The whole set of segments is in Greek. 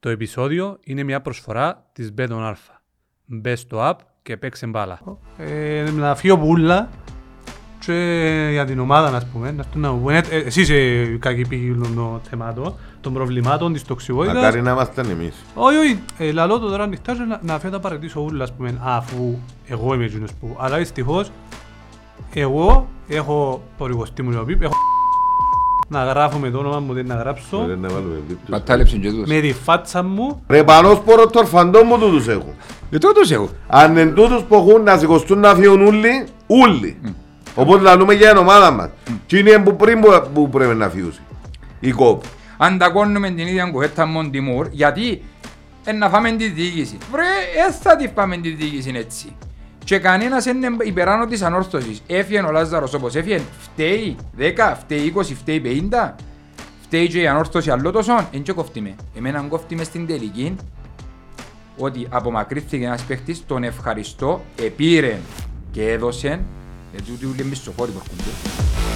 Το επεισόδιο είναι μια προσφορά της Μπέτον Αλφα. Μπες στο app και παίξε μπάλα. Ε, να φύγω πουλά και για την ομάδα, ας πούμε, να έρθουν να μου πούνε, ε, εσύ είσαι κακή πηγή των θεμάτων, των προβλημάτων, της τοξικότητας. Μακάρι να ήμασταν εμείς. Όχι, όχι, ε, λαλώ το τώρα ανοιχτά και να, να φέρω τα παρατήσω ούλα, ας πούμε, αφού εγώ είμαι εκείνος που... Αλλά δυστυχώς, εγώ έχω πορυγωστή μου λεωπή, έχω να γράφω με το όνομα μου, δεν να γράψω, Ρε, να βάλουμε βίπτους. Πατάλεψε και τούτος. με τη φάτσα μου, Ρε πάνω σπόρο το ορφαντό μου τούτους έχουν. Ε, τούτος έχω. Αν εν τούτους που έχουν να σηκωστούν να φύγουν ούλοι, ούλοι. Οπότε λαλούμε για την ομάδα μας. Τι είναι που πριν που- που πρέπει να φύγουν. Η κόπ. Αντακώνουμε την ίδια κουβέντα με τον Τιμούρ, γιατί ε, να φάμε τη διοίκηση. Βρε, ε, θα τη φάμε τη διοίκηση έτσι. Και κανένας είναι υπεράνω της ανόρθωσης. Έφυγε ο Λάζαρος όπως έφυγε, φταίει 10, φταίει 20, φταίει 50. Φταίει και η ανόρθωση άλλο τόσο, εν και κόφτει με. Εμένα κόφτει με στην τελική ότι απομακρύθηκε ένας παίχτης, τον ευχαριστώ, επήρε και έδωσε, γιατί τούτοι όλοι μισοφόροι που έρχονται.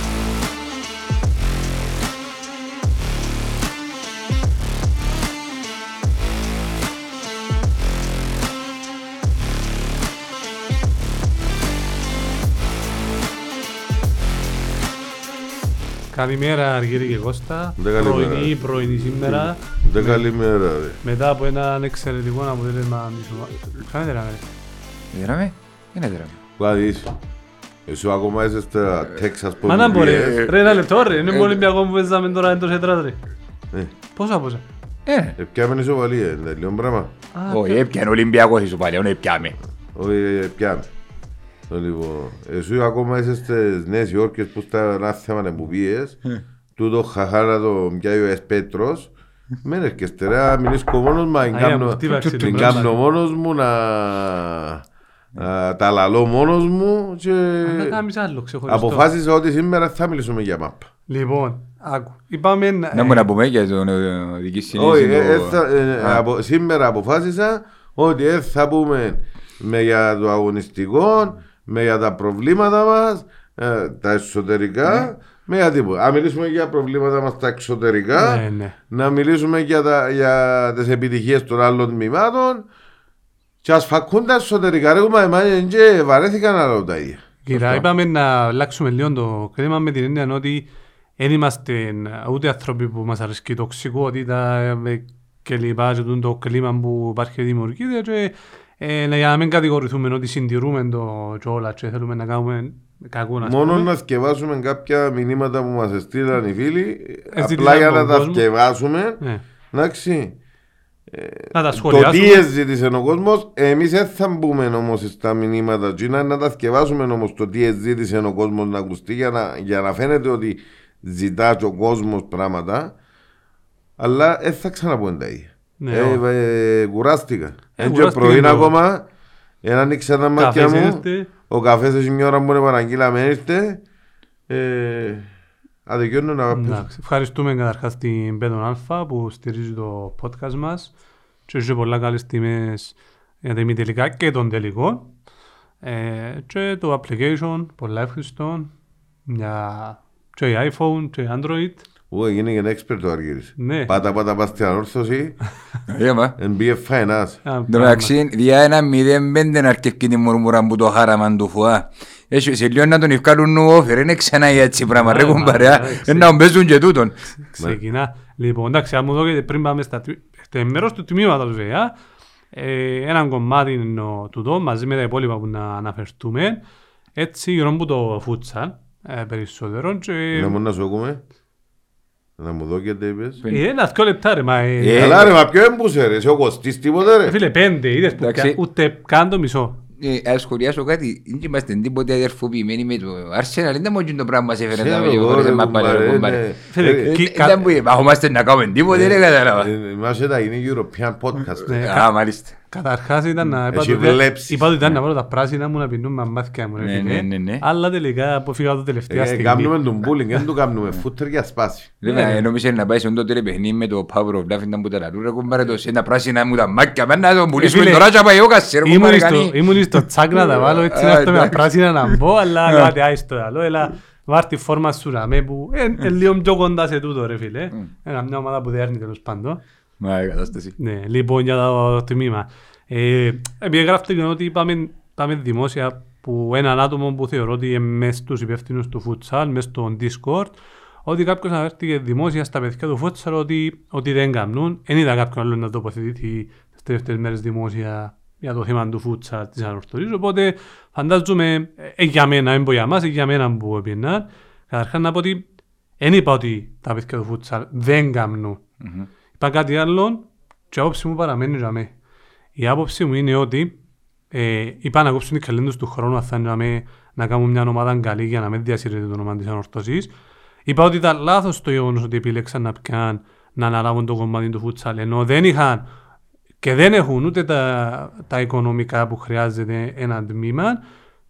Καλημέρα Αργύρη και Κώστα, Ντε καλημέρα. πρωινή, πρωινή σήμερα, Δεν καλημέρα ρε. μετά από έναν εξαιρετικό αποτέλεσμα της ομάδας. Κάνετε ρε, ρε. Έδραμε, δεν έδραμε. Πάδεις. Εσύ ακόμα είσαι στα Τέξας Μα να μπορεί, ποδηλίες. ρε ένα λεπτό ρε, είναι ε, πολύ Ολυμπιακό που παίζαμε τώρα εντός έτρας ρε. Ε, Πόσα πόσα; Ε, Επιάμε ισοβαλία, είναι λίγο πράγμα. Α, όχι, έπιανε ο Ολυμπιακός ίσο πάλι, όχι έπιαμε. Όχι, επιάμε. Λοιπόν, εσύ ακόμα είσαι στις Νέες Υόρκες που στα ένα θέμα που πήγες. Τούτο χαχάρα το πιάει ο Εσπέτρος. Μεν έρχεστε ρε, να μιλήσω μόνος μου, να Αγία κάνω- μου, χτύπαξε το την πράγμα. κάνω μόνος μου, να να τα λαλώ μόνος μου και Να κάνεις άλλο ξεχωριστό. αποφάσισα ότι σήμερα θα μιλήσουμε για μαπ. Λοιπόν, άκου. Είπαμε... Να μου να πούμε για τον ε, δική Όχι, συνείδηση. ε, ε, το- θα- ε, Α, απο- σήμερα αποφάσισα ότι δεν θα πούμε με για το αγωνιστικό, με για τα προβλήματα μας, ε, τα εσωτερικά, με για τίποτα. Αν μιλήσουμε για προβλήματα μας τα εξωτερικά, Ναι, ναι. να μιλήσουμε για, τα, για τις επιτυχίες των άλλων τμήματων και ας φακούν τα εσωτερικά. Ρε κουμά, εμάς και βαρέθηκα να λέω τα ίδια. Κύριε, είπαμε να αλλάξουμε λίγο το κλίμα με την έννοια ότι δεν είμαστε ούτε άνθρωποι που μας αρέσκει η τοξικότητα ε, και λοιπά και τούτο το κλίμα που υπάρχει και δημιουργείται και ε, να- για να μην κατηγορηθούμε ότι συντηρούμε το και όλα και θέλουμε να κάνουμε κακό να Μόνο πούμε. να σκευάσουμε κάποια μηνύματα που μας στείλαν οι φίλοι, απλά ζητήσαν για τον να τα κόσμο. σκευάσουμε. Ναι. Εντάξει. Να τα Το τι σχολιάσουμε. έζητησε ο κόσμος, εμείς δεν θα μπούμε όμως στα μηνύματα. Τι να, να τα σκευάσουμε όμως το τι έζητησε ο κόσμος να ακουστεί για να, για να φαίνεται ότι ζητά και ο κόσμος πράγματα. Αλλά δεν θα ξαναπώ τα ίδια. Ναι, ε, όχι. ε, κουράστηκα. Ε, Έτσι κουράστηκε πρωί το- ακόμα, ένα ανοίξα τα μάτια Καφές μου. ήρθε. Ο καφές έχει μια ώρα που είναι παραγγείλαμε ήρθε. Ε, αδικιώνω να αγαπήσω. Εντάξει, Ευχαριστούμε καταρχάς την Πέτον Αλφα που στηρίζει το podcast μας και έχει πολλά καλές τιμές για τα ημιτελικά και τον τελικό ε, και το application πολλά ευχαριστώ για και iPhone και Android Ού, έγινε και ένα expert ο Αργύρης. Ναι. Πάτα πάτα πας στην ανόρθωση. ε, μα. Εν μπήκε φαίνας. Α, Εν τω μεταξύ, διά ένα μηδέν πέντε να αρκευκεί τη μουρμούρα που το χάραμαν του φουά. Έχει σε λίγο να τον ευκάλουν νου όφερ, είναι ξανά έτσι πράγμα ρε Ναι, κουμπαρέα. μα, ναι, Ε, Να μπέζουν και τούτον. Ξεκινά. Λοιπόν, εντάξει, αν μου δώκετε πριν πάμε στα, τμή- στο μέρος του τμήματος βέβαια, ε, έναν κομμάτι είναι ο τούτο μαζί με τα υπόλοιπα που να αναφερθούμε. Έτσι, γύρω από το φούτσαλ ε, περισσότερο. Και... Να μου να σου ακούμε. Να μου δώκετε είπες. Ε, ένα δυο λεπτά ρε, μα... Ε, Ε, Καλά ρε, μα ποιο έμπουσε ρε, εσύ ο Κωστής τίποτε ε, ρε. φίλε, πέντε, είδες που Εντάξει. κα- ούτε καν το μισό. Ε, Ας σχολιάσω κάτι, δεν είμαστε τίποτε αδερφοποιημένοι με το Arsenal, δεν μου το πράγμα μας έφερε Ξέρω τα εγώ, χωρίς ρε, να πάμε κουμπάρε, ρε κουμπάρε. ναι. Φίλε, Ε, κι- Ε, κα- Δεν μπορεί, μα είμαστε να κάνουμε τίποτε ρε κατάλαβα. ε, Μας έτα είναι European podcast. Ναι. Α, μάλιστα. Καταρχάς ήταν να... είπα Έχει ότι δεν- βλέψεις. Είπα ότι ήταν να βάλω τα πράσινα μου να πεινούν με μάθηκια μου. ρε, Ναι, φίλε. ναι, ναι, ναι. Αλλά τελικά αποφύγα το τελευταία Ε, στιγμή. Κάνουμε τον bullying, δεν του κάνουμε φούτερ για σπάση. Ρε, μα, νόμιζε να πάει σε αυτό το παιχνίδι με το Power of Love ήταν που τα λαλού ρε κουμπάρε το σε ένα πράσινα μου τα μάκια πάνε να το πουλήσουμε φίλε, τώρα και πάει ο κασέρ Ήμουν κουμπάρε στο- κανεί. Ήμουν στο τσάκ να τα βάλω έτσι να Α, έρθω με τα εντάξει. πράσινα να μπω, αλλά κάτι άιστο άλλο. Έλα, βάρ' τη φόρμα σου να με που είναι λίγο πιο κοντά σε τούτο ρε φίλε. Είναι μια ομάδα που δεν έρνει τέλος πάντων. Μα η κατάσταση. Ναι, λοιπόν για το τμήμα. Ε, επειδή γράφτηκε ότι πάμε, πάμε δημόσια που έναν άτομο που θεωρώ ότι είναι μέσα στους υπεύθυνους του futsal, μέσα στο Discord, ότι κάποιος αναφέρθηκε δημόσια στα παιδιά του futsal ότι, ότι δεν κάνουν. Δεν είδα κάποιον άλλο να τοποθετηθεί τις τελευταίες μέρες δημόσια για το θέμα του futsal της ανορθωρής. Οπότε φαντάζομαι, ε, για μένα, δεν πω για μας, ε, για μένα που έπαιρναν. Καταρχάς να πω ότι δεν είπα ότι τα παιδιά του futsal δεν κάνουν. Είπα κάτι άλλο και η άποψη μου παραμένει για μένα. Η άποψη μου είναι ότι ε, είπα να κόψουν οι καλέντες του χρόνου αν θα είναι να, με, να κάνουν μια ομάδα καλή για να μην διασύρεται το όνομα της ανορθωσής. Είπα ότι ήταν λάθος το γεγονός ότι επιλέξαν να πιάν να αναλάβουν το κομμάτι του φούτσαλ ενώ δεν είχαν και δεν έχουν ούτε τα, τα οικονομικά που χρειάζεται ένα τμήμα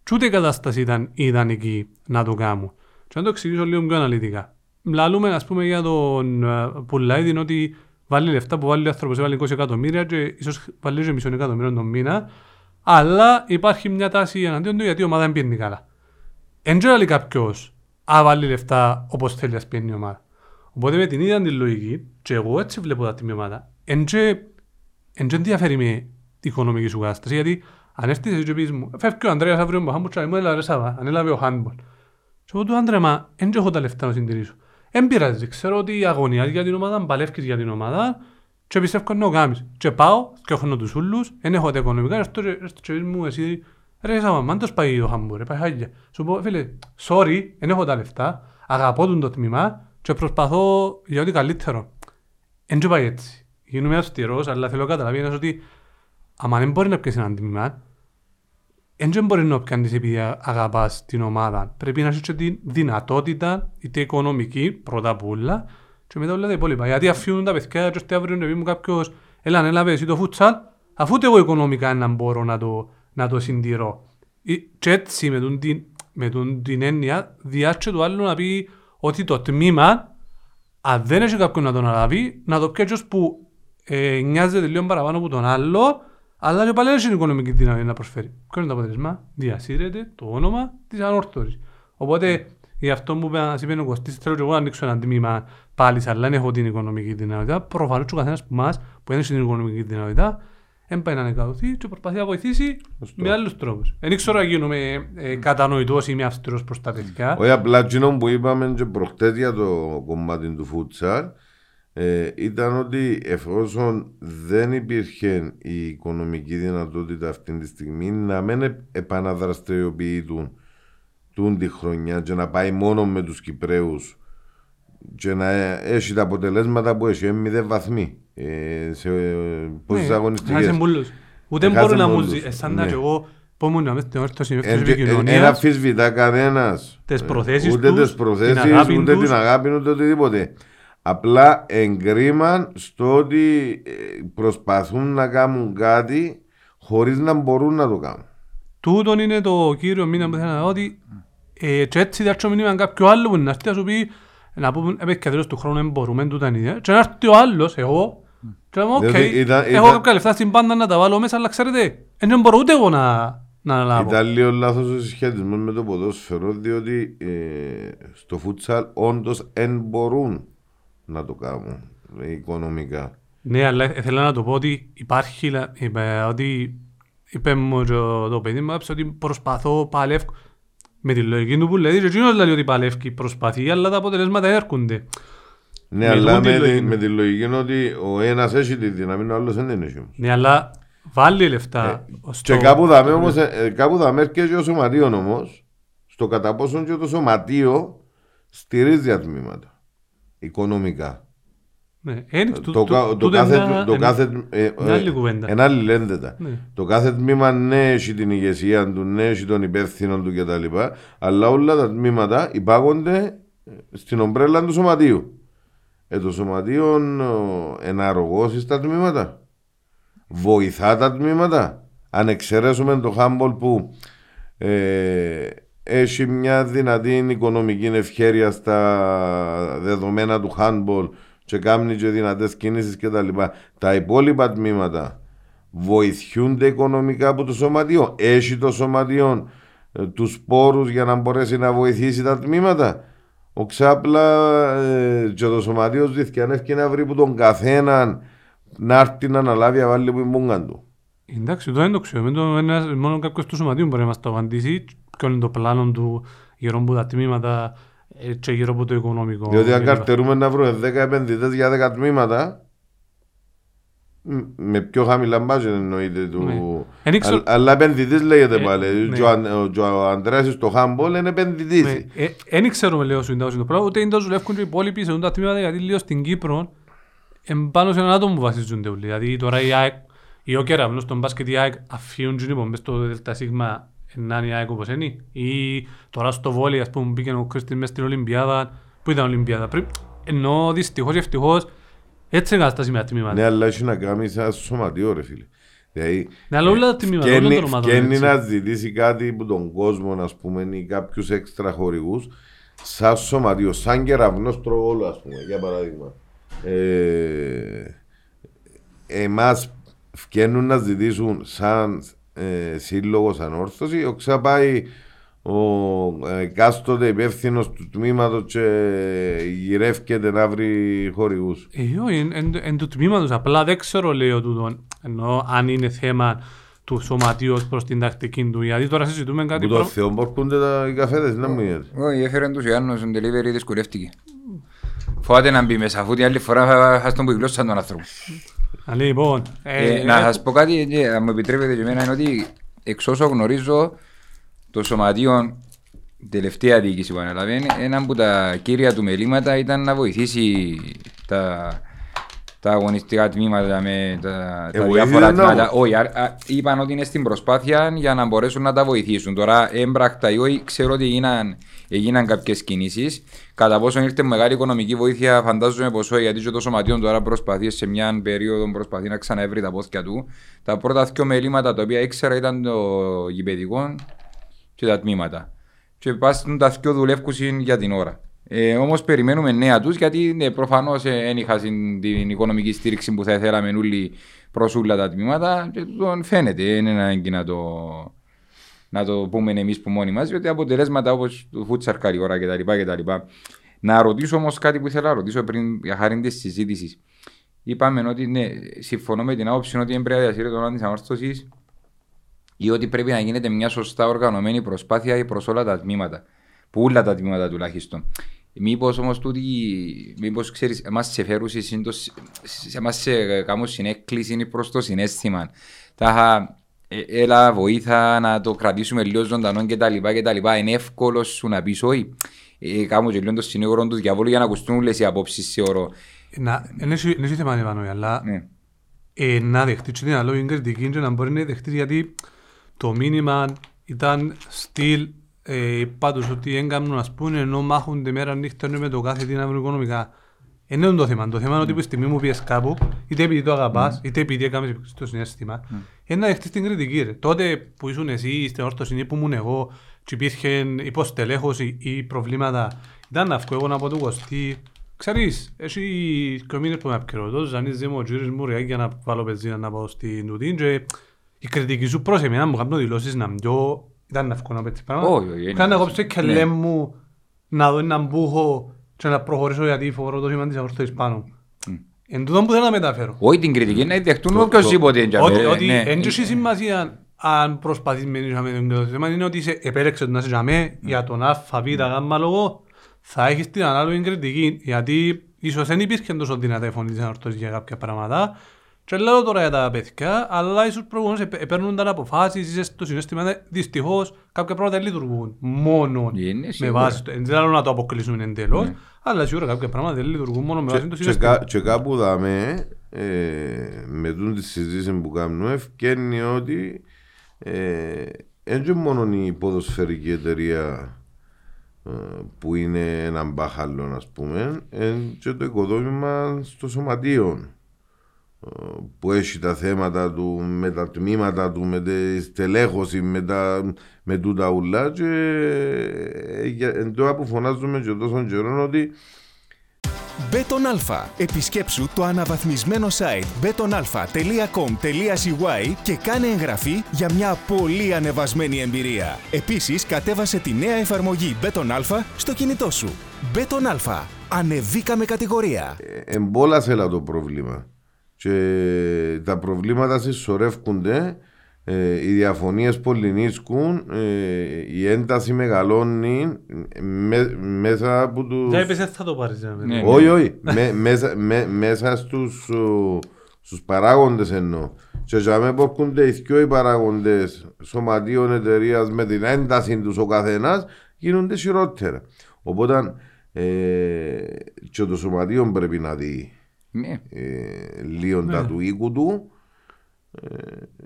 και ούτε η κατάσταση ήταν ιδανική να το κάνουν. Και να το εξηγήσω λίγο πιο αναλυτικά. Μιλούμε ας πούμε για τον uh, Πουλάιδιν ότι βάλει λεφτά που βάλει ο άνθρωπος, βάλει 20 εκατομμύρια και ίσως βάλει και μισό εκατομμύριο τον μήνα αλλά υπάρχει μια τάση εναντίον του γιατί η ομάδα δεν πίνει καλά. Εν λέει κάποιος α βάλει λεφτά όπως θέλει να πιένει η ομάδα. Οπότε με την ίδια τη λογική και εγώ έτσι βλέπω τα τμήματα εν δεν διαφέρει με την οικονομική σου κατάσταση γιατί αν έρθεις εσύ και πεις μου φεύγει ο Ανδρέας αύριο μου χάμπου και μου έλα ρε Σάβα ανέλαβε ο handball. Και εγώ του Άντρε μα δεν έχω τα λεφτά να συντηρήσω. Εν πειράζει, ξέρω ότι αγωνιάζει για την ομάδα, παλεύκεις για την ομάδα και πιστεύω να το κάνεις. Και πάω και έχω τους ούλους, δεν έχω τα οικονομικά, έρθω και μου εσύ ρε Σάβα, μαν το σπάει το χαμπού, ρε πάει χάγια. Σου πω φίλε, sorry, δεν έχω τα λεφτά, αγαπώ τον το τμήμα και προσπαθώ για ό,τι καλύτερο. Εν και πάει έτσι. Γίνομαι αυστηρός, αλλά θέλω να καταλαβεί ένας ότι άμα δεν μπορεί να πιέσει έναν τμήμα, δεν μπορεί να πιάνεις επειδή αγαπάς την ομάδα. Πρέπει να έχεις και τη δυνατότητα, είτε οικονομική, πρώτα απ' όλα, και μετά όλα τα υπόλοιπα. Γιατί αφήνουν τα παιδιά και ώστε αύριο να μου κάποιος έλα έλα εσύ το φούτσαλ, αφού εγώ οικονομικά να μπορώ να το, να το συντηρώ. Και έτσι με τον, την, με τον, την έννοια διάτσε του άλλου να πει ότι το τμήμα αν δεν έχει κάποιον να τον αναλάβει, να το πιέτσω που ε, νοιάζεται λίγο παραπάνω από τον άλλο, αλλά και πάλι έχει οικονομική δύναμη να προσφέρει. Ποιο είναι το αποτέλεσμα, διασύρεται το όνομα της ανόρθωσης. Οπότε Γι' αυτό που είπα, είπε ο Κωστής, θέλω και εγώ να ανοίξω ένα τμήμα πάλι, αλλά δεν έχω την οικονομική δυνατότητα. Προφανώς ο καθένας που μας, που δεν έχει την οικονομική δυνατότητα, δεν πάει να ανεκατοθεί και προσπαθεί να βοηθήσει με άλλους τρόπους. Δεν ξέρω να γίνουμε ε, κατανοητός ή με αυστηρός προς τα παιδιά. Όχι απλά εκείνο που είπαμε και προχτές για το κομμάτι του φούτσαρ, ε, ήταν ότι εφόσον δεν υπήρχε η οικονομική δυνατότητα αυτή τη στιγμή να μην επαναδραστηριοποιηθούν τούν τη χρονιά και να πάει μόνο με τους Κυπρέους και να έχει τα αποτελέσματα που έχει, έμεινε βαθμοί ε, σε πόσες ναι, αγωνιστικές. Ούτε μπορεί να μου ζει, ε, σαν να και εγώ πω μου να μες στην όρθωση επικοινωνίας. Ένα αφισβητά κανένας. Τις προθέσεις ούτε τις προθέσεις, ούτε την αγάπη, ούτε οτιδήποτε. Απλά εν κρίμαν στο ότι ε, προσπαθούν να κάνουν κάτι χωρίς να μπορούν να το κάνουν. Τούτον είναι το κύριο μήνυμα που θέλω να ότι ε, και έτσι διάρκεια μήνυμα κάποιο άλλο που να έρθει να σου πει να πούμε έπαιξε και τέλος του χρόνου δεν μπορούμε τούτα είναι και να έρθει ο άλλος, εγώ και να πούμε οκ, έχω κάποια λεφτά στην πάντα να τα βάλω μέσα αλλά ξέρετε δεν μπορώ ούτε εγώ να, να αναλάβω. Ήταν λίγο λάθος ο συσχετισμός με το ποδόσφαιρο διότι ε, στο φούτσαλ όντως δεν μπορούν να το κάνουν οικονομικά. Ναι, αλλά ήθελα να το πω ότι υπάρχει, ότι είπε μου το παιδί μου ότι προσπαθώ παλεύω με τη λογική του που λέει και εκείνος λέει ότι παλεύει προσπαθεί αλλά τα αποτελέσματα έρχονται. Ναι, αλλά με, τη, με τη λογική είναι ότι ο ένας έχει τη δύναμη, ο άλλος δεν έχει. Ναι, αλλά βάλει λεφτά. Ε, στο... Και κάπου δαμε όμως, ε, κάπου δαμε έρχεται και ο σωματείο όμως, στο κατά πόσο και το σωματείο στηρίζει διατμήματα, οικονομικά. Ναι, ε, το κάθε. Ένα άλλη λέντε Το κάθε τμήμα ναι έχει την ηγεσία του, ναι έχει τον υπεύθυνο του κτλ. Αλλά όλα τα τμήματα υπάγονται στην ομπρέλα του σωματείου. Ε, το σωματείο εναρρογώσει στα τμήματα. Βοηθά τα τμήματα. Αν εξαιρέσουμε το Χάμπολ που ε, έχει μια δυνατή οικονομική ευχέρεια στα δεδομένα του handball και κάνει και δυνατές κινήσεις και τα λοιπά. Τα υπόλοιπα τμήματα βοηθούνται οικονομικά από το σωματείο. Έχει το σωματείο ε, τους πόρους για να μπορέσει να βοηθήσει τα τμήματα. Ο Ξάπλα ε, και το σωματείο δίθηκε αν να βρει που τον καθέναν να έρθει να αναλάβει να βάλει που είναι μπούγκαν του. Εντάξει, το δεν το ξέρω. Με το- ένας- Μόνο κάποιος του σωματείου μπορεί να μας το απαντήσει. Ποιο είναι το πλάνο του γύρω από τα τμήματα ε, και γύρω από το οικονομικό. Διότι αν κλπ. καρτερούμε να βρούμε 10 επενδυτές για 10 τμήματα, μ, με πιο χαμηλά μπάζεν εννοείται του. Ναι. Εν ήξερα- Α- Αλλά επενδυτής λέγεται Ε, πάλι. ναι. Και ο Αν- ο- και ο Ανδρέας στο Χάμπολ είναι επενδυτής. Ναι, ε, Εν ξέρουμε λέω σου είναι το πράγμα, ούτε είναι το δουλεύουν και οι υπόλοιποι σε τα τμήματα, γιατί λίγο στην Κύπρο εν πάνω σε έναν άτομο που βασίζονται όλοι. Δηλαδή τώρα η ΑΕΚ, η Όκερα, απλώς στον μπάσκετ η ΑΕΚ αφήνουν και λοιπόν μες στο ΔΣ να είναι η ΑΕΚ όπως είναι. Ή τώρα στο βόλι, ας πούμε, μπήκε ο Κρίστης μες στην Ολυμπιάδα, που ήταν Ολυμπιάδα πριν. Ενώ δυστυχώς και ευτυχώς έτσι είναι η κατάσταση με τα τμήματα. Ναι, αλλά έχει να κάνει σαν σωματιό ρε φίλε. Δηλαδή, Ναι, αλλά όλα τα τμήματα, όλα φκένει- των ομάδων, φκένει έτσι. να ζητήσει κάτι από τον κόσμο, ας πούμε, ή κάποιους έξτρα χορηγούς, σαν σωματιό, σαν κεραυνός τρογόλου, ας πούμε, για παράδειγμα. Ε, εμάς φκαίνουν να ζητήσουν σαν ε, σύλλογος ανόρθωσης, ο ξαπάει ο ε, κάστοτε υπεύθυνος του τμήματος και γυρεύκεται να βρει χορηγούς. Ε, όχι, εν- εν- εν του τμήματος, απλά δεν ξέρω λέω τούτον, ενώ αν είναι θέμα του σωματείου ως προς την τακτική του, γιατί τώρα συζητούμε κάτι Που το προ... Θεό μπορκούνται τα οι καφέδες, να μου γίνεται. Όχι, έφερε τους Ιάννους, ο delivery δυσκολεύτηκε. Φοβάται να μπει μέσα, αφού την άλλη φορά θα- θα στον που η γλώσσα τον άνθρωπο. Α, Λοιπόν, ε, Ε, να σας πω κάτι, ε, αν μου επιτρέπετε και εμένα, είναι ότι εξ όσο γνωρίζω το σωματείο τελευταία διοίκηση που αναλαβαίνει, ένα από τα κύρια του μελήματα ήταν να βοηθήσει τα, τα αγωνιστικά τμήματα με τα, τα Ε, διάφορα βοηθήσαν τμήματα. όμως. Όχι, α- α- είπαν ότι είναι στην προσπάθεια για να μπορέσουν να τα βοηθήσουν. Τώρα έμπρακτα ή όχι, ξέρω ότι έγιναν, έγιναν κάποιες κινήσεις. Κατά πόσο ήρθε μεγάλη οικονομική βοήθεια, φαντάζομαι πως όχι, γιατί και το σωματείο τώρα προσπαθεί σε μια περίοδο προσπαθεί να ξαναέβρει τα πόθια του. Τα πρώτα δύο μελήματα τα οποία ήξερα ήταν το γηπαιδικό και τα τμήματα. Και πάσουν τα δυο δουλεύκουσιν για την ώρα. Ε, Όμως περιμένουμε νέα τους γιατί ναι, προφανώς δεν είχα συν- την οικονομική στήριξη που θα ήθελαμε όλοι προς όλα τα τμήματα. Και τον φαίνεται, δεν είναι ανάγκη να το, να το πούμε εμείς που μόνοι μας, διότι αποτελέσματα όπως το φούτσαρ καλή ώρα κτλ. κτλ. Να ρωτήσω όμως κάτι που ήθελα να ρωτήσω πριν για χάρη της συζήτησης. Είπαμε ότι ναι, συμφωνώ με την άποψη ότι δεν πρέπει να διασύρει τον όρο της ανόρθωση ή ότι πρέπει να γίνεται μια σωστά οργανωμένη προσπάθεια προς όλα τα τμήματα. Που όλα τα τμήματα τουλάχιστον. Μήπως όμως τούτοι, μήπως ξέρεις, εμάς σε φέρουσε, εμάς σε κάνουν συνέκκληση προς το συνέστημα. Τα είχα, ε, έλα βοήθα να το κρατήσουμε λίγο ζωντανό κτλ. κτλ. Είναι εύκολος σου να πεις όχι. Ε, κάμω και λίγο το συνήγορο του διαβόλου για να ακουστούν όλες οι απόψεις σε όρο. να, εν έχει- εν έχει θέμα Ιβάνο, αλλά Ναι. ε, να δεχτείς και την αναλόγη κριτική και να μπορεί να δεχτείς γιατί το μήνυμα ήταν στυλ ε, πάντως ότι έγκαμνουν ας πούμε ενώ μάχονται μέρα νύχτα με το κάθε τι να βρουν οικονομικά. Ε, Είναι το θέμα. Το θέμα είναι ότι που η στιγμή μου πιες κάπου, είτε επειδή το αγαπάς, είτε επειδή έκαμες το συνέστημα, είναι να δεχτείς την κριτική. Ρε. Τότε που ήσουν εσύ στην όρθωση ή που ήμουν εγώ και υπήρχε υποστελέχωση ή προβλήματα, ήταν να βγω εγώ να πω του Κωστή, Ξέρεις, έχει και μήνες που με απκαιρώτω, ζανίζει μου ο κύριος μου ρε για να βάλω πεζίνα να πάω στην Τουτίν και η κριτική σου προς εμένα μου κάνω δηλώσεις να μπιώ, ήταν να βγω να πέτει πράγματα. Όχι, όχι, είναι Κάνε να έτσι. κόψω και Ναι. λέμε μου να δω έναν μπούχο και να προχωρήσω γιατί φορώ το σήμα της αόρθωσης πάνω. Εν τούτο που θέλω να μεταφέρω. Όχι την κριτική, να δεχτούν Το- οποιοσδήποτε. για Ότι, μένα, ότι ναι. εν και έχει σημασία αν προσπαθείς με το θέμα είναι ότι είσαι επέλεξε να είσαι για μέ, για τον α, β, γ λόγο θα έχεις την ανάλογη κριτική γιατί ίσως δεν υπήρχε τόσο δυνατά η φωνή της ανορθώσης για κάποια πράγματα και λέω τώρα για τα παιδιά, αλλά ίσως προηγούμενος επ- παίρνονταν αποφάσεις, είσαι στο συνέστημα, ε, δυστυχώς κάποια πράγματα δεν λειτουργούν μόνο Είναι με σίγουρα. βάση το, δεν θέλω να το αποκλείσουμε εντελώς, αλλά σίγουρα κάποια πράγματα δεν λειτουργούν μόνο με βάση το Και, και, συνέστημα. κα- και κάπου δαμε, ε, με τούν τη συζήτηση που κάνουμε, ευκαινεί ότι δεν είναι μόνο η ποδοσφαιρική εταιρεία ε, που είναι ένα μπάχαλο, ας πούμε, είναι και το οικοδόμημα στο σωματείο ε, που έχει τα θέματα του, με τα τμήματα του, με τη στελέχωση, με, τα, με τούτα ουλά και ε, για- εν τώρα που φωνάζουμε και τόσο καιρό ότι Bet on Alfa. Επισκέψου το αναβαθμισμένο site betonalfa.com.cy και κάνε εγγραφή για μια πολύ ανεβασμένη εμπειρία. Επίσης, κατέβασε τη νέα εφαρμογή Bet on Alfa στο κινητό σου. Bet on Alfa. Ανεβήκαμε κατηγορία. εμπόλασε έλα το πρόβλημα. Και τα προβλήματα συσσωρεύκονται, ε, οι διαφωνίες πολυνίσκουν, ε, η ένταση μεγαλώνει με- μέσα από τους... Δεν είπες, δεν θα το πάρεις. ρε, Ναι. Όχι, όχι. Με- μέσα, με- μέσα στους, ο, στους παράγοντες εννοώ. Και για με έρχονται οι δυο οι παράγοντες σωματείων εταιρείας με την ένταση τους ο καθένας γίνονται χειρότερα. Οπότε ε, και το σωματείο πρέπει να δει Ναι. ε, λίοντα του οίκου του ε,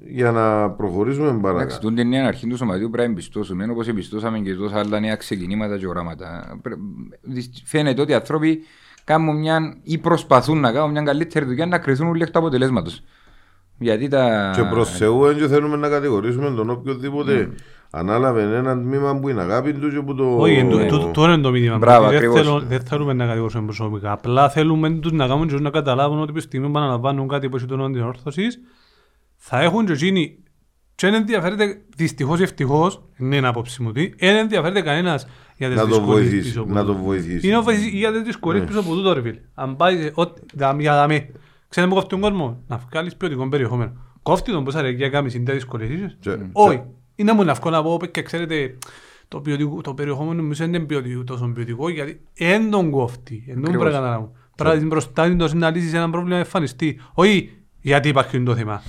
για να προχωρήσουμε Εντάξει, παρακάτω. τούτη είναι η αρχή του σωματείου πρέπει να εμπιστώσουμε, όπως εμπιστώσαμε και τόσα άλλα νέα ξεκινήματα και οράματα. Πρέ- δυσ- Φαίνεται ότι οι άνθρωποι κάνουν μια, ή προσπαθούν να κάνουν μια καλύτερη δουλειά να κρυθούν όλοι εκ του αποτελέσματος. Γιατί τα... Και προς Θεού δεν θέλουμε να κατηγορήσουμε τον οποιοδήποτε ανάλαβε ένα τμήμα που είναι αγάπη τους και που το... Όχι, εν τω- τούτο- τούτο είναι το μήνυμα. Μπράβο, Δεν ακριβώς. θέλω- Δεν θέλουμε να κατηγορήσουμε προσωπικά. Απλά θέλουμε τους να κάνουν και τους να καταλάβουν ότι από τη στιγμή που αναλαμβάνουν κάτι που έχει τον όντιο όρθωσης, θα έχουν και εκείνοι και δεν ενδιαφέρεται, δυστυχώς ή ευτυχώς, είναι η άποψη μου τι, δεν ενδιαφέρεται κανένας για τις Να το δυσκολίες βοηθήσει, πίσω από να τούτο. το βοηθήσει. Είναι βοηθήσει για τις δυσκολίες πίσω από τούτο ρε φίλε. Αν πάει σε ό,τι, δα- για δαμέ, ξέρετε που κόφτει τον κόσμο, να βγάλεις ποιοτικό περιεχόμενο. Κόφτει τον πόσα ρεγιά κάμεις είναι τα δυσκολίες ίσως. Και- Όχι. Είναι μου εύκολο να πω και ξέρετε το, ποιοτικό, το περιεχόμενο μου δεν είναι ποιοτικό, τόσο ποιοτικό γιατί δεν τον κόφτει. Εν τον πρέπει να καταλάβω. Πρέπει να την μπροστά του να λύσεις ένα πρόβλημα να εμφανιστεί. Όχι γιατί υπάρχει το θέμα.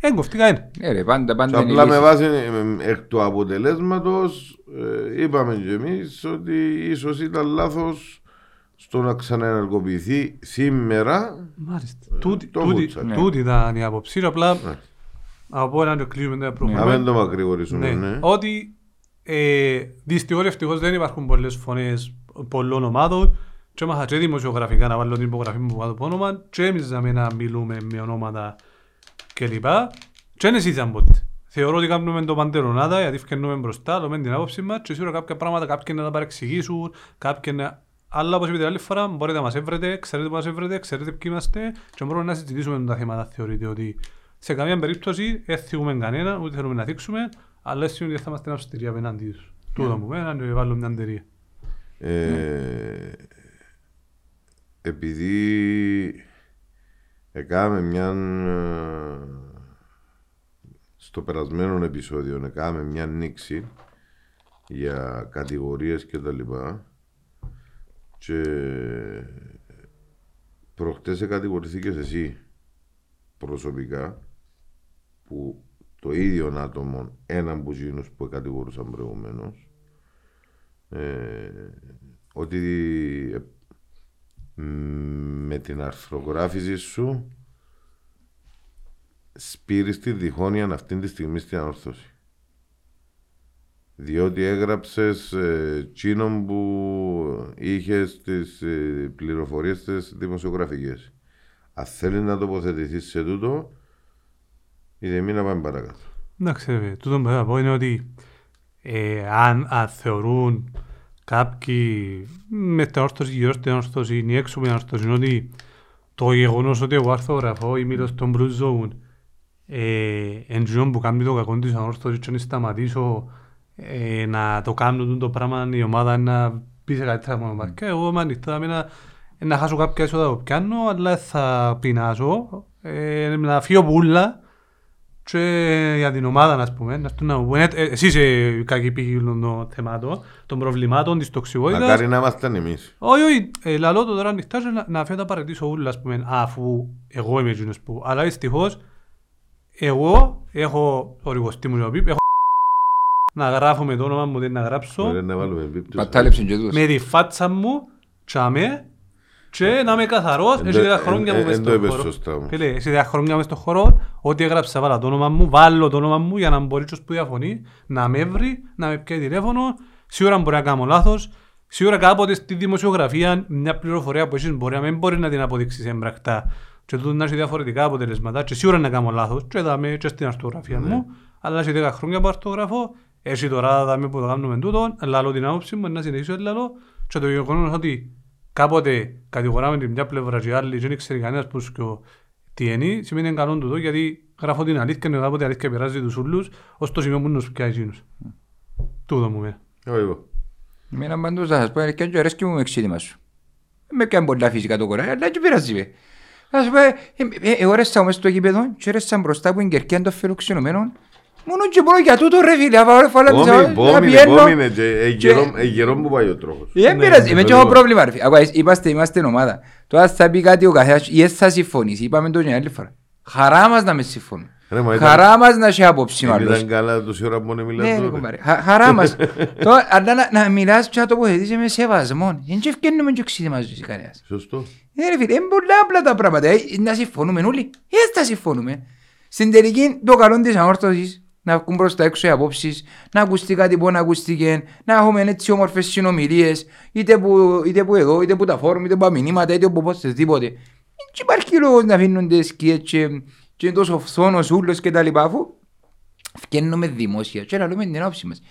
Δεν κόφτει κανένα. Ναι ρε, πάντα, πάντα είναι Απλά με λύση. βάση ε, εκ του αποτελέσματος ε, είπαμε και εμείς ότι ίσως ήταν λάθος στο να ξαναενεργοποιηθεί σήμερα Μάλιστα. Τούτη- το τούτη- βούτσα, ναι. Τούτη ήταν η άποψη. Απλά Ναι. Από έναν και κλείνουμε τα να προηγούμενα. μην το μακρηγορήσουμε. Ναι. Ναι. Ότι ε, δυστυχώς ευτυχώς δεν υπάρχουν πολλές φωνές πολλών ομάδων και έμαθα και δημοσιογραφικά να βάλω την υπογραφή μου κάτω από όνομα και εμείς να μην να μιλούμε με ονόματα κλπ. Και δεν εσείς ποτέ. Θεωρώ ότι κάνουμε το παντερονάδα γιατί φκαινούμε μπροστά, λέμε την άποψη μας και σίγουρα κάποια πράγματα κάποιοι να τα παρεξηγήσουν, κάποιοι να... Αλλά όπως είπατε άλλη φορά, μπορείτε να μας έβρετε, ξέρετε που μας έβρετε, ξέρετε ποιοι είμαστε και μπορούμε να συζητήσουμε τα θέματα θεωρείτε ότι σε καμία περίπτωση δεν θίγουμε κανένα, ούτε θέλουμε να θίξουμε, αλλά έτσι ότι θα είμαστε αυστηροί απέναντι τους. Τούτο μου πέρα και βάλω μια αντερία. Ε, επειδή έκαμε μια ε, στο περασμένο επεισόδιο έκαμε μια νήξη για κατηγορίες και τα λοιπά και προχτές κατηγορηθήκες εσύ προσωπικά που το ίδιο άτομο έναν από εκείνους που κατηγορούσαν προηγουμένως ε, ότι ε, μ, με την αρθρογράφηση σου σπήρεις τη διχόνοια αυτή τη στιγμή στην ανόρθωση. Διότι έγραψες ε, τσίνον που είχες τις ε, πληροφορίες τις δημοσιογραφικές. Αν θέλεις να τοποθετηθείς σε τούτο, είδε μην να πάμε παρακάτω. Εντάξει, ρε, τούτο που θέλω να πω είναι ότι ε, αν, αν θεωρούν κάποιοι με την όρθωση, γύρω στην όρθωση ή έξω με την όρθωση, είναι ότι το γεγονός ότι εγώ αρθογραφώ ή μιλώ στον Blue Zone ε, εν τούτο που κάνει το κακό της ανόρθωσης και να σταματήσω ε, να το κάνω τούτο το πράγμα η ομάδα να πει σε καλύτερα μόνο και εγώ είμαι ανοιχτά με να, να χάσω κάποια έσοδα που πιάνω αλλά θα πεινάσω ε, να φύγω πουλά και για την ομάδα, ας πούμε, να έρθουν να μου πούνε, «Ε, εσύ είσαι κακή πηγή των θεμάτων, των προβλημάτων, της τοξικότητας. Μακάρι να ήμασταν εμείς. Όχι, όχι, ε, λαλώ το τώρα ανοιχτά και να, να φέρω τα παρατήσω ούλα, ας πούμε, αφού εγώ είμαι εκείνος που... Αλλά δυστυχώς, εγώ έχω οριγοστή μου ζωή, έχω να γράφω με το όνομα μου, δεν να γράψω, Ωραία να βάλουμε επίπτωση. Πατάλεψε και τούτος. με τη φάτσα μου, τσάμε, και να είμαι καθαρός, Εν έχει το- δέκα χρόνια εν- μου μες εν το στον είπες χώρο. σωστά όμως. Φίλε, έχει δέκα χρόνια μες στον χώρο, ό,τι έγραψα βάλα το όνομα μου, βάλω το όνομα μου για να μπορεί ποιος που διαφωνεί, να με βρει, να με πιάει τηλέφωνο, σίγουρα μπορεί να κάνω λάθος, σίγουρα κάποτε στη δημοσιογραφία μια πληροφορία που έχεις μπορεί να μην μπορεί να την αποδείξεις έμπρακτα και τούτο να έχει διαφορετικά αποτελέσματα και σίγουρα να κάνω λάθος. Και δάμε και στην αρθογραφία μου, αλλά έχει 10 χρόνια που αρθογραφώ, έχει τώρα δάμε που το κάνουμε τούτο, λαλώ την άποψη μου, να συνεχίσω λαλώ. Και το γεγονός ότι κάποτε κατηγοράμε την μια πλευρά και η άλλη και δεν ξέρει κανένας πώς και ο- τι είναι, σημαίνει είναι καλό τούτο γιατί γράφω την αλήθεια και κάποτε η αλήθεια πειράζει τους ούλους ως το σημείο που να σου πιάει εκείνους. Τούτο μου μένα. Όχι εγώ. Εμένα πάντως θα σας πω, και αρέσκει μου εξήτημα σου. Με πιάνει πολλά φυσικά το κοράκι, αλλά και πειράζει με. Θα σου πω, ε, ε, ε, εγώ ρέσα μες στο γήπεδο και ρέσα μπροστά από την κερκία των φιλοξενωμένων. Μόνο και μόνο για τούτο ρε φίλε, αφού φάλα της Πόμι, αγοράς, να πόμι, πιένω. πόμι είναι και ε, και- γερό- ε, γερό που πάει ο τρόπος. Δεν πειράζει, είμαι και ναι, έχω ναι. πρόβλημα ρε φίλε. Ακούω, Είμαστε, είμαστε ομάδα. Τώρα θα πει κάτι ο καθένας ή θα συμφωνήσει, είπαμε το μια άλλη φορά. Χαρά μας να μες συμφωνούν. Ρε, μα ήταν- Χαρά μας να έχει απόψη ο Ε, άλλος. Ήταν καλά τόση ώρα που να μιλάς Ναι, ρε τώρα. κουμπάρε. Χα- Χαρά μας. Τώρα, αλλά να- να μιλάς και να τοποθετήσεις με σεβασμό. Δεν και ευκαινούμε και ξεδιμάζεις κανένας. Σωστό. Ναι ρε φίλε, είναι πολλά απλά τα πράγματα. Ε, Να συμφωνούμε όλοι. Ε, θα συμφωνούμε. Στην τελική, το καλό της ανόρθωσης, να βγουν προς τα έξω οι απόψεις, να ακουστεί κάτι που να ακούστηκε, να έχουμε έτσι όμορφες συνομιλίες, είτε που, είτε που εδώ, είτε που τα φόρουμ, είτε που τα μηνύματα, είτε που οπωσδήποτε. Δεν υπάρχει λόγος να αφήνονται σκιές και, και είναι τόσο φθόνος ούλος και τα λοιπά, αφού φτιάχνουμε δημόσια και να λέμε την άποψη μας.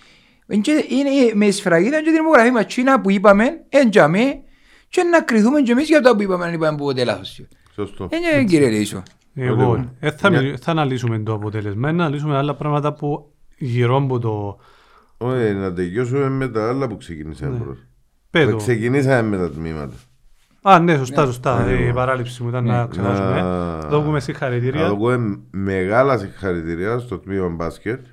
Εν και- Είναι με σφραγίδα και την υπογραφή μας. Τσίνα που είπαμε, εν τζαμί, και να κρυθούμε και εμείς για τα που είπαμε, αν είπαμε που ποτέ λάθος. Σωστό. Ε, ναι, κύριε Λίσο. Εγώ, ε, θα, Μια- μιλ- θα αναλύσουμε το αποτέλεσμα, να αναλύσουμε άλλα πράγματα που γύρω από το Όχι, να τελειώσουμε με τα άλλα που ξεκινήσαμε πρώτα. πέδο. Ξεκινήσαμε με τα τμήματα. Α, ναι, σωστά, σωστά. Ναι, Η ναι. παράληψη μου ήταν να ξεχάσουμε. Να- Δώκουμε Να συγχαρητήρια. δω μεγάλα συγχαρητήρια στο τμήμα μπάσκετ.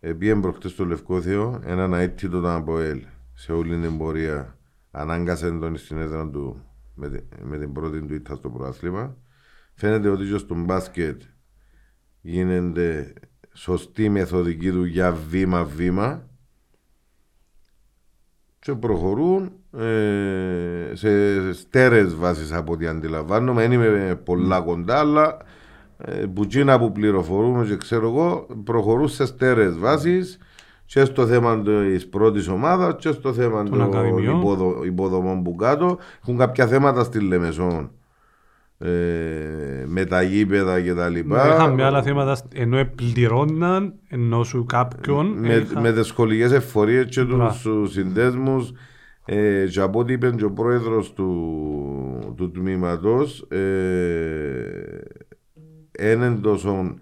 Επίεν προχτές στο Λευκό Θεό, έναν αίτητο τον ΑΠΟΕΛ σε όλη την πορεία. Ανάγκασε τον στην έδρα του με, τη- με την πρώτη του ήττα στο προάθλημα. Φαίνεται ότι και στο μπάσκετ γίνεται σωστή μεθοδική δουλειά βήμα-βήμα και προχωρούν ε, σε στέρες βάσεις από ό,τι αντιλαμβάνομαι. Δεν είμαι πολλά κοντά, αλλά ε, που εκείνα που πληροφορούμε και ξέρω εγώ προχωρούν σε στέρες βάσεις και στο θέμα της πρώτης ομάδας και στο θέμα των ακαδημιών. υποδο, υποδομών που κάτω. Έχουν κάποια θέματα στη Λεμεσόν ε, με τα γήπεδα και τα λοιπά. Ναι, Είχαμε άλλα θέματα σ- ενώ επληρώναν, ενώ σου κάποιον. με, είχα- με τις σχολικές εφορίες και Μπράβο. τους συνδέσμους ε, και από ό,τι είπε και ο πρόεδρος του, του τμήματος ε, είναι τόσο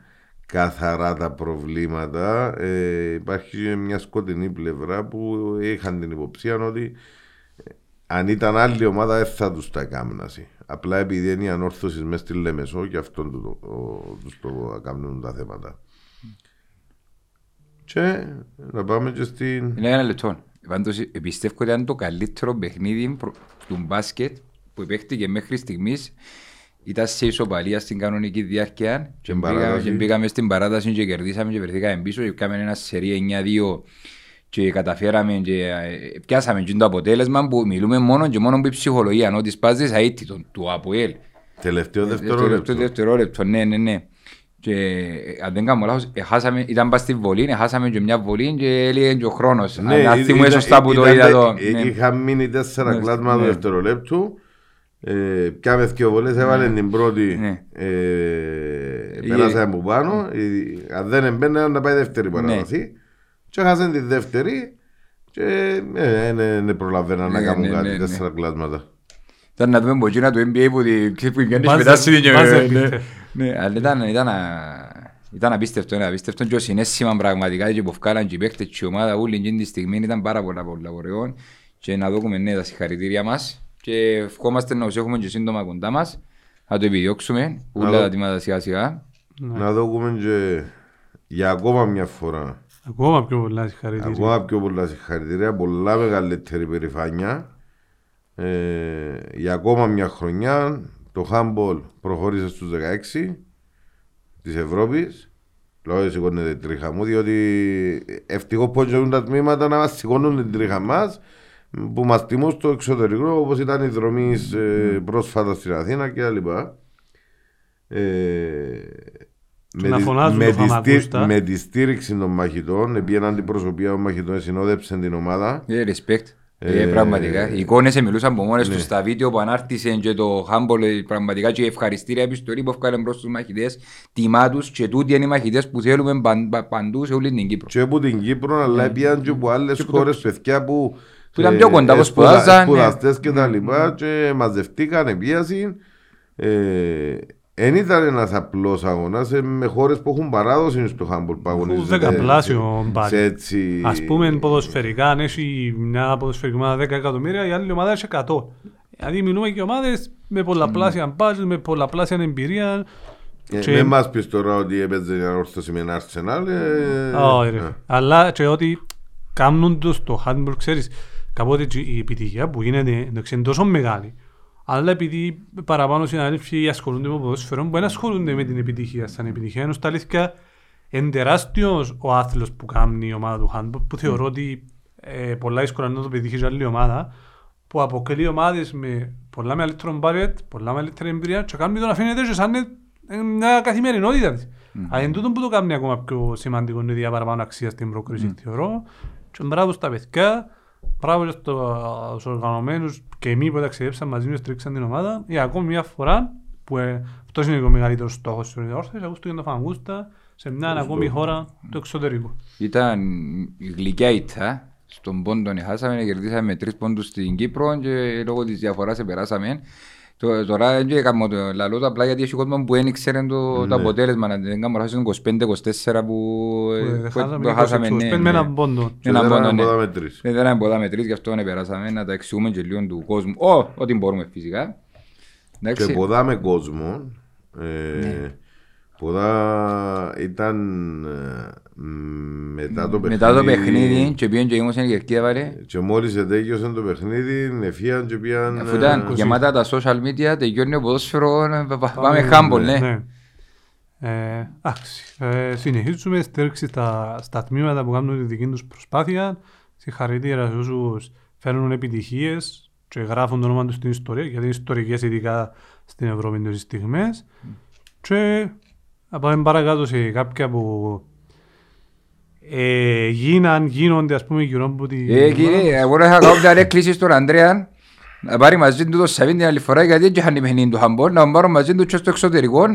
καθαρά τα προβλήματα ε, υπάρχει και μια σκοτεινή πλευρά που είχαν την υποψία ότι ε, αν ήταν άλλη ομάδα δεν θα τους τα κάμναση. Απλά επειδή είναι η ανόρθωσης μέσα στη Λέμεσο και αυτόν του, το, ο- τους το κάνουν τα θέματα. Και να πάμε και στην... Είναι ένα λεπτό. Πάντως ε, πιστεύω ότι ήταν το καλύτερο παιχνίδι προ- του μπάσκετ που παίχτηκε μέχρι στιγμής ήταν σε ισοπαλία στην κανονική διάρκεια και Στην μπήκαμε, παράταση. και μπήκαμε στην παράταση και κερδίσαμε και βρεθήκαμε πίσω και κάναμε ένα σερί 9-2 και καταφέραμε και ε, πιάσαμε και το αποτέλεσμα που μιλούμε μόνο και μόνο που η ψυχολογία ενώ της πάζης αίτητο του ΑΠΟΕΛ Τελευταίο Δεύτερο δευτερόλεπτο. δευτερόλεπτο, ναι, ναι, ναι. Και ε, αν δεν κάνω λάθος, εχάσαμε, ήταν πας στη βολή, έχασαμε και μια βολή και έλεγε και ο χρόνος. Ναι, αν θυμούμαι ήταν- σωστά που το ήταν- είδα το. ε, ναι. Είχα μείνει τέσσερα Ναι, κλάσματα ναι. δευτερολέπτου. Ε, Πιάμε δύο βολές, έβαλε την πρώτη. Ναι. ε, Περάσαμε από πάνω. Ε, Αν δεν εμπαίνε να πάει δεύτερη Ναι. παράδοση. Και έχασαν τη δεύτερη. Και ε, δεν δεν προλαβαίναν να Ναι, κάνουν ναι, κάτι. ναι, ναι. Τέσσερα κλάσματα. Ήταν να δούμε από εκείνα του NBA που τη- που βγαίνεις Μπάζε- μετά στην και- μπάζε ναι. πείτε. Ναι, αλλά ήταν, ήταν, α- ήταν απίστευτο, ήταν απίστευτο και ο συνέστημα πραγματικά και που βγάλαν και οι παίχτες και η ομάδα όλη εκείνη τη στιγμή ήταν πάρα πολλά πολλά ωραίο και να δούμε ναι, τα συγχαρητήρια μας και ευχόμαστε να τους έχουμε και σύντομα κοντά μας να το επιδιώξουμε όλα δω. τα τιμάτα σιγά σιγά Να δούμε και για ακόμα μια φορά. Ακόμα πιο πολλά συγχαρητήρια. Ακόμα πιο πολλά συγχαρητήρια, πολλά μεγαλύτερη περηφάνεια. Ε, για ακόμα μια χρονιά το handball προχώρησε στους 16 της Ευρώπης. Λόγω σηκώνεται την τρίχα μου, διότι ευτυχώς πως γίνουν τα τμήματα να μας σηκώνουν την τρίχα μας που μας τιμούν στο εξωτερικό όπως ήταν οι δρομείς ε, πρόσφατα στην Αθήνα κλπ. Ε, Και να φωνάζουν με, το τη στή- Φαμακούστα. με τη στήριξη των μαχητών, επειδή έναν αντιπροσωπεία των μαχητών συνόδεψε την ομάδα. Ε, respect. Ε, Ε, πραγματικά. Οι εικόνες μιλούσαν από μόνες ναι. τους στα βίντεο που ανάρτησαν και το Humble ε, πραγματικά και η ευχαριστήρια επιστολή που έφυγαν προς τους μαχητές. Τιμά τους και τούτοι είναι οι μαχητές που θέλουμε παν- πα- παντού σε όλη την Κύπρο. Και από την Κύπρο, αλλά πήγαν και από άλλες χώρες παιδιά που Που ήταν ε, πιο κοντά, που ε, σπουδα- σπουδάζαν, ναι. Σπουδαστές και τα λοιπά και μαζευτήκαν, επίασαν. Δεν ήταν ένας απλός αγώνας ε, με χώρες που έχουν παράδοση στο handball που αγωνίζονται δεκαπλάσιο σε- μπάλι. σε έτσι... Ας πούμε ποδοσφαιρικά, αν έχει μια ποδοσφαιρική ομάδα 10 εκατομμύρια, η άλλη ομάδα έχει 100. Δηλαδή μιλούμε και ομάδες με πολλαπλάσια budget, με πολλαπλάσια εμπειρία. Ε, Και- Δεν μας πεις τώρα ότι έπαιζε η ανόρθωση με ένα Arsenal. ε, Όχι ρε. ε. Αλλά και ότι κάνουν το στο Handball, ξέρεις, κάποτε και η επιτυχία που γίνεται εντάξει, είναι τόσο μεγάλη. Αλλά επειδή παραπάνω συναδέλφοι ασχολούνται με ποδόσφαιρο, μπορεί να ασχολούνται με την επιτυχία. Σαν επιτυχία ενώ στα αλήθεια είναι τεράστιος ο άθλος που κάνει η ομάδα του Handball, που θεωρώ ότι ε, πολλά δύσκολα να το πετύχει σε άλλη ομάδα, που αποκλεί ομάδες με πολλά μεγαλύτερο μπάρετ, πολλά μεγαλύτερη εμπειρία και κάνουν το να φαίνεται και σαν είναι μια καθημερινότητα της. Αλλά είναι τούτο που το κάνει ακόμα πιο σημαντικό, είναι η παραπάνω αξία στην πρόκριση, θεωρώ. Και μπράβο στα παιδιά, μπράβο και στους οργανωμένους και εμείς που ταξιδέψαν μαζί μου και στρίξαν την ομάδα. Για ακόμη μια φορά, που ε, αυτός είναι ο μεγαλύτερος στόχος της όρθωσης, ακούστηκε το Φαγκούστα σε μια ακόμη χώρα του εξωτερικού. Ήταν γλυκιά ήττα. Στον πόντο χάσαμε, κερδίσαμε με τρεις πόντους στην Κύπρο και λόγω της διαφοράς περάσαμε. Το- Τώρα δεν έκαμε το λαλό το απλά γιατί έχει κόσμο που δεν ήξερε το, το αποτέλεσμα. Να Δεν κάνουμε λάθος, είναι 25-24 που, Ε, που χάσαμε το χάσαμε. 26, ναι, με ναι. έναν πόντο. Και Έναν δεν πόντο, ήταν ναι. ποδά με τρεις. Ε, Δεν ήταν πολλά με τρεις, γι' αυτό δεν περάσαμε. Να τα εξηγούμε και λίγο του κόσμου. Ω, ό,τι μπορούμε φυσικά. Και Εντάξει. ποδά με κόσμο. ε, Ναι. Ποδά ήταν ε, μετά το παιχνίδι. Μετά το παιχνίδι και πήγαν και ήμασταν η Κερκίδα βαρέ. Και μόλις ετέγιωσε το παιχνίδι, εφίαν και πήγαν... Αφού ήταν ε, γεμάτα τα social media, τελειώνει ο ποδόσφαιρο, ε, πα- πα- πάμε χάμπολ, ναι. Ε, εντάξει. Ε, συνεχίζουμε στήριξη στα, στα τμήματα που κάνουν τη δική τους προσπάθεια. Συγχαρητήρια σε όσους φέρνουν επιτυχίες και γράφουν το όνομα τους στην ιστορία, γιατί είναι ιστορικές ειδικά στην Ευρώπη τις στιγμές. Και να πάμε παρακάτω σε κάποια που ε, γίναν, γίνονται ας πούμε γύρω από την... Ε, κύριε, εγώ να είχα κάνει μια έκκληση στον Ανδρέα να πάρει μαζί του το Σαβίν την άλλη φορά γιατί δεν είχαν παιχνίδι του χαμπόλ, να πάρουν μαζί του και στο εξωτερικό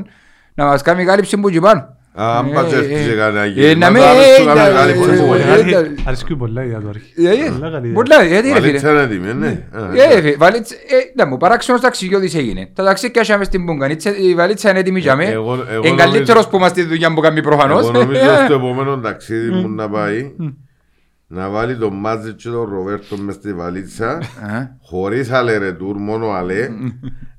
να μας κάνει κάλυψη που εκεί πάνω. Α, αν Ε, πας ε, έρθεις σε κανένα ε, γύρισμα, να με- τώρα σου ε, κάνουμε ε, καλή ε, φορά. ε, Αρέσκει- Αρέσκει πολλά η ιδέα του αρχή. Ε, ε, Πολλά καλή ιδέα. Πολλά, γιατί ρε Βαλίτσα φίλε. είναι έτοιμη, ναι. Α, Ε, ρε, βαλίτσα, ε, να μου, παράξενος ταξιδιώτης έγινε. Τα ταξίδια είχαμε στην Πούγκανίτσα, η βαλίτσα είναι έτοιμη για μέ. Εγώ- εγώ Είναι νομίζω- καλύτερος που είμαστε στη δουλειά που κάνει προφανώς. Εγώ νομίζω στο επόμενο ταξίδι μου να πάει να βάλει τον Μάτζι και τον Ροβέρτο μες στη βαλίτσα Α, χωρίς αλε ρετούρ, μόνο αλέ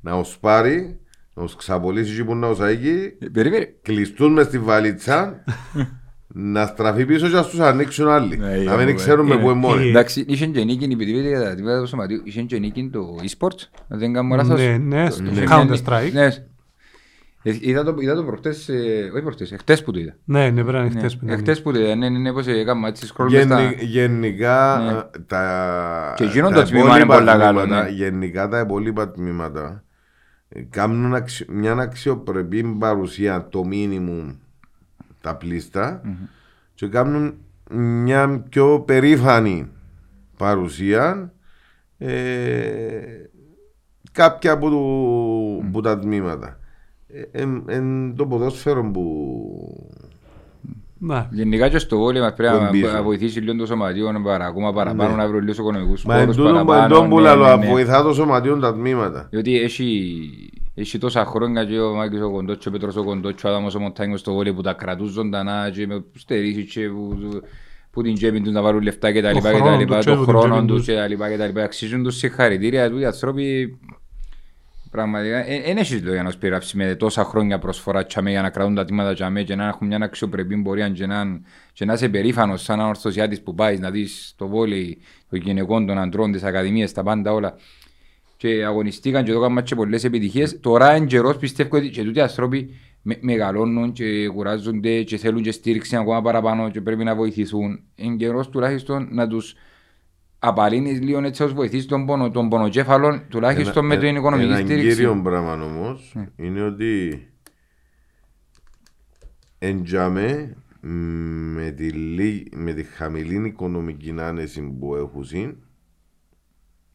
να τους πάρει, να τους ξαπολύσεις εκεί που να τους αίγει Περίμενε. κλειστούν μες στη βαλίτσα να στραφεί πίσω και να τους ανοίξουν άλλοι Ναι, να μην ε, ξέρουμε ε, που είναι μόνοι Εντάξει, είχε και νίκη, επειδή πήγε κατά τη βάση του σωματίου, είχε και νίκη το e-sports, αν δεν κάνω λάθος. Ναι, ναι, στο Είχε Counter μια- Strike. Ναι. Ε, Είδα το, είδα το προχτές, ε, όχι προχτές, χτες που το είδα. Ναι, ναι, πρέπει να είναι Ναι, χτες που ήταν. χτες που το είδα, ναι, ναι, ναι, πως έκανα έτσι scroll μες στα... Γενι- Γενικά Ναι. τα, Και εκείνο τα το τμήμα είναι υπόλοιπα πολλά καλό, τμήματα- ναι. Γενικά τα υπόλοιπα τμήματα ε, κάνουν αξι- μια αξιοπρεπή παρουσία το μίνιμουμ τα πλήστα και κάνουν μια πιο περήφανη παρουσία ε, κάποια από, το, από τα τμήματα. Ε, εν- εν το ποδόσφαιρο που Ναι. Γενικά και στο βόλιο μας πρέπει Τον να- πίσω. να βοηθήσει λίγο το σωματείο να παρα- ακόμα παραπάνω Ναι. να βρουν λίγους οικονομικούς Μα πόρους εντούτον παραπάνω. εντόν που ναι, λαλώ, ναι, ναι. βοηθά το σωματείο τα τμήματα. Διότι έχει, έχει τόσα χρόνια και ο Μάκης ο Κοντός και ο Πέτρος ο Κοντός και ο Άδαμος ο Μοντάνιος στο βόλιο που τα κρατούν ζωντανά και με στερήσεις και που, που την τσέπη τους να πάρουν λεφτά και τα Το λοιπά και τα χρόνο λοιπά, τους το και την χρόνο τσέπη τους τους. και τα λοιπά και τα λοιπά. Αξίζουν τους συγχαρητήρια του οι άνθρωποι Πραγματικά, δεν έχεις λόγια να σπειράψει με τόσα χρόνια προσφορά τσάμε για να κρατούν τα τμήματα τσάμε και να έχουν μια αξιοπρεπή πορεία και να, και να είσαι περήφανος σαν ορθωσιάτης που πάεις να δεις το βόλεϊ των γυναικών, των αντρών, τις ακαδημίες, τα πάντα όλα και αγωνιστήκαν και το έκαναν και πολλές επιτυχίες. Τώρα είναι καιρός πιστεύω ότι και τούτοι οι άνθρωποι με, μεγαλώνουν και κουράζονται και θέλουν και στήριξη ακόμα παραπάνω και πρέπει να βοηθηθούν. Είναι καιρός τουλάχιστον να τους απαλύνεις λίγο έτσι ως βοηθήσεις τον, πονο, τον πονοκέφαλο τουλάχιστον με την οικονομική ένα στήριξη. κύριο πράγμα όμως είναι ότι εντιαμε με τη, λί- με τη χαμηλή οικονομική άνεση που έχουν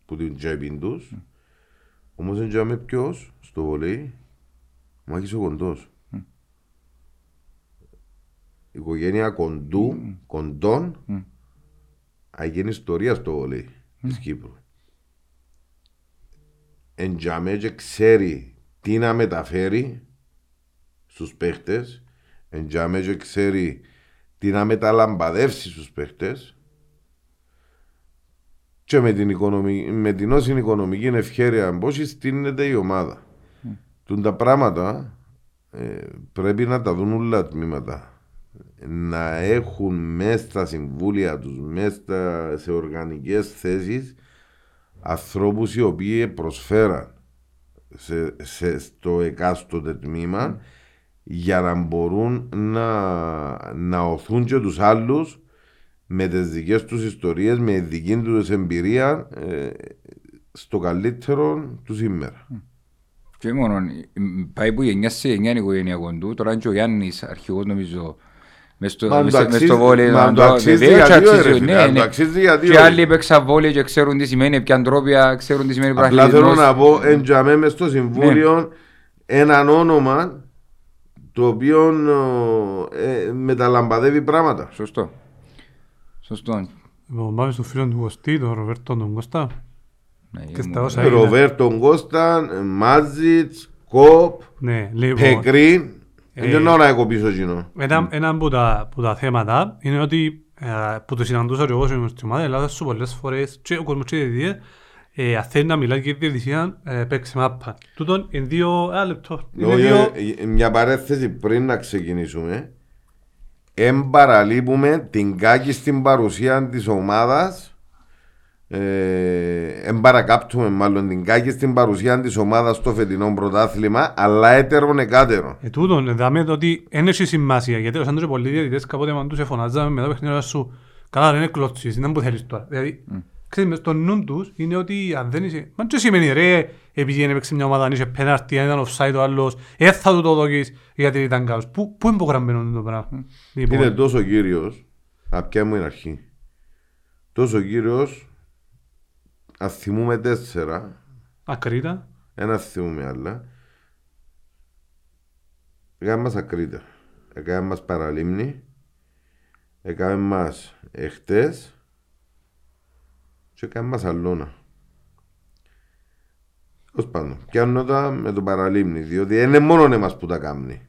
που την τσέπη τους όμως εντιαμε ποιος στο βολέι ο Μάκης ο Κοντός. Η οικογένεια κοντού, κοντών αγίνει ιστορία στο βολέι της Κύπρου εντιαμέ και ξέρει τι να μεταφέρει στους παίχτες εντιαμέ και ξέρει τι να μεταλαμπαδεύσει στους παίχτες και με την, οικονομική, με την όση οικονομική ευχαίρεια πώς στείνεται η ομάδα. Τούν τα πράγματα ε, πρέπει να τα δουν όλα τα τμήματα. Να έχουν μέσα στα συμβούλια τους, μέσα σε οργανικές θέσεις ανθρώπους οι οποίοι προσφέραν σε, σε, στο εκάστοτε τμήμα για να μπορούν να, να οθούν και τους άλλους με τις δικές τους ιστορίες, με τη δική τους εμπειρία ε, στο καλύτερο του σήμερα. Και μόνο, πάει που γενιά σε γενιά είναι οικογενειακό του, τώρα είναι και ο Γιάννης αρχηγός νομίζω μες στο, Μα μες, το μες στο αξίζει- βόλεϊ. μα να το αξίζει βεβαίως για δύο, αξίζει, ρε φίλε, ναι, αν το ναι. αξίζει για δύο, Και ρε. άλλοι παίξαν βόλεϊ και ξέρουν τι σημαίνει πιαντρόπια, ξέρουν τι σημαίνει Απλά θέλω πραχλητισμός. να πω, εντιαμέ μες στο Συμβούλιο έναν όνομα το οποίο ε, μεταλαμπαδεύει πράγματα. Σωστό. Σωστό. Λοιπόν, πάμε στο φίλος του Κωστή, τον Ροβέρτο τον Κώστα. Ναι, Και μου- στα όσα έγιναν. Ροβέρτον Κώσταν, Μάζιτς, Κόπ, Ναι, λοιπόν, Πεκρίν. Ε, Δεν εννοώ να έχω πίσω εκείνο. Ένα, ένα από, τα, από τα θέματα είναι ότι ε, που το συναντούσα και εγώ στην στην ομάδα Ελλάδας σου πολλές φορές και ο κόσμος και η διαιτησία ε, αν θέλει να μιλάει και η διαιτησία ε, παίξει μάπα. Τούτον είναι δύο, ένα λεπτό. Είναι Όχι, δύο, ε, Μια παρέθεση πριν να ξεκινήσουμε. Εν παραλείπουμε την κάκιστη παρουσία της ομάδας ε, εν παρακάπτουμε μάλλον την κάκιστη παρουσία της ομάδας στο φετινό πρωτάθλημα αλλά έτερον εκάτερον. ε, τούτον, δάμε το ότι δεν έχει σημασία γιατί ο Σάντρος πολλοί διαιτητές κάποτε μαν τους εφωνάζαμε μετά το παιχνίδι σου καλά δεν είναι κλωτσίς, είναι που θέλεις τώρα. Δηλαδή, ξέρεις, μες στο νου τους είναι ότι αν δεν είσαι... Μα τι σημαίνει ρε, επειδή είναι παίξει μια ομάδα, αν είσαι πέναρτη, αν ήταν offside ο άλλος, ε, θα του το δοκείς γιατί ήταν κάπως. Πού, πού είναι υπογραμμένο το πράγμα; Λοιπόν, Είναι τόσο κύριος, απ' ποια μου είναι αρχή. Τόσο κύριος, αν θυμούμε τέσσερα, ακρίτα. ένα θυμούμε άλλα, έκαμε μας ακρίτα, έκαμε μας παραλίμνη, έκαμε μας εχτές και έκαμε μας αλώνα. Ως πάνω, πιάνω τα με το παραλίμνη, διότι δεν είναι μόνο εμάς που τα κάνει.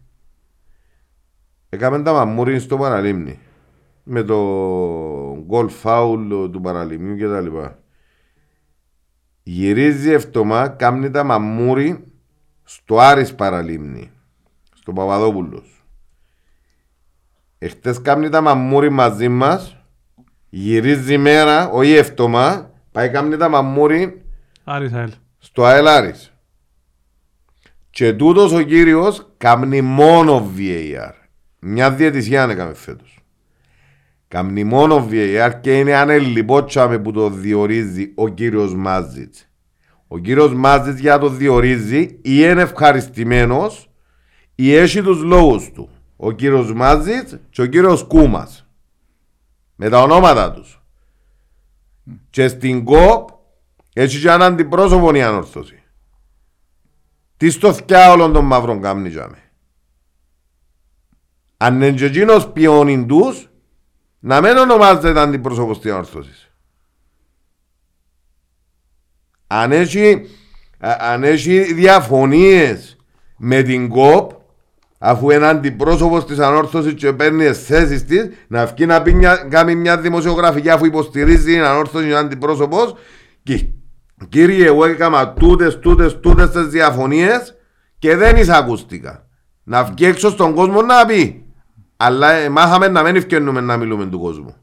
Έκαμε τα μαμούρι στο παραλίμνη. Με το γκολ φάουλ του παραλιμνιού και τα λοιπά. Γυρίζει ευτομά, κάνει τα μαμούρι στο Άρης παραλίμνη. Στο Παπαδόπουλος. Εχθές κάνει τα μαμούρι μαζί μας. Γυρίζει μέρα, όχι ευτομά. Πάει κάνει τα μαμούρι Άρης ΑΕΛ. στο ΑΕΛ Άρης. Και τούτος ο κύριος κάνει μόνο VAR. Μια διαιτησία έκαμε φέτος. Κάνει μόνο VAR και είναι ανελιπότσαμε που το διορίζει ο κύριος Μάζιτς. Ο κύριος Μάζιτς για το διορίζει ή είναι ευχαριστημένος ή έχει τους λόγους του. Ο κύριος Μάζιτς και ο κύριος Κούμας. Με τα ονόματα τους. Και στην ΚΟΠ έχει και έναν αντιπρόσωπο η ανόρθωση. Τι στο θκιά όλων των μαύρων κάμνη τζάμε. Αν είναι και εκείνος ποιόνιν τους, να μην ονομάζεται αντιπρόσωπος της ανόρθωσης. Αν έχει, α- αν έχει διαφωνίες με την ΚΟΠ, αφού είναι αντιπρόσωπος της ανόρθωσης και παίρνει τις θέσεις της, να βγει να πει μια, κάνει μια δημοσιογραφική αφού υποστηρίζει την ανόρθωση είναι αντιπρόσωπος και κύριε εγώ έκανα τούτες, τούτες, τούτες τις διαφωνίες και δεν εισακούστηκα. Να βγει έξω στον κόσμο να πει. Αλλά ε, μάθαμε να μην ευκαινούμε να μιλούμε του κόσμου.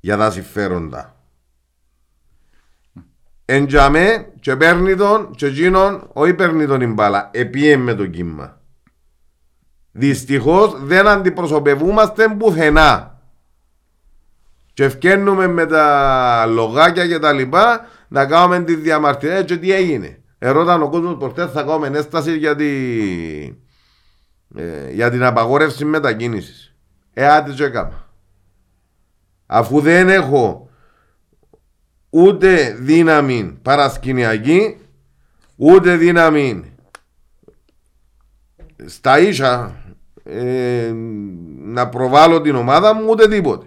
Για τα συμφέροντα. Εντιαμέ και παίρνει τον και εκείνον όχι παίρνει τον η μπάλα. Επίε με το κύμα. Δυστυχώς δεν αντιπροσωπευούμαστε πουθενά. Και ευκαινούμε με τα λογάκια και τα λοιπά να κάνουμε τη διαμαρτυρία και τι έγινε. Ερώταν ο κόσμος πορτές θα κάνουμε ένσταση για, τη, ε, για την απαγόρευση μετακίνησης. Ε, άντε και έκανα. Αφού δεν έχω ούτε δύναμη παρασκηνιακή, ούτε δύναμη στα ίσα ε, να προβάλλω την ομάδα μου, ούτε τίποτε.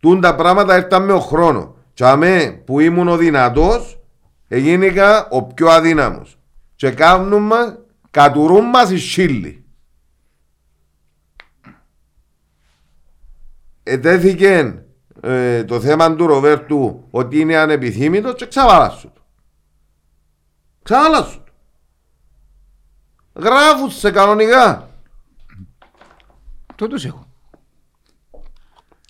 Τούν τα πράγματα ήρθαν με ο χρόνο. Και αμέ που ήμουν ο δυνατός, έγινηκα ο πιο αδύναμος. Και κάνουν μας, κατουρούν μας οι σύλλοι. Ετέθηκε ε, το θέμα του Ροβέρτου ότι είναι ανεπιθύμητος και ξαβάλασου του. Ξαβάλασου του. Γράφουν σε κανονικά. Τούτους έχω.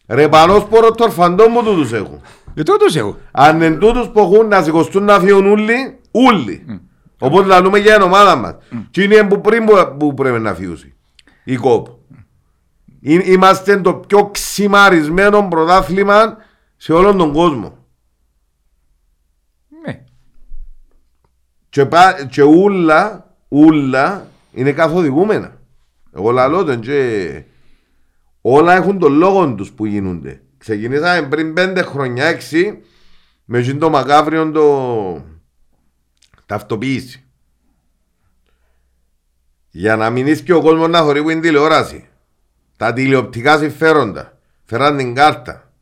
Ρε πανόσπορο τορφαντό μου τούτους έχουν. Ε, τούτους έχω. Αν εν τούτους που έχουν να σηκωστούν να φύγουν όλοι, όλοι. Οπότε να δούμε για την ομάδα μας. Και είναι που πριν που- που πρέπει να φύγουν. Η κόπ. Εί- Είμαστε το πιο ξημαρισμένο πρωτάθλημα σε όλον τον κόσμο. Ναι. Και, πα, και ούλα, ούλα είναι καθοδηγούμενα. Εγώ λαλώ τον και όλα έχουν τον λόγο τους που γίνονται. Ξεκινήσαμε πριν πέντε χρονιά, έξι, με εκείνο το μακάβριο το ταυτοποίηση. Για να μην και ο κόσμος να χορηγεί την τηλεόραση. Τα τηλεοπτικά συμφέροντα. Φέραν την κάρτα.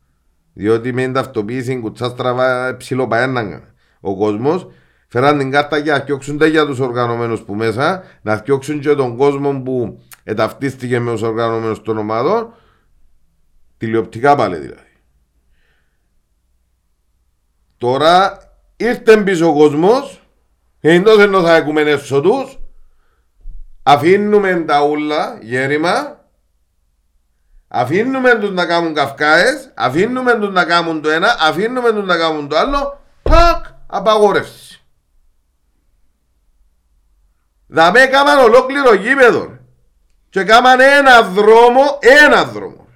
Διότι με την ταυτοποίηση κουτσά στραβά ψηλό παέναν ο κόσμος. Φέραν την κάρτα για να φτιάξουν τα για τους οργανωμένους που μέσα, να φτιάξουν και τον κόσμο που εταυτίστηκε με τους οργανωμένους των ομάδων. Τηλεοπτικά πάλι δηλαδή. Τώρα ήρθε πίσω ο κόσμος, εντός ενώ θα έχουμε έσοδους, αφήνουμε τα ούλα γέρημα, αφήνουμε τους να κάνουν καυκάες, αφήνουμε τους να κάνουν το ένα, αφήνουμε τους να κάνουν το άλλο, πακ, απαγόρευση. Δαμέ έκαναν ολόκληρο γήπεδο. ρε. Και έκαναν ένα δρόμο, ένα δρόμο.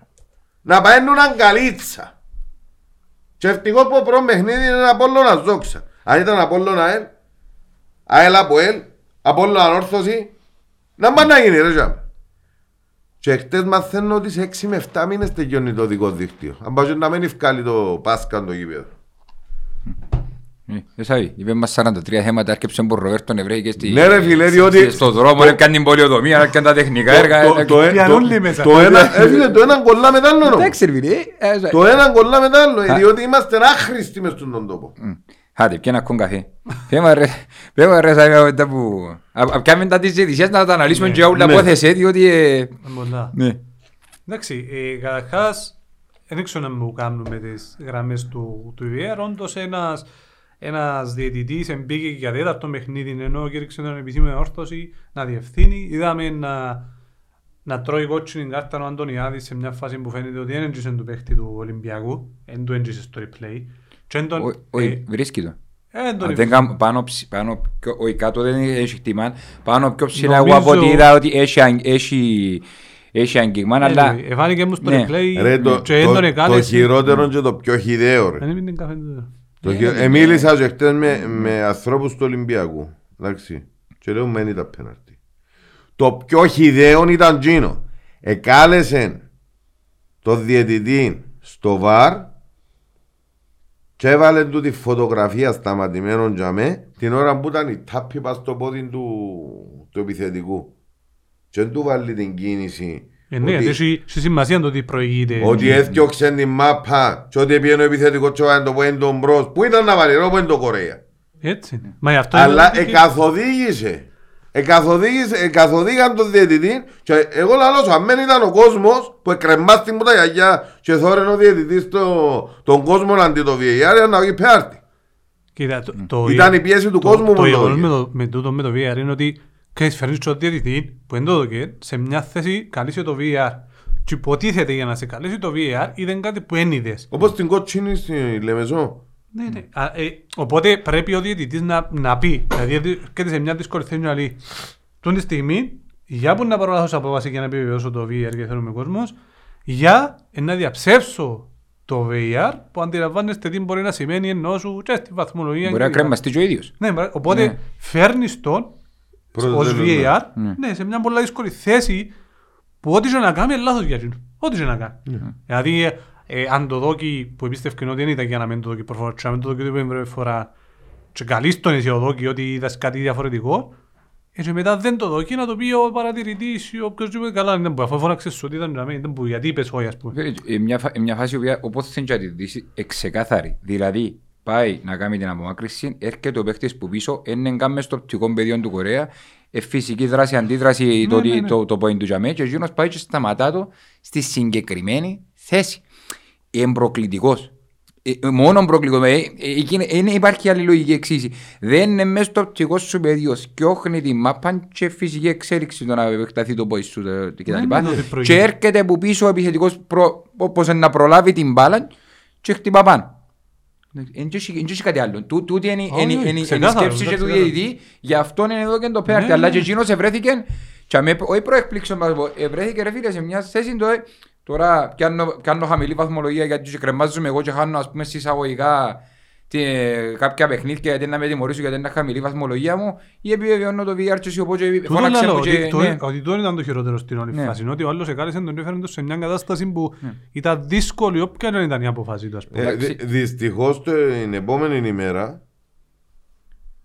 Να παίρνουν αγκαλίτσα. Και ευτυχώς που ο πρώτος παιχνίδι είναι Απόλλωνα δόξα. Αν ήταν Απόλλωνα ΑΕΛ, ΑΕΛ από ΕΛ, Απόλλωνα ανόρθωση, να μπορεί να γίνει ρε τζάμε. Και χτες μαθαίνω ότι σε 6 με 7 μήνες τελειώνει το δικό δίκτυο. Αν πάει να μην ευκάλει το Πάσκα το γήπεδο. Ε, Δεν σάβει, είπε μας 43 θέματα, έρκεψε ο Ροβέρτο Νευρέη και στη... Ναι, ρε φίλε, διότι- Στο δρόμο, έκανε την πολιοδομία, έκανε τα τεχνικά έργα. Το- έκανε- το- ε- Πιαν το- όλοι μέσα. Το ένα, ε, φίλε, το ένα κολλά με το άλλο. νο. Εντάξει ρε φίλε, ε, ε, Το ένα κολλά με το άλλο, ε, διότι είμαστε άχρηστοι μες στον τόπο. Άντε, πιένα ακούν καφέ. Πέμα ρε, πέμα ρε, σαν μετά που... Α- Πιάμε τα της ζητησίας να τα αναλύσουμε και όλα ναι. που έθεσε, διότι... ε, Πολλά. Ναι. Εντάξει, ε, καταρχάς, δεν ξέρω να μου κάνουμε τις γραμμές του, του VAR, όντως ένας, ένας διαιτητής εμπήκε για τέταρτο παιχνίδι ενώ κήρυξε τον επισήμενο όρθωση να διευθύνει. Είδαμε να, να τρώει κότσινη κάρτα ο Αντωνιάδης σε μια φάση που φαίνεται ότι δεν έντυσε του παίχτη του Ολυμπιακού, δεν του έντυσε στο replay. Και εν τον- Ω- ε, Όχι, βρίσκει το. ε, εν τον Αν δεν κάνουμε πάνω, ψ- πάνω πιο- όχι κάτω δεν έχει χτυμάν, πάνω πιο ψηλά εγώ Νομίζω- από ό,τι είδα ότι έχει, αγ- έχει, έχει αγγίγμα, αλλά anyway, Εφάνηκε μου στο Ναι. replay Ρε, το, και εν τον το, το εκάλεσε. χειρότερο και το πιο χιδαίο, ρε. Δεν έπινε καφέ τότε. Το χει- ε, μίλησα και χτες με, με ανθρώπους του Ολυμπιακού. Εντάξει. Και λέω μένει τα πέναρτη. Το πιο χιδαίο ήταν τζίνο. Εκάλεσε το διαιτητή στο βαρ και έβαλε του τη φωτογραφία σταματημένον για με την ώρα που ήταν η τάπη πας στο πόδι του, του επιθετικού. Και δεν του βάλει την κίνηση. Ε, ναι, ότι- γιατί έχει έχει σημασία το ότι προηγείται. ότι έθιωξε την μάπα και ότι πήγαινε ο επιθετικός και βάλε το που είναι τον μπρος. Πού ήταν να βάλει, ρε, που είναι το Κορέα. Έτσι είναι. Μα γι' αυτό Αλλά είναι ότι- εκαθοδήγησε. Εκαθοδήγησε, εκαθοδήγαν τον διαιτητή και εγώ λαλώ σου, αν δεν ήταν ο κόσμος που εκρεμάστη μου τα γιαγιά και θόρεν ο διαιτητής το, τον κόσμο αντί το VAR να βγει πέαρτη. Κοίτα, το, το, Ήταν η πίεση του το- κόσμου Το που το γεγονός είχε. με, το, με, τούτο, με το VR είναι ότι ξέρεις, φέρνεις τον διαιτητή που δεν το δοκέ, σε μια θέση καλείσαι το VR. Και υποτίθεται για να σε καλέσει το VR ήταν κάτι που δεν είδες. Όπως την κότσινη στη Λεμεζό. Ναι, ναι. Α, ε, οπότε πρέπει ο διαιτητής να, να πει, δηλαδή έρχεται σε μια δύσκολη θέση να λέει «Τούν τη στιγμή, για που να πάρω λάθος απόφαση για να επιβεβαιώσω το VR και θέλουμε κόσμος, για να διαψεύσω το VR που αντιλαμβάνεστε τι μπορεί να σημαίνει ενώ σου και στη βαθμολογία. μπορεί να κλπ. κρέμαστεί και ο ίδιος. Ναι, μπρα- οπότε Ναι. φέρνεις τον Πρώτο ως τέλος, VAR ναι. ναι, σε μια πολύ δύσκολη θέση που ό,τι και να κάνει είναι λάθος για εκείνο. Ό,τι και να κάνει. Ναι. Δηλαδή, ε, ε, αν το δόκι που επίστευκε ότι δεν ήταν για να μην το δόκι προφορά, και να μην το δόκι την πρώτη φορά και καλείς τον εσύ ο δόκι ότι είδας κάτι διαφορετικό, ε, και μετά δεν το δόκι να το πει ο παρατηρητής ή οποιοςδήποτε καλά, δεν μπορεί, αφού φώναξες σου ότι ήταν για μένα, δεν μπορεί, γιατί είπες όχι ας πούμε. Ε, ε, μια, φα- ε, μια φάση η οποία οπότε θέλεις να τη δεις εξεκάθαρη. Δηλαδή, πάει να κάνει την απομάκρυση, έρχεται ο παίχτης που πίσω, είναι καν στο οπτικό πεδίο του Κορέα, ε, φυσική δράση, αντίδραση, το, ναι, ναι. το, το point του Τζαμέ και εκείνος πάει και σταματά το στη συγκεκριμένη θέση. Είναι προκλητικός. Ε, ε, μόνο προκλητικός. Ε, ε, εκείνη- Είναι υπάρχει άλλη λογική εξήγηση. Δεν είναι μέσα στο οπτικός σου πεδίο. Σκιώχνει τη μάπα και φυσική εξέλιξη το να επεκταθεί το πόη σου ε, κτλ. Δεν είναι ότι προηγεί. Και έρχεται από πίσω ο επιθετικός προ, όπως να προλάβει την μπάλα και χτυπά πάνω. Δεν έχει κάτι άλλο. Τού- Τούτη είναι Όχι, είναι- είναι- είναι η ξεκάθαρο, σκέψη και του ξεκάθαρο. διαιτητή. Γι' αυτό είναι εδώ και το πέναρτι. Ναι, Αλλά ναι. και εκείνος ευρέθηκε και με, όχι προεκπλήξεω μας πω, ευρέθηκε ρε φίλε σε μια θέση το, ε, τώρα πιάνω, πιάνω χαμηλή βαθμολογία γιατί και κρεμάζομαι εγώ και χάνω ας πούμε συσσαγωγικά τι, ε, κάποια παιχνίδια γιατί να με τιμωρήσω γιατί είναι χαμηλή βαθμολογία μου ή επιβεβαιώνω το VR και εσύ οπότε Τούτο φώναξε λέω, μου ότι και το- ναι. Ότι το ήταν το χειρότερο στην όλη Ναι. φάση. είναι Ότι ο άλλος εκάλεσε τον έφερε τον σε μια κατάσταση που ήταν δύσκολη όποια δεν ήταν η αποφάση του. ας πούμε. Ε, Εντάξει. δυ- δυστυχώς την επόμενη ημέρα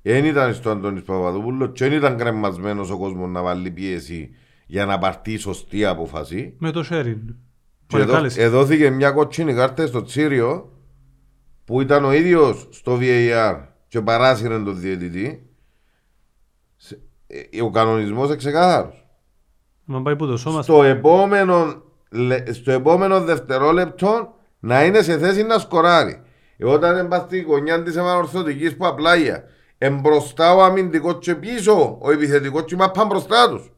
δεν ήταν στο Αντώνης Παπαδόπουλος και δεν ήταν κρεμασμένος ο κόσμος να βάλει πίεση για να πάρει σωστή αποφασή. Με το sharing. Και Ο εδώ, εκάλεσε. εδώθηκε μια κότσινη κάρτα στο Τσίριο που ήταν ο ίδιος στο VAR και παράσυρε τον διαιτητή. Σε- ε, Ο κανονισμός είναι ξεκάθαρος. Μα πάει που το σώμα Στο επόμενο, λε- στο επόμενο δευτερόλεπτο να είναι σε θέση να σκοράρει. Ε, Όταν είναι πας στη γωνιά της επανορθωτικής που απλάγια εμπροστά ο αμυντικός και πίσω ο επιθετικός και πάνε μπροστά τους.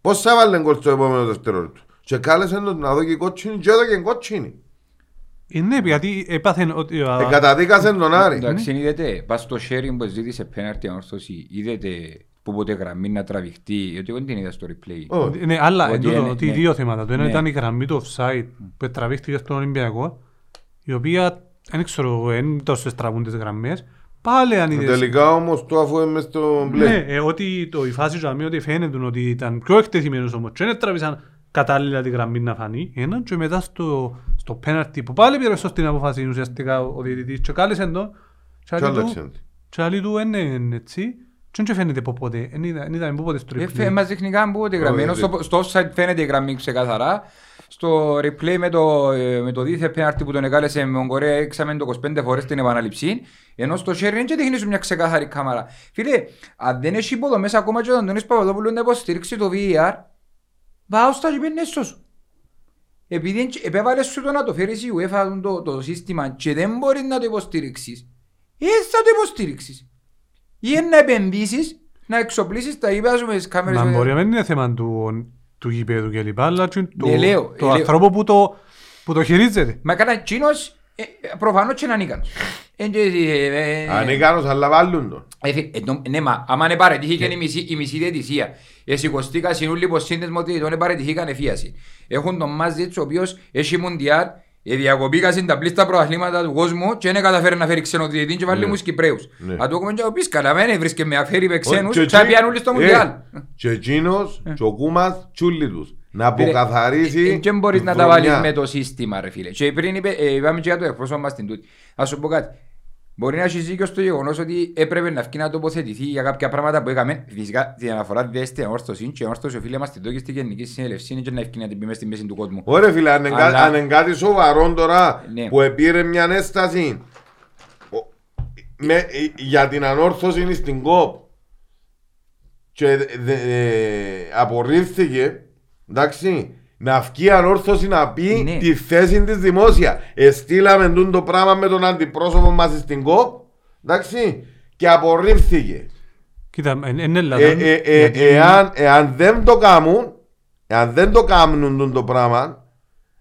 Πώς θα βάλει γκολ στο επόμενο δευτερόλεπτο; Και κάλεσε τον να δω και κότσινη και έδωκε κότσινη. Ε, Ναι, γιατί έπαθε ότι... α, Ε, καταδίκασε τον Άρη. Εντάξει, είδετε, πας στο sharing που ζήτησε πέναρτη ανόρθωση, είδετε που ποτέ γραμμή να τραβηχτεί, γιατί εγώ δεν την είδα στο replay. Όχι. Ναι, άλλα, Ότι εντούτο, είναι- ότι ναι. δύο θέματα. Το ένα Ναι. ήταν η γραμμή του offside που τραβήχτηκε στον Ολυμπιακό, η οποία, δεν ξέρω, δεν τόσο στραβούν τις γραμμές. Πάλι αν είδες... Τελικά όμως το αφού είμαι στο μπλε. Ναι, ε, ότι το, η φάση του αμήν ότι φαίνεται ότι ήταν πιο εκτεθειμένος όμως και δεν τραβήσαν κατάλληλα τη γραμμή να φανεί. Ένα και μετά στο, στο πέναρτι που πάλι πήρε σωστή αποφάση ουσιαστικά ο διαιτητής και κάλεσε τον και Και άλλοι άλλαξε. του- και άλλοι του είναι έτσι και δεν φαίνεται από πότε, δεν είδα- δεν είδαμε από πότε στο Ε, replay. φε- Μας δείχνει καν που τη γραμμή, ενώ στο, στο offside φαίνεται η γραμμή ξεκαθαρά. Στο replay με το, ε, με το δίθε πέναρτι που τον εκάλεσε με τον Κορέα έξαμε το 25 φορές την επαναληψή, ενώ στο sharing δεν δείχνει σου μια ξεκάθαρη κάμερα. Φίλε, αν δεν έχει υποδομές ακόμα και ο Αντώνης Παπαδόπουλου να υποστηρίξει το VAR, πάω στα και πιένει έσω σου. Επειδή εν- επέβαλες σου το να το φέρεις η UEFA το, το σύστημα και δεν μπορείς να το υποστηρίξεις, ε, θα το υποστηρίξεις. Ή να επενδύσεις, να εξοπλίσεις τα είπα σου με τις κάμερες. Μα με- μπορεί να μην είναι θέμα του, του γηπέδου και λοιπά, αλλά και του, Ναι, λέω, του ε, λέω. ανθρώπου που το, που το χειρίζεται. Μα κατά εκείνος, ε, ε, προφανώς και είναι ανίκανος. Ε, και, ε, ε, Ανίκανος αλλά βάλουν τον. ε, φι- ε, το- Ναι, μα άμα είναι παρετήχηκαν η μισή, η μισή διαιτησία. Εσηκωστήκα συνούλοι πως σύνδεσμο ότι τον παρετήχηκαν εφίαση. Έχουν τον Μάζιτς ο οποίος έχει μουντιάλ, ε, διακοπήκασαν τα πλήστα προαθλήματα του κόσμου και δεν καταφέρει να φέρει ξενοδιαιτή και βάλει Ναι. μου Κυπρέους. Ναι. Αν το έχουμε και ο πεις καλά, δεν βρίσκε με αφαίρει με ξένους Και και εκεί- πιάνουν όλοι στο ε, μουντιάλ. Και εκείνος, και ο Κούμας, τσούλοι τους. Να Φίλε, αποκαθαρίσει ε, ε, Και μπορείς τη να τα βάλεις βρωμιά. με το σύστημα ρε φίλε. Και πριν είπε, ε, είπαμε και για το εκπρόσωπο μας στην τούτη. Ας σου πω κάτι. Μπορεί να έχει δίκιο στο γεγονός ότι έπρεπε να βγει να τοποθετηθεί για κάποια πράγματα που έκαμε. Φυσικά την αναφορά δεν στην όρθωση και η όρθωση οφείλει μας την τόκη στη Γενική Συνέλευση είναι και να βγει να την πει μες στη μέση του κόσμου. Ωραία φίλε, αν είναι κα- Αλλά- αν είναι κάτι σοβαρό τώρα Ναι. που επήρε μια ένσταση ο- με- για την ανόρθωση στην ΚΟΠ και δε- δε- απορρίφθηκε, εντάξει, να βγει η ανόρθωση να πει Ναι. τη θέση της δημόσια. Εστήλαμε τούτο το πράγμα με τον αντιπρόσωπο μας στην ΚΟΠ, εντάξει, και απορρίφθηκε. Κοίτα, ε, είναι Ε, λάθος. ε, ε, γιατί- εάν, εάν δεν το κάνουν, εάν δεν το κάνουν τούτο το πράγμα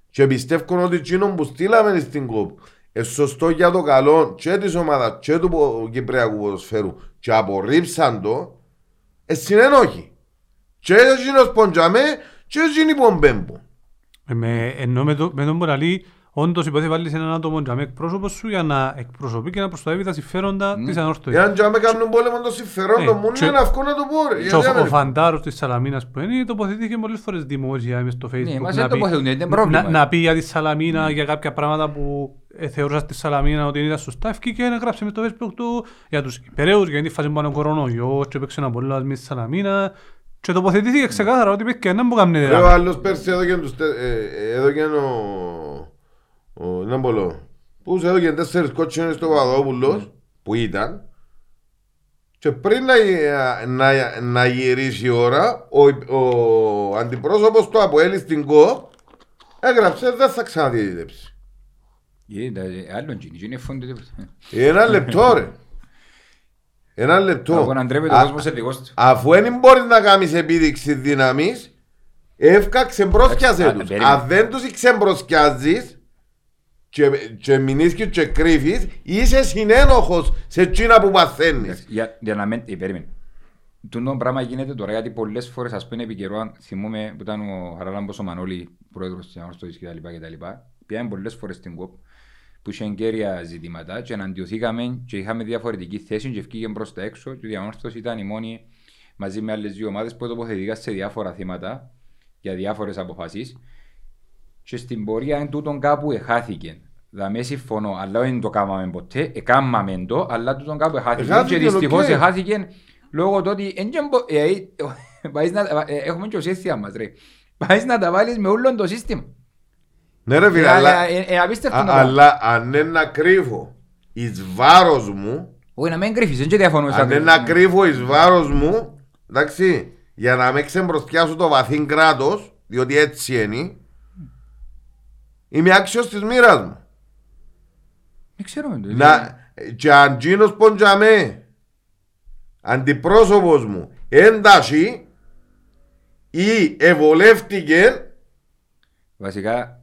και πιστεύουν ότι εκείνο που στείλαμε στην κόπ είναι σωστό για το καλό και της ομάδας και του πο- Κυπριακού ποδοσφαίρου και απορρίψαν το, ε, συνενόχοι. Και εκείνος ποντζαμε και εκείνοι πομπέμπουν. Ε, με, ενώ με, το, με τον Μποραλή, όντως υπόθει βάλεις έναν άτομο για με εκπρόσωπο σου για να εκπροσωπεί και να προστατεύει τα συμφέροντα της ανόρθωσης. Εάν τζάμε κάνουν πόλεμο των συμφερόντων Ε, μου, και- είναι να βγουν να το πω ρε. Και Γιατί ο, ο δεν- Φαντάρος της Σαλαμίνας που είναι τοποθετήθηκε πολλές φορές δημόσια μες στο facebook μας να, δεν πει, τοποθετούν, δεν είναι πρόβλημα. να, να πει για τη Σαλαμίνα για κάποια πράγματα που ε, θεωρούσα στη Σαλαμίνα ότι ήταν σωστά ευκεί και να γράψει μες στο facebook του για τους υπεραίους για την φάση που πάνε κορονοϊός και παίξε ένα πολύ μες στη Σαλαμίνα και τοποθετήθηκε ξεκάθαρα ότι παιδιά δεν μπορεί να Ρε, κάνετε ο άλλος πέρσι έδωκε τους τε- ε, έδωκε ο... ο να μπολώ. Που σε έδωκε τέσσερις κότσινες στο Παπαδόπουλος, που ήταν, και πριν να, να, να γυρίσει η ώρα, ο, ο αντιπρόσωπος του Αποέλη στην ΚΟΠ έγραψε δεν θα ξαναδιαιτητεύσει. Ε, τα- ε, Άλλον γίνει, γίνει φόντε τίποτα. Ένα λεπτό ρε. Ένα Από λεπτό. να ντρέπεται ο Α- κόσμος σε δικός του. Αφού δεν μπορείς να κάνεις επίδειξη δύναμης, εύκα ξεμπροσκιάζε Εντάξει, τους. α, περίμενε. Αν δεν τους ξεμπροσκιάζεις και, και μηνίσκεις και κρύφεις, είσαι συνένοχος σε εκείνα που παθαίνεις. Για, για να μην... Ε, περίμενε. Τούτο πράγμα γίνεται τώρα γιατί πολλές φορές ας πούμε επί καιρό θυμούμε που ήταν ο Χαραλάμπος ο Μανώλη πρόεδρος της Ανόρθωσης κτλ. κτλ. Πήγαμε πολλές φορές στην ΚΟΠ που είχε κέρια ζητήματα και εναντιωθήκαμε και είχαμε διαφορετική θέση και βγήκε προς τα έξω και η Ανόρθωση ήταν η μόνη μαζί με άλλες δύο ομάδες που τοποθετήθηκαν σε διάφορα θέματα για διάφορες αποφάσεις και στην πορεία εν τούτον κάπου εχάθηκε. Δαμέ συμφωνώ, αλλά δεν το κάμαμε ποτέ, εκάμαμε το, αλλά τούτον κάπου εχάθηκε και Εχάθηκε, δυστυχώς οκ. εχάθηκε λόγω του ότι εν και μπο- ε, ε, πάεις να- ε, έχουμε και το σύστημα μας ρε. Πάεις να τα βάλεις με όλο το σύστημα. Ναι ρε φίλε, Ε, αλλά, αλλά, ε, ε, απίστευτο α- το πράγμα. αλλά αν είναι να κρύβω εις βάρος μου, Όχι να μην κρύφεις, δεν και διαφωνώ. αν είναι να κρύβω εις βάρος μου, εντάξει, για να με ξεμπροστιάσω το βαθύ κράτος, διότι έτσι είναι, είμαι άξιος της μοίρας μου. Δεν ξέρω με το. Να, και αν γίνος ποντζαμέ, αντιπρόσωπος μου, ένταση ή ευολεύτηκε Βασικά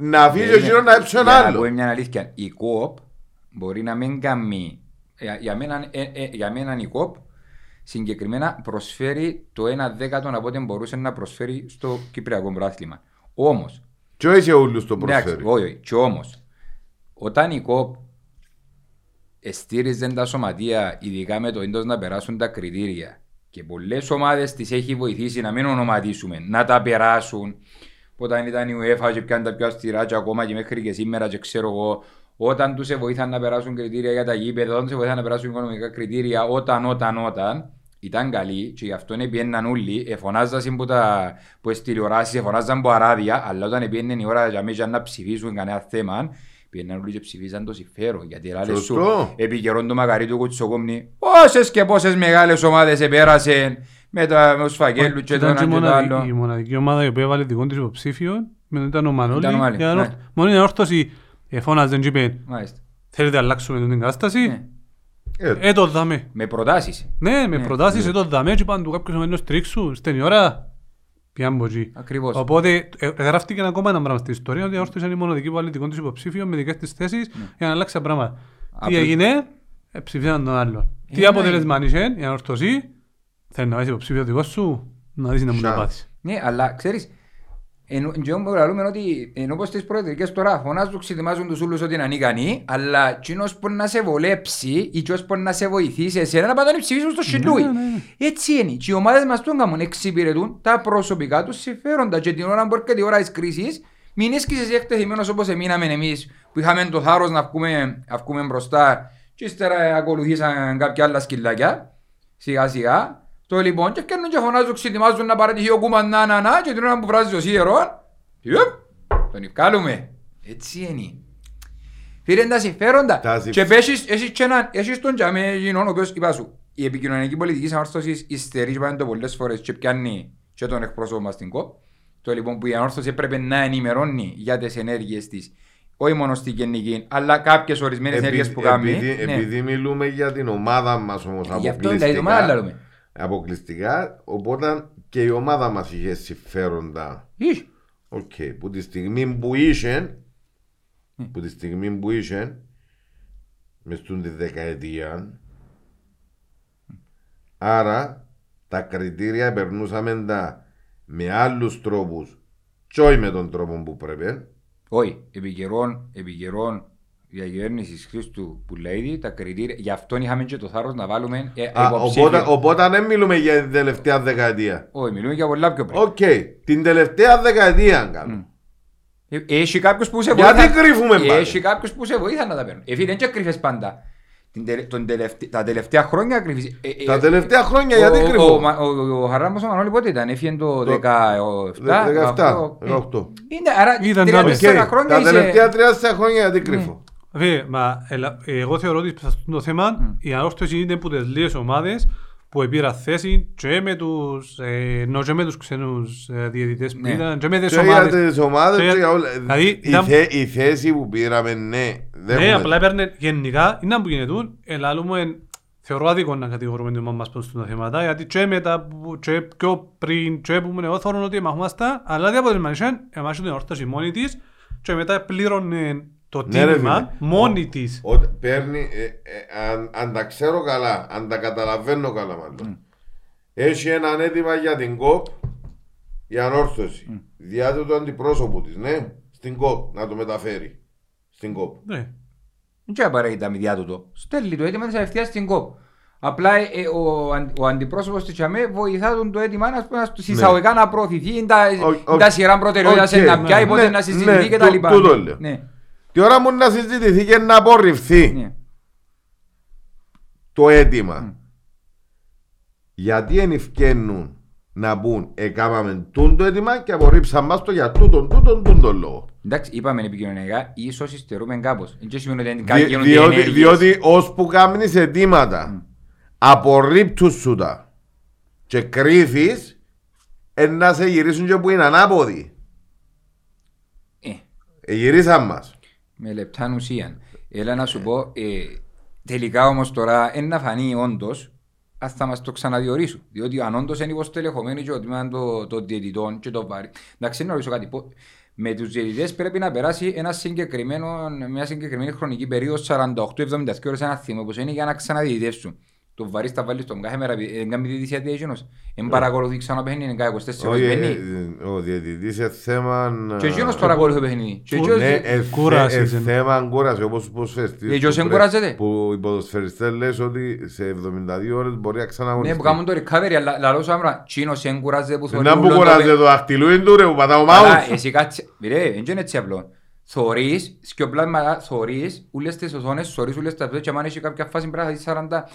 να αφήσει εκείνο να έψει ένα Για να πούμε άλλο. μια αλήθεια, η ΚΟΠ μπορεί να μην κάνει. Για, για, μένα, ε, ε, για μένα η ΚΟΠ συγκεκριμένα προσφέρει το 1 δέκατο από ό,τι μπορούσε να προσφέρει στο Κυπριακό Πράθλημα. Όμω, Και όχι σε όλους το εντάξει, προσφέρει. όχι, όχι, και όμως, όταν η ΚΟΠ εστήριζε τα σωματεία, ειδικά με το έντος να περάσουν τα κριτήρια και πολλές ομάδες τις έχει βοηθήσει να μην ονοματίσουμε, να τα περάσουν. Όταν ήταν η UEFA και πιάνε τα πιο αυστηρά και ακόμα και μέχρι και σήμερα και ξέρω εγώ, όταν τους βοήθαν να περάσουν κριτήρια για τα γήπεδα, όταν τους βοήθαν να περάσουν οικονομικά κριτήρια, όταν, όταν, όταν, ήταν καλή και γι' αυτό πιέναν όλοι, εφωνάζαν που, τα, που τις τηλεοράσεις, εφωνάζαν που αράδια, αλλά όταν πιέναν η ώρα για μέσα να ψηφίσουν κανένα θέμα, πιέναν όλοι και ψηφίσαν το συμφέρον, γιατί λάλε σου, Σωστό. επί καιρόν του Μακαρίτου Κουτσοκόμνη, πόσες και πόσες μεγάλες ομάδες επέρασαν με τα με τους φαγγέλους και το Ήταν ένα και και το μοναδική- άλλο. η μοναδική ομάδα η οποία έβαλε δικό της υποψήφιο με ήταν ο Μανώλη. Ήταν ο Μανώλη, Η ανόρ- ναι. Μόνο η ανόρθωση εφώναζε και είπε Μάλιστα. θέλετε να αλλάξουμε την κατάσταση. Ναι. Ε, Ε, το δάμε. Με προτάσεις. Ναι, με προτάσεις, ε, το δάμε και πάντου κάποιος ο μένος τρίξου. Στην ώρα πιάνε από εκεί. Ακριβώς. Οπότε ε, γράφτηκε ακόμα ένα πράγμα στην ιστορία ότι η ανόρθωση είναι η μοναδική που βάλε δικό της υποψήφιο με δικές της θέσεις για να αλλάξει τα πράγματα. Τι Απλώς- έγινε, ε, ψηφίσαν τον άλλον. Τι ναι. αποτέλεσμα είχε η ανόρθωση, θέλεις να βάλεις υποψήφιο δικό σου, να δεις να μου το Σα. πάθεις. Ναι, αλλά ξέρεις, ενώ, και όμως λαλούμε ότι ενώ πως τις προεδρικές τώρα φωνάζουν, ξετοιμάζουν τους ούλους ότι είναι ανίκανοι, αλλά εκείνος που να σε βολέψει ή εκείνος που να σε βοηθήσει εσένα να πάνε να ψηφίσουν στο σιλούι. ναι, ναι. Έτσι είναι. Και οι ομάδες μας τον κάνουν, εξυπηρετούν τα προσωπικά τους συμφέροντα και την ώρα που έρχεται η ώρα της κρίσης, μην έσκεις εσύ εκτεθειμένος όπως εμείναμε εμείς που είχαμε το θάρρος να βγούμε, να βγούμε μπροστά και ύστερα ακολουθήσαν κάποια άλλα σκυλάκια σιγά σιγά. Το λοιπόν και κάνουν και φωνάζουν, ξετοιμάζουν να παρατηχεί ο Κούμαν να να να και την ώρα που βράζει ο Σίερο, ιωπ, τον ευκάλουμε. Έτσι είναι. Φίλε τα συμφέροντα. Τα συμφ- Και πέσεις, έχεις και έναν, έχεις τον τζαμέ γίνον, ο οποίος είπα σου, η επικοινωνιακή πολιτική ανόρθωση υστερεί πάντα πολλές φορές και πιάνει και τον εκπρόσωπο μας στην ΚΟΠ. Το λοιπόν που η ανόρθωση έπρεπε να ενημερώνει για τις ενέργειες της, όχι μόνο στην γενική, αλλά κάποιες ορισμένες ενέργειες που κάνει. επειδή, Ναι. επειδή μιλούμε για την ομάδα μας όμως Γι' αυτό δηλαδή το μάλλον λέμε. Αποκλειστικά, οπότε και η ομάδα μας είχε συμφέροντα. Ίσ. Οκ, που τη στιγμή που είχε, που τη στιγμή που είχε, μες στην τη δεκαετία, άρα τα κριτήρια περνούσαμε τα με άλλους τρόπους και όχι με τον τρόπο που πρέπει. Όχι, επί καιρών, επί καιρών διακυβέρνησης Χρήστου που λέει τα κριτήρια, γι' αυτό είχαμε και το θάρρος να βάλουμε ε, Α, υποψήφιο. οπότε, οπότε δεν μιλούμε για την τελευταία δεκαετία. Όχι, μιλούμε για πολλά πιο πριν. Οκ, την τελευταία δεκαετία κάνω. Ε, Έχει κάποιος που σε Γιατί βοήθα. κρύβουμε Ε, πάντα; Έχει κάποιος που σε βοήθα να τα παίρνουν. Εφή δεν και κρύφες πάντα. Την τελε- τον τελευτε- Τα τελευταία χρόνια κρύφεις. Ε, ε, Τα τελευταία χρόνια ο- γιατί ο- κρύβω; Ο, Μα- ο, ο Χαράμπος ο Μανώλη πότε ήταν, έφυγε το 17. 17, 18. 18. Είναι, άρα Ήταν 34 Οκ, χρόνια Τα είσαι... τελευταία 30 χρόνια γιατί κρύβω. Φίλε, μα ελα- εγώ θεωρώ ότι σε αυτό το θέμα η Ανόρθωση είναι από τις λίγες ομάδες που πήρα θέση και με τους, ε, ενώ και με τους ξένους ε, διαιτητές που Ναι. ήταν και με τις Και για ομάδες. τις ομάδες Και για- και για όλα. Δηλαδή, Η ήταν- θέ- Η θέση που πήραμε, ναι. δεν Ναι, έχουμε- απλά έπαιρνε γενικά, είναι που γίνεται, ελάλουμε, θεωρώ άδικο να κατηγορούμε την ομάδα μας προς τα θέματα, γιατί και μετά, που- και πιο πριν, και που ήμουν εγώ, θεωρώ ότι μαχούμαστε, αλλά δεν αποτελεσματικά, εμάς την Ανόρθωση μόνη της, και μετά πλήρωνε το Ναι, ρε, τίμημα φίλε. μόνη Ο- της. Όταν παίρνει, ε, ε, αν, αν τα ξέρω καλά, αν τα καταλαβαίνω καλά μάλλον. Έχει έναν έτοιμα για την ΚΟΠ η ανόρθωση. Διάτο του αντιπρόσωπου της, ναι, στην ΚΟΠ, να το μεταφέρει. Στην ΚΟΠ. Ναι. Δεν απαραίτητα με διάτοτο. Στέλνει το αίτημα της απευθείας στην ΚΟΠ. Απλά ε, ε, ο, αν- ο αντιπρόσωπος της ЧΑΜΕ βοηθά τον το αίτημα να, να στους εισαγωγικά να προωθηθεί, είναι τα, Ο- ο- είναι τα σειρά προτεραιότητας οκ, να πιάει, ναι, πότε ναι, να συζητηθεί ναι, και τα τού- λοιπά. τούτο λέω. Ναι, Τη ώρα μου να συζητηθεί και να απορριφθεί ναι. το αίτημα. Γιατί εν ευκαινούν να πούν εκάμαμε τούν το αίτημα και απορρίψαν μας το για τούτον, τούτον, τούτον λόγο. Εντάξει, είπαμε επικοινωνιακά, ίσως υστερούμε κάπως. Δεν σημαίνει ότι Δι- δεν γίνονται διότι, ενέργειες. διότι ώσπου κάνεις αιτήματα απορρίπτουν σου τα και κρύφεις εν να σε γυρίσουν και που είναι ανάποδοι. Ε, Ε, γυρίσαν μας. Με λεπτά ουσία. Έλα να σου πω, ε, τελικά όμως τώρα είναι να φανεί όντως, ας θα μας το ξαναδιορίσουν. Διότι αν όντως είναι υποστελεχωμένοι και ότι είναι το, το διαιτητών και το βάρη. Εντάξει, να ρωτήσω κάτι. πω- Με τους διαιτητές πρέπει να περάσει ένα συγκεκριμένο, μια συγκεκριμένη χρονική περίοδος 48-72 ώρες ένα θύμα που είναι για να ξαναδιαιτητεύσουν. Το βαρύς στα βάλεις στον κάθε μέρα, δεν κάνει διαιτησία διαιτησιόνος. Εν παρακολουθείς ξανά παιχνίδι, είναι κάθε 24 ώρες Όχι, ε, παιχνίδι. ε, ο διαιτητής είναι θέμα... Και εκείνος παρακολουθεί παιχνίδι. Και εκείνος- Ναι, ε, Κούρασης θε- ε, είναι. θέμα κούραση όπως οι ποδοσφαιριστές Ε, και όσοι που κουράζεται. πρέ- Που οι ποδοσφαιριστές λες ότι σε 72 ώρες μπορεί να Ναι, ξαναγωνιστεί. που κάνουν το recovery, αλλά λαλό σου άμρα, τσίνος εν κουράζεται που θωρεί Να που ούλον το κουράζεται παι- το δαχτυλούιν του ρε που πατά ο Αλλά mouse. εσύ κάτσε, ρε, δεν είναι έτσι απλό. Θωρείς, σκιοπλάσματα, θωρείς, ούλες τις οθόνες, θωρείς ούλες τα πέτω και αν έχεις κάποια φάση πρέπει να δεις 40.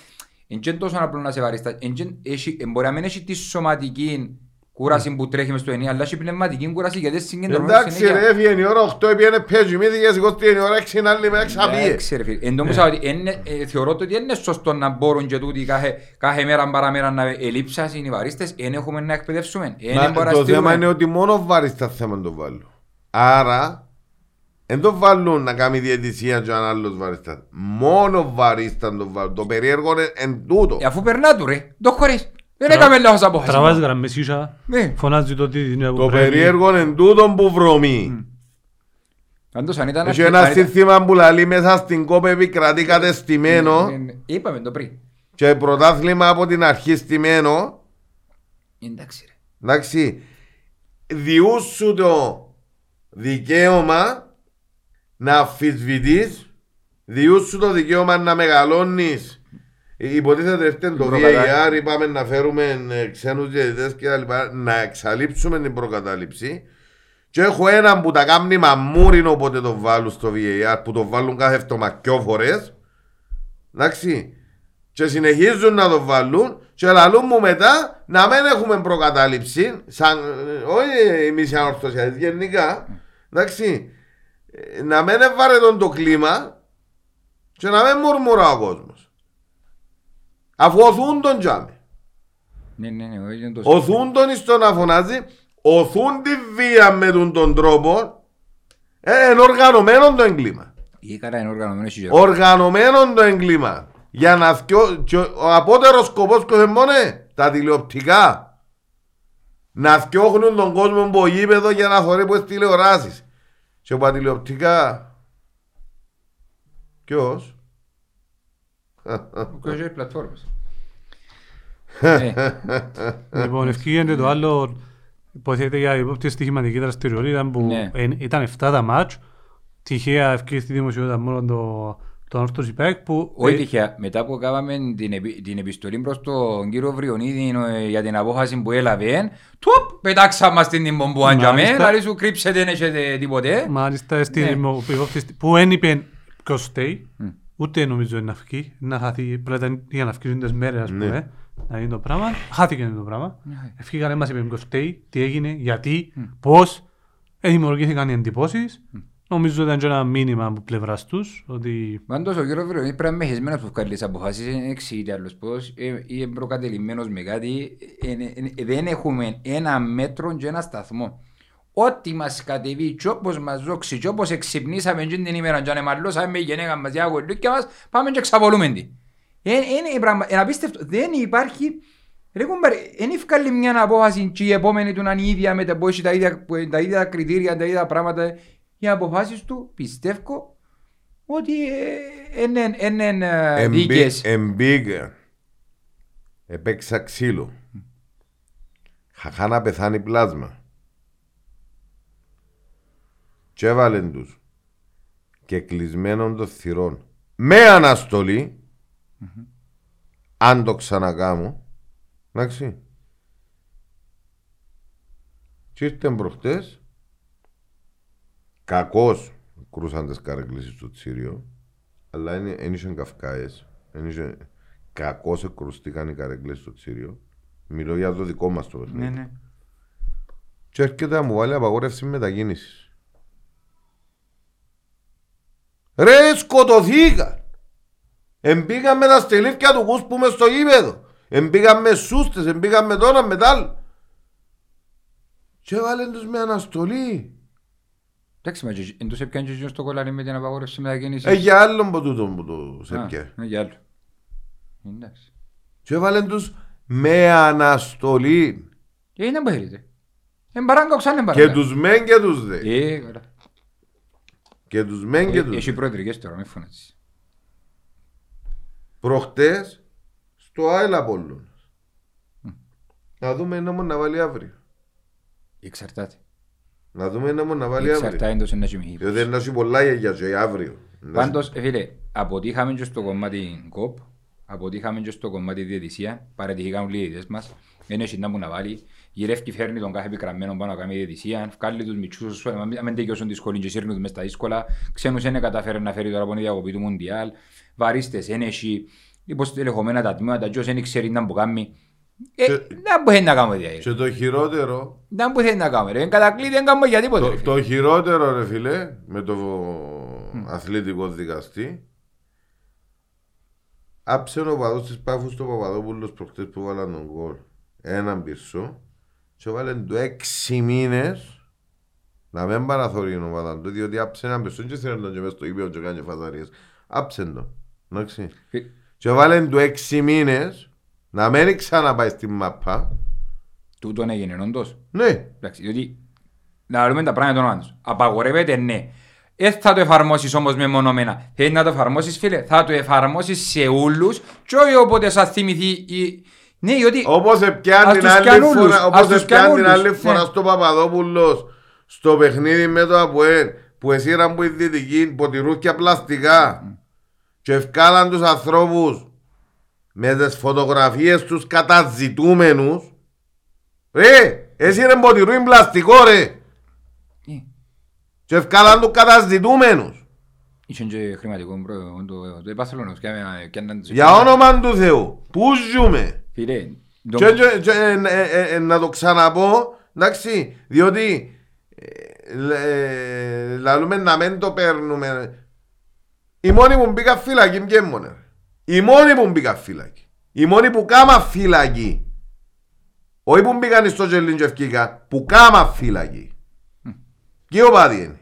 Εν και τόσο απλό να σε βαρίστα. Εν και έχει- εν μπορεί να μην έχει τη σωματική κούραση που τρέχει μες στο ενία, αλλά έχει πνευματική κούραση γιατί συγκεντρώνεις Εντάξει ρε, έφυγε η ώρα 8, έπιανε πέζι, μύθηκε, σηκώστηκε η ώρα 6, είναι άλλη μέρα ξαπίε. Εντάξει ρε φίλε. Εν τω μέσα ότι είναι- ε, θεωρώ το ότι είναι σωστό να μπορούν και τούτοι κάθε, κάθε μέρα παραμέρα να ελείψασουν οι βαρίστες, εν έχουμε να εκπαιδεύσουμε. εν Μα μπορούμε να το στείλουμε. θέμα είναι ότι μόνο βάρεις τα θέμα το βάλουν. Άρα, δεν το βάλουν να κάνει διαιτησία και αν άλλος βαρίστας. Μόνο βαρίστας το βάλουν. Το περίεργο είναι εν τούτο. Ε, Αφού περνά του ρε, το χωρίς. Δεν έκαμε λάθος απόφαση. Τραβάζει γραμμές ίσα, Ναι. φωνάζει το τι είναι που Το πρέπει. περίεργο είναι εν τούτο που βρωμεί. Πάντως αν ήταν... Έχει αν ένα ήταν- σύνθημα που λαλεί μέσα στην κόπη επικρατεί κατεστημένο Ε, ε, Είπαμε το πριν. και πρωτάθλημα από την αρχή στημένο. Εντάξει ρε. Εντάξει, διούσου το δικαίωμα να αμφισβητείς, διούσου το δικαίωμα να μεγαλώνεις. Ε, Υποτίθεται ότι το Προκατά- VAR είπαμε να φέρουμε ε, ξένους διαιτητές και τα λοιπά, να εξαλείψουμε την προκατάληψη. Και έχω έναν που τα κάνει μαμούριν όποτε το βάλουν στο VAR, που το βάλουν κάθε εβδομακιό φορές. Εντάξει. Και συνεχίζουν να το βάλουν και λαλούν μου μετά να μην έχουμε προκατάληψη, σαν, ε, όχι εμείς οι ανορθωσιαστές, γενικά, εντάξει, ε, να μην ευαρετών το κλίμα και να μην μουρμουρά ο κόσμος. Αφού οθούν τον τζάμε. Ναι, ναι, ναι, όχι, είναι το Οθούν τον στο να φωνάζει, οθούν τη βία με τον, τον τρόπο, ε, είναι οργανωμένο το εγκλήμα. Ή καλά είναι οργανωμένος εσύ Οργανωμένο το εγκλήμα. Για να θυκιο... και ο απότερος σκοπός που μόνο τα τηλεοπτικά. Να θιώχνουν τον κόσμο από γήπεδος για να θωρεί που τηλεοράσεις. Και από τα τηλεοπτικά... Ποιος; Ο κόσμος πλατφόρμας. Ε, Λοιπόν, ευκήγεται το άλλο, υποθέτει για υπόπτη στοιχηματική δραστηριότητα που Ναι. εν- ήταν 7 τα μάτς. Τυχαία ευκήγε στη δημοσιότητα μόνο το, το Όρθος Ιπέκ που... Όχι ε, τυχαία. Μετά που κάναμε την, επι- την επιστολή προς τον κύριο Βριονίδη ε, για την απόφαση που έλαβε, τουπ, πετάξαμε μας την τυμπομ που άντιαμε, Μάλιστα. δηλαδή σου κρύψετε δεν έχετε τίποτε. Μάλιστα, στη Ναι. δημο- υπόπτη- που δεν είπε ποιος στέει, ούτε νομίζω να βγει, να χαθεί, πρέπει να- για να βγουν τις μέρες, ας Ναι. πούμε, να γίνει το πράγμα. Χάθηκε το πράγμα. Ευκήγαν, μας είπε ποιος στέει, τι έγινε, γιατί, πώς, ε, δημιουργήθηκαν οι εντυπώσεις Νομίζω ήταν και ένα μήνυμα από πλευράς τους ότι Πάντως ο κύριος Βερονής πρέπει να είναι μεχεσμένος που βγάλει τις αποφάσεις, δεν εξηγείται άλλος πώς, ε, ή είναι προκατελημένος με κάτι, ε, ε, ε, δεν έχουμε ένα μέτρο και ένα σταθμό. Ό,τι μας κατεβεί και όπως μας δόξει και όπως εξυπνήσαμε εκείνη την ημέρα και ανεμαλώσαμε με η γενέκα μας για κολλούκια μας, πάμε και ξαβολούμε την. Είναι, είναι, πράγμα, είναι απίστευτο. Δεν υπάρχει... Ρε κουμπάρε, δεν ευκάλλει μια απόφαση και η επόμενη του να είναι η ίδια με τα, που έχει τα ίδια, που- τα ίδια κριτήρια, τα ίδια πράγματα. Οι αποφάσεις του πιστεύω ότι ε, είναι, είναι ε, δίκαιες. Εμπίγα. Επέξα ξύλο. Χαχά να πεθάνει πλάσμα. Και έβαλεν τους. Και κλεισμένων των θυρών. Με αναστολή. Αν το ξανακάμω. Εντάξει. Και ήρθαν προχτές. Κακός κρούσαν τις καρέκλες στο Τσίριο. Αλλά δεν είχαν καυκάες. Εν είχε- Κακώς εκρουστήκαν οι καρέκλες στο Τσίριο. Μιλώ για το δικό μας το παιχνίδι. Ναι, ναι. Και έρχεται να μου βάλει απαγόρευση μετακίνησης. Ρε σκοτωθήκα. Εμπήκαν με τα στελίφια του κούς που μες στο γήπεδο. Εμπήκαν με σούστες, εμπήκαν με τώρα με τ' άλλο. Και έβαλαν τους με αναστολή. Εντάξει, μα και- εν τους έπιαν και εκείνος το κολλάρι με την απαγόρευση μετακίνησης. Ε, για άλλον που τούτο που το σε Α, πιέ. ε, για άλλο. Εντάξει. Και έβαλαν τους με αναστολή. Ε, είναι που θέλετε. Εν παράγκα, ξανά εν Και παράγκα. τους μεν και τους δε. Ε, καλά. Και τους μεν και Ε, τους Έχει δε. προεδρικές τώρα, μη φωνάζεις. Προχτές στο Άιλ Απόλλωνας. Να δούμε ένα μόνο να βάλει αύριο. Εξαρτάται. Να δούμε ένα μόνο να βάλει αύριο. Εξαρτάται εντός ένα σημείο. Διότι είναι να έχει πολλά για και αύριο. Πάντως, ε, φίλε, αποτύχαμε και στο κομμάτι κοπ, αποτύχαμε και στο κομμάτι διαιτησία, παρατηθήκαν όλοι οι διαιτητές μας, δεν έχει να μου να βάλει, γυρεύει φέρνει τον κάθε πικραμμένο πάνω να κάνει διαιτησία, βγάλει τους μητσούς, αν μην τελειώσουν τη σχολή και σύρνουν τους μες στα δύσκολα, ξένους δεν καταφέρει να φέρει τώρα από τη διακοπή του Μουντιάλ, βαρίστες, δεν έχει, υποστελεχωμένα τα τμήματα, ποιος δεν ξέρει να που κάνει. Ε, Και- δεν μπορεί να κάνουμε δηλαδή. Και το χειρότερο, Δεν μπορεί να κάνουμε. ρε. Εν κατακλείδη δεν κάνουμε για τίποτε. το, ρε, φίλε. το χειρότερο ρε φίλε, με το αθλητικό δικαστή, άψε ο παδός της Πάφους στο Παπαδόπουλος προχτές που βάλαν τον γκολ. Έναν πυρσό και βάλαν του έξι μήνες να μην παραθωρεί ο παδάν του, διότι άψε έναν πυρσό και θέλει να τον και μες στο ύπιο και κάνει φαζαρίες. Άψε τον. Εντάξει. Φι- Και βάλαν του έξι μήνες να μην ξαναπάει στην μαπά. Τούτον έγινε όντως. Ναι. Εντάξει, διότι να λέμε τα πράγματα των όντως. Απαγορεύεται, ναι. Ε, θα το εφαρμόσεις όμως μεμονωμένα. Θέλει να το εφαρμόσεις, φίλε. Θα το εφαρμόσεις σε όλους και όχι όποτε σας θυμηθεί η... Ναι, διότι... Όπως πιάνει Ας την τους άλλη πιάνουν όλους, φορά, ας όπως τους πιάνει πιάνουν την όλους. άλλη φορά Ναι. στο Παπαδόπουλος στο παιχνίδι με το ΑΠΟΕΛ που εσύραν που η δυτική ποτηρούκια πλαστικά και ευκάλαν τους ανθρώπους με τις φωτογραφίες τους καταζητούμενους ρε, εσύραν ποτηρούιν πλαστικό ρε Ε, και ευκάλαν τους καταζητούμενους Είχε και χρηματικό μπρο, το, το Barcelona, και άμε- και έναν τους- για όνομα του Θεού που ζούμε; Φίλε, το- Και, και, και, ε, ε, ε, ε, να το ξαναπώ, εντάξει, διότι ε, λε- λαλούμε να μην το παίρνουμε. Οι μόνοι που μπήκα φυλακή ποιοι μόνο. Ρε. Οι μόνοι που μπήκα φυλακή. Οι μόνοι που κάμα φυλακή. Όχι που μπήκαν στο γελίν και ευκήκα, που κάμα φυλακή. Και ο πάδι είναι.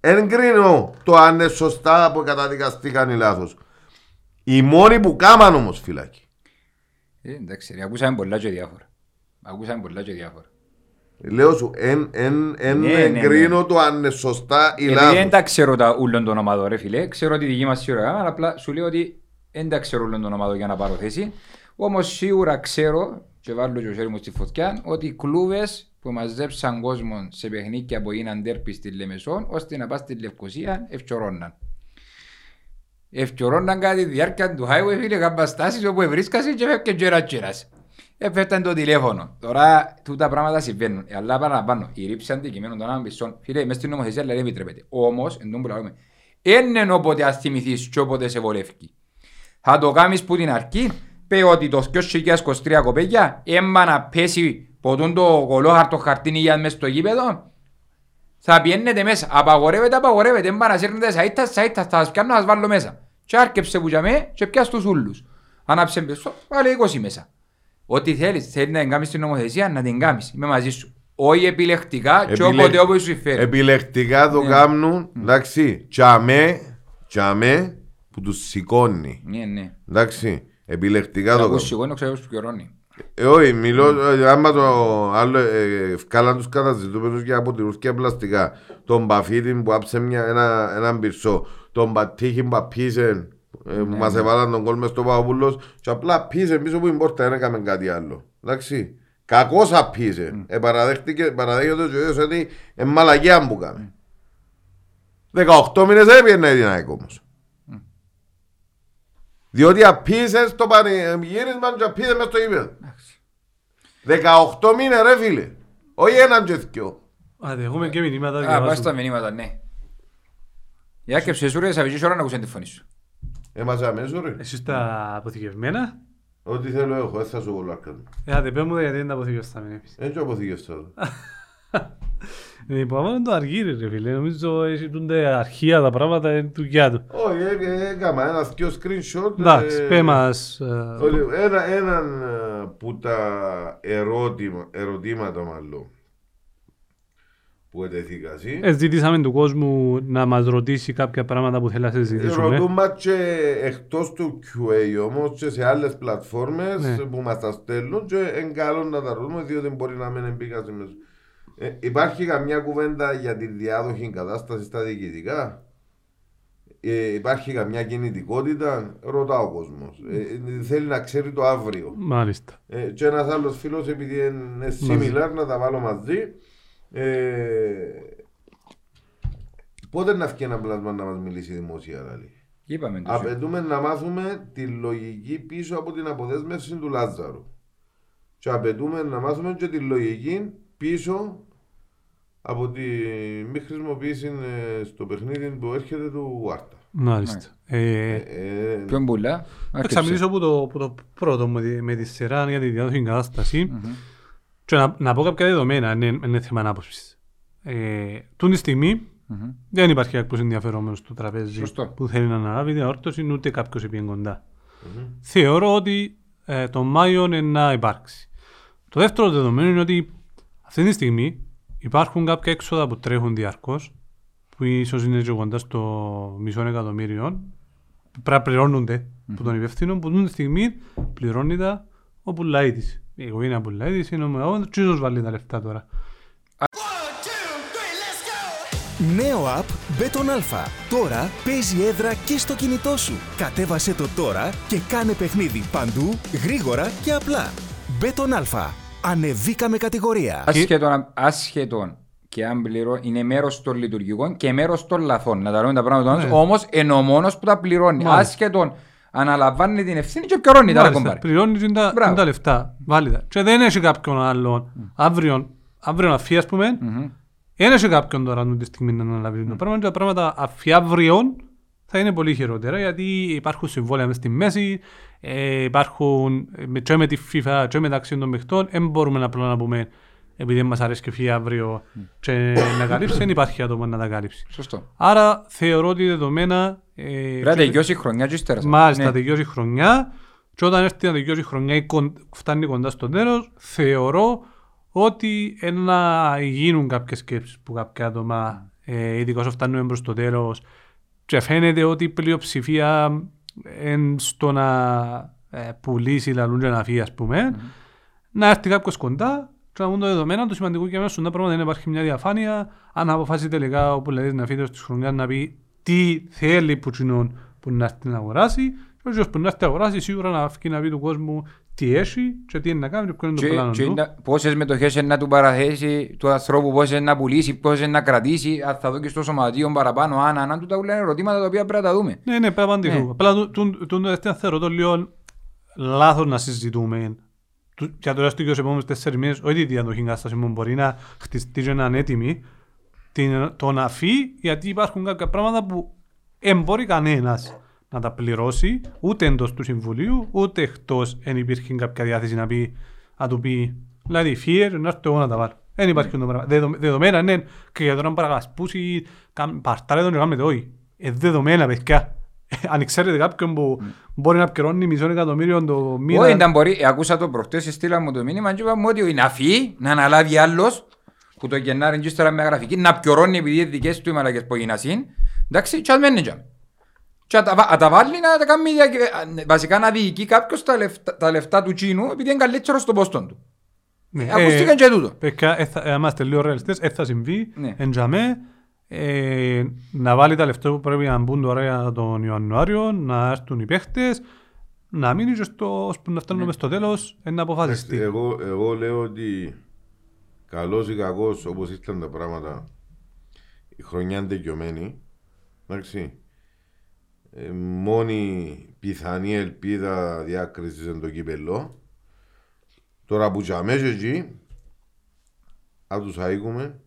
Εν κρίνω το αν είναι σωστά που καταδικαστήκαν οι λάθος. Οι μόνοι που κάμαν όμως φυλακή. Ε, εντάξει, ρε, ακούσαμε πολλά και διάφορα. Ακούσαμε πολλά και διάφορα. Λέω σου, εν, εν, εν Ναι, ναι, εγκρίνω το αν είναι σωστά ή Επειδή δεν λάθος. τα ξέρω τα ούλων των ομάδων ρε φίλε, ξέρω τη δική μας σίγουρα, αλλά απλά σου λέω ότι δεν τα ξέρω ούλων των ομάδων για να πάρω θέση. Όμως σίγουρα ξέρω, και βάλω και το χέρι μου στη φωτιά, ότι οι κλούβες που μαζέψαν κόσμο σε παιχνίδια που έγιναν τέρπι στη Λεμεσόν, ώστε να πας στη Λευκοσία, ευκαιρώναν. Ευκαιρώναν κατά τη διάρκεια του highway φίλε, κάμπα στάσεις όπου βρίσκασαι και φεύγει και ένα τσέρας. Έφερταν το τηλέφωνο. Τώρα τούτα πράγματα συμβαίνουν. Ε, Αλλά παραπάνω, η ρήψη αντικειμένων των άμπησων, φίλε, μες στην νομοθεσία λέει δεν επιτρέπεται. Όμως, εν τω που λέμε, είναι όποτε ας θυμηθείς και όποτε σε βολεύει. Θα το κάνεις που την αρκή, πει ότι το 2023 κοπέγια, έμα να πέσει ποτούν το κολόχαρτο χαρτίνι για μες στο γήπεδο, Θα πιένετε μέσα. Απαγορεύεται, απαγορεύεται. Δεν πάνε να σύρνετε σαΐτα, σαΐτα. Θα σας πιάνω να σας βάλω μέσα. Και άρκεψε που για με και πιάσ' τους ούλους. Άναψε μπεσό, βάλε 20 μέσα. Ό,τι θέλεις, θέλει να εγκάμεις την νομοθεσία, να την εγκάμεις. Είμαι μαζί σου. Όχι επιλεκτικά και Επιλεκ- όποτε όπου σου συμφέρει. Επιλεκτικά το Ναι. κάνουν, εντάξει, τσαμέ, τσαμέ που τους σηκώνει. Ναι, ναι. Εντάξει, επιλεκτικά το Θα κάνουν. ακούσει εγώ, είναι ξέρω που πληρώνει. Ε, όχι, μιλώ, ε, άμα το άλλο, ε, βγάλαν τους καταζητούμενους για αποτελούθηκια πλαστικά. Τον παφίτη που άψε μια, ένα, έναν πυρσό. Τον πατήχη που απήσε, ε, που μας έβαλαν τον κόλ μες στο Παπαπούλος και απλά πήσε πίσω που η πόρτα, δεν έκαμε κάτι άλλο. Εντάξει. Κακώς απήσε. Ε, παραδέχτηκε, παραδέχεται ο ίδιος ότι είναι μαλακιά που κάμε. 18 μήνες έπαιρνε η Δυναϊκό όμως. Διότι απείσες το πανηγύρισμα και απείσες μες στο ύπεδο. 18 μήνες ρε φίλε. Όχι έναν και δυο. Άντε, έχουμε και μηνύματα. Α, διαβάζουμε. πάει στα μηνύματα, ναι. Για και ψεσούρε, θα βγεις ώρα να ακούσει τη φωνή σου. Έμασα αμέσως ρε. Εσείς τα αποθηκευμένα; Ό,τι θέλω έχω, δεν θα σου κολλώ αρκετά. Ε, άντε, πες μου γιατί δεν τα αποθηκεύσαμε εμείς. Έτσι αποθήκες τώρα. Ε, που άμα είναι το αργύρι ρε φίλε, νομίζω έχει τούνται αρχεία τα πράγματα, είναι δουλειά του. Όχι, ε, ε, έκανα ένα δυο screenshot. Εντάξει, ε, πέ μας. ε, όλοι- Ένα, έναν ε, που τα ερώτημα, ερωτήματα μάλλον που ετέθηκασαι. ε, Ζητήσαμε του κόσμου να μας ρωτήσει κάποια πράγματα που θέλει να συζητήσουμε. Ρωτούμε και εκτός του QA όμως και σε άλλες πλατφόρμες Ναι. που μας τα στέλνουν και είναι καλό να τα ρωτούμε διότι μπορεί να μην εμπίκασε μέσα. Ε, υπάρχει καμιά κουβέντα για τη διάδοχη κατάσταση στα διοικητικά; Ε, υπάρχει καμιά κινητικότητα, ρωτά ο κόσμος. Ε, θέλει να ξέρει το αύριο. Μάλιστα. Ε, και ένας άλλος φίλος επειδή είναι similar να τα βάλω μαζί. Ε, πότε να βγει ένα πλάσμα να μας μιλήσει δημόσια δηλαδή. Είπαμε το. Απαιτούμε να μάθουμε τη λογική πίσω από την αποδέσμευση του Λάζαρου. Και απαιτούμε να μάθουμε και τη λογική πίσω από τη μη χρησιμοποίηση ε, στο παιχνίδι που έρχεται του Βάρτα. Μάλιστα. Ε, Ε, Ποιον πουλά; Θα μιλήσω που το, που το πρώτο με τη, με τη σειρά για τη διάδοχη κατάσταση και να, να πω κάποια δεδομένα, είναι, είναι θέμα ανάποψης. Ε, τούν τη στιγμή δεν υπάρχει κάποιος ενδιαφερόμενος στο τραπέζι Σωστό. που θέλει να αναλάβει διαόρτωση ούτε κάποιος επί κοντά. Θεωρώ ότι ε, τον Μάιο είναι να υπάρξει. Το δεύτερο δεδομένο είναι ότι αυτή τη στιγμή υπάρχουν κάποια έξοδα που τρέχουν διαρκώς που ίσως είναι και κοντά στο μισό εκατομμύριο που πρέπει να πληρώνονται από τον υπεύθυνο που την στιγμή πληρώνει τα ο Πουλαίδης. Η οικογένεια Πουλαίδης είναι ο Μεόν, τι ίσως βάλει τα λεφτά τώρα. Νέο app Beton Alpha. Τώρα παίζει έδρα και στο κινητό σου. Κατέβασε το τώρα και κάνε παιχνίδι παντού, γρήγορα και απλά. Beton Alpha. Ανεβήκαμε κατηγορία. Άσχετον, άσχετον και αν πληρώ, είναι μέρος των λειτουργικών και μέρος των λαθών. Να τα λέμε τα πράγματα Ναι. ναι. όμως είναι ο μόνος που τα πληρώνει. Μάλιστα. Άσχετον αναλαμβάνει την ευθύνη και πληρώνει τα Μάλιστα, κομπάρι. πληρώνει και τα, Μπράβο. τα λεφτά. Βάλει Και δεν έχει κάποιον άλλον. Αύριο, αύριο αφή, ας πούμε, δεν έχει κάποιον τώρα αυτή τη στιγμή να αναλάβει το πράγμα και τα πράγματα αφή αύριο θα είναι πολύ χειρότερα γιατί υπάρχουν συμβόλαια μες στη μέση, ε, υπάρχουν ε, με- και με τη FIFA και μεταξύ των παιχτών, δεν μπορούμε απλά να πούμε επειδή δεν μας αρέσει και φύγει αύριο και να καλύψει, δεν υπάρχει άτομο να τα καλύψει. Σωστό. Άρα θεωρώ ότι δεδομένα... ε, Πρέπει να και- τελειώσει η χρονιά και ύστερα. Μάλιστα, Ναι. τελειώσει η χρονιά και όταν έρθει να τελειώσει η χρονιά ή κον- φτάνει κοντά στο τέλος, θεωρώ ότι ε, να γίνουν κάποιες σκέψεις που κάποια άτομα, ε, ειδικά όσο φτάνουμε προς το τέλος, και φαίνεται ότι η πλειοψηφία εν στο να ε, πουλήσει λαλούν και να φύγει, ας πουμε να έρθει κάποιος κοντά και να δουν το δεδομένα. Το σημαντικό για μένα στον πράγμα δεν υπάρχει μια διαφάνεια. Αν αποφάσει τελικά ο πουλετής να φύγει της χρονιάς να πει τι θέλει που, κοινών που να έρθει να αγοράσει και όποιος που να έρθει να αγοράσει σίγουρα να φύγει να πει του κόσμου τι έχει και τι είναι να κάνει και ποιο είναι το Και, πλάνο και του. να- πόσες μετοχές είναι να του παραθέσει του ανθρώπου, πόσες να πουλήσει, πόσες να κρατήσει, αν θα δω και στο σωματείο παραπάνω, αν, αν, αν, του τα ούλα είναι ερωτήματα τα οποία πρέπει να τα δούμε. Ναι, ναι, πρέπει να απαντηθούν. Ναι. Απλά τούν- τούν- τούν το δεύτερο θεωρώ το λίγο λάθος να συζητούμε. Του- Για τώρα στους επόμενους τέσσερις μήνες, όχι τη διαδοχή κατάσταση μου μπορεί να χτιστεί και να είναι έτοιμη, την, το να φύγει, γιατί υπάρχουν κάποια πράγματα που δεν μπορεί κανένας να τα πληρώσει, ούτε εντός του Συμβουλίου, ούτε εκτός εν υπήρχε κάποια διάθεση να, πει, να του πει, δηλαδή φύγε να έρθω εγώ να τα βάλω. Δεν υπάρχει το πράγμα. Δεδο- Δεδομένα είναι και για τώρα να παρακασπούσει, κάμ- παρτάρε τον και κάνετε όχι. Ε, δεδομένα, παιδιά. Αν ξέρετε κάποιον που μπορεί να πληρώνει μισό εκατομμύριο το Όχι, μήνα. ήταν μπορεί, ε, ακούσα το προχτές, στείλα μου το μήνυμα και είπα μου ότι να φύγει, να αναλάβει άλλος που το Γενάρη και ύστερα με γραφική, να πιωρώνει επειδή είναι δικές του οι μαλακές που έγιναν συν, εντάξει, και ας μένει τζάμε. Και να τα βα- να τα βάλει να τα κάνει, δια- ε, βασικά να διοικεί κάποιος τα λεφτά, τα λεφτά του Τσίνου επειδή είναι καλύτερο στο πόστον του. Ναι, Ακούστηκε ε, και τούτο. Παιδιά, ε, θα- ε, είμαστε λίγο ρεαλιστές, ε, θα συμβεί, Ναι. Εν τζαμέ, ε, να βάλει τα λεφτά που πρέπει να μπουν τώρα για τον Ιανουάριο, να έρθουν οι παίχτες, να μείνει και στο, ώσπου να φτάνουμε στο τέλος, ε, να αποφασιστεί. Εγώ, εγώ λέω ότι καλός ή κακός όπως ήρθαν τα πράγματα η χρονιά είναι τελειωμένη εντάξει. Ε, μόνη πιθανή ελπίδα διάκρισης είναι το κύπελο τώρα που τζαμέσαι εκεί αν τους αίγουμε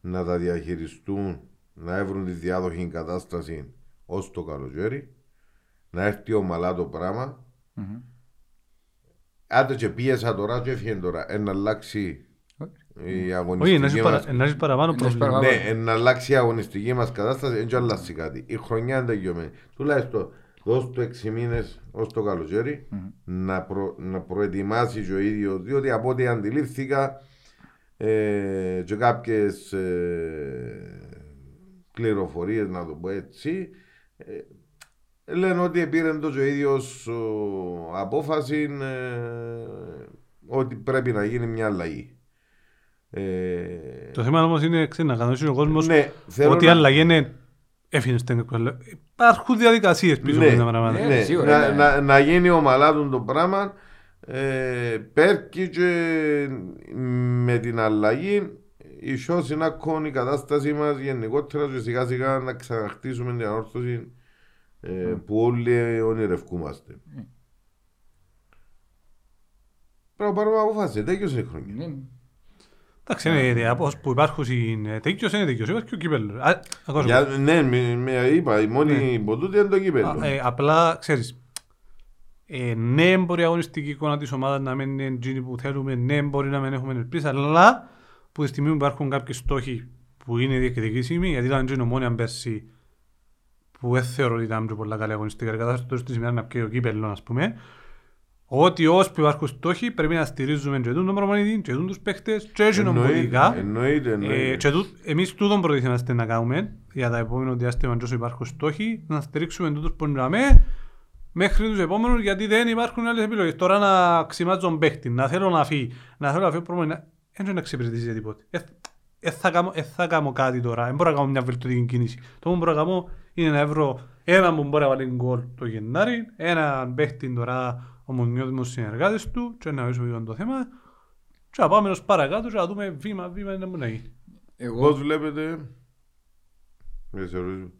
να τα διαχειριστούν να έβρουν τη διάδοχη κατάσταση ως το καλοκαίρι να έρθει ομαλά το πράγμα Άντε και πίεσα τώρα και έφυγε τώρα. Ε, να αλλάξει η Όχι, να αγωνιστική έχεις μας... παρα- να έχεις παραπάνω έχεις πρόβλημα. παραπάνω. Ναι, ε, να αλλάξει η αγωνιστική μας κατάσταση, δεν και αλλάξει κάτι. Η χρονιά είναι τελειωμένη. Τουλάχιστον δώσ' του 6 μήνες ως το καλοκαίρι να, προ, να προετοιμάσεις και ο ίδιος, διότι από ό,τι αντιλήφθηκα ε, και κάποιες ε, πληροφορίες, να το πω έτσι, ε, λένε ότι πήρε το και ο ίδιος ο, απόφαση ε, ότι πρέπει να γίνει μια αλλαγή. Ε, Το θέμα όμως είναι ξέρεις, να κανονίσει ο κόσμος ναι, θέλω ότι να- αλλαγή είναι έφυγες την εκπαίδευση. Υπάρχουν διαδικασίες πίσω από τα πράγματα. ναι, Ναι, σίγουρα, να, ναι. να, να γίνει ομαλά του το πράγμα. Ε, πέρκει και με την αλλαγή η σώση να κόνει η κατάσταση μας γενικότερα και σιγά σιγά να ξαναχτίσουμε την ανόρθωση ε, που όλοι ονειρευκούμαστε. Πρέπει να πάρουμε αποφάση, τέτοιος η χρονιά. Ναι. Εντάξει, είναι από όσους που υπάρχουν είναι τέτοιος, είναι τέτοιος. Υπάρχει και ο κύπελλος. Α, ακούς Για, με. ναι, με, με, είπα, η μόνη ναι. ποτούτη είναι το κύπελο. Α, ε, Απλά, ξέρεις, ε, ναι, μπορεί η αγωνιστική εικόνα της ομάδας να μην είναι εκείνη που θέλουμε, ναι, μπορεί να μην έχουμε ελπίς, αλλά που τη στιγμή που υπάρχουν κάποιοι στόχοι που είναι διεκδικήσιμοι, γιατί ήταν και η ομόνια πέρσι που δεν θεωρώ ότι ήταν και πολλά καλή αγωνιστική κατάσταση, τώρα στη σημερινή να πιέει ο κύπελλο, ας πούμε, ότι ώσπου υπάρχουν στόχοι πρέπει να στηρίζουμε και τον προπονητή, και τους παίχτες, και την νομπολικά. εννοείται, Ε, εννοείται. και τούτ- εμείς τούτον προτίθεμαστε να κάνουμε για τα επόμενα διάστημα όσο υπάρχουν στόχοι, να στηρίξουμε τούτους που είναι μέχρι τους επόμενους γιατί δεν υπάρχουν άλλες επιλογές. Τώρα να ξημάτω τον παίχτη, να θέλω να φύγει, να θέλω να φύγει προπονητής, να- δεν θέλω να εξυπηρετήσει για τίποτε. Ε, ε, θα κάνω, ε, θα κάνω κάτι τώρα, δεν μπορώ να κάνω μια βελτιωτική κίνηση. Το μόνο που μπορώ να κάνω είναι να βρω έναν που μπορεί να βάλει γκολ το Γενάρη, έναν παίχτη τώρα ομονιώτιμος συνεργάτες του και να βρίσκουμε το θέμα και να πάμε ως παρακάτω και να δούμε βήμα βήμα να μπορεί να γίνει. Εγώ Πώς βλέπετε, με σε ρωτήσω,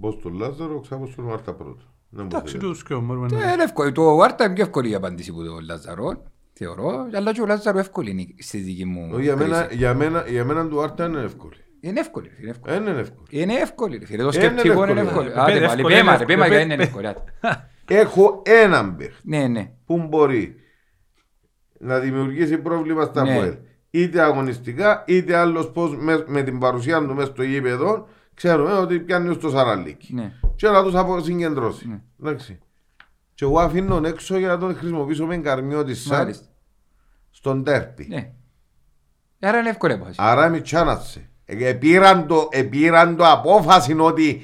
πώς τον Λάζαρο, ξάπως τον Μάρτα πρώτο. Δεν μου Εντάξει, θέλετε. τους και μπορούμε Ε, να... είναι εύκολο. Το Άρτα είναι πιο εύκολη η απάντηση που το Λαζαρό, θεωρώ, αλλά και ο Λαζαρό εύκολη είναι στη δική μου Όχι, Για μένα, κρίση. για μένα, για μένα του Άρτα είναι εύκολη. Είναι εύκολη, είναι εύκολη. Δεν είναι εύκολη. Είναι εύκολη, ρε φίλε. Το Είναι σκεπτικό είναι εύκολη. εύκολο. Ε, Άντε πέ- πάλι, εύκολη, πέμα, ρε, εύκολη, πέμα πέ- γιατί είναι πέ- εύκολη. άντε. Έχω έναν παίχτη Ναι, ναι. που μπορεί να δημιουργήσει πρόβλημα στα Ναι. ΠΟΕΛ. Είτε αγωνιστικά, είτε άλλος πώς με, με την παρουσία του μέσα στο γήπεδο, ξέρουμε ότι πιάνει στο σαραλίκι. Ναι. Και να τους αποσυγκεντρώσει. Ναι. Εντάξει. Και εγώ αφήνω τον έξω για να τον χρησιμοποιήσω με καρμιώτη σαν Μάλιστα. στον τέρπι. Ναι. Άρα είναι εύκολη απόφαση. Άρα μη τσάνασε. Επήραν το, επήραν το απόφαση ότι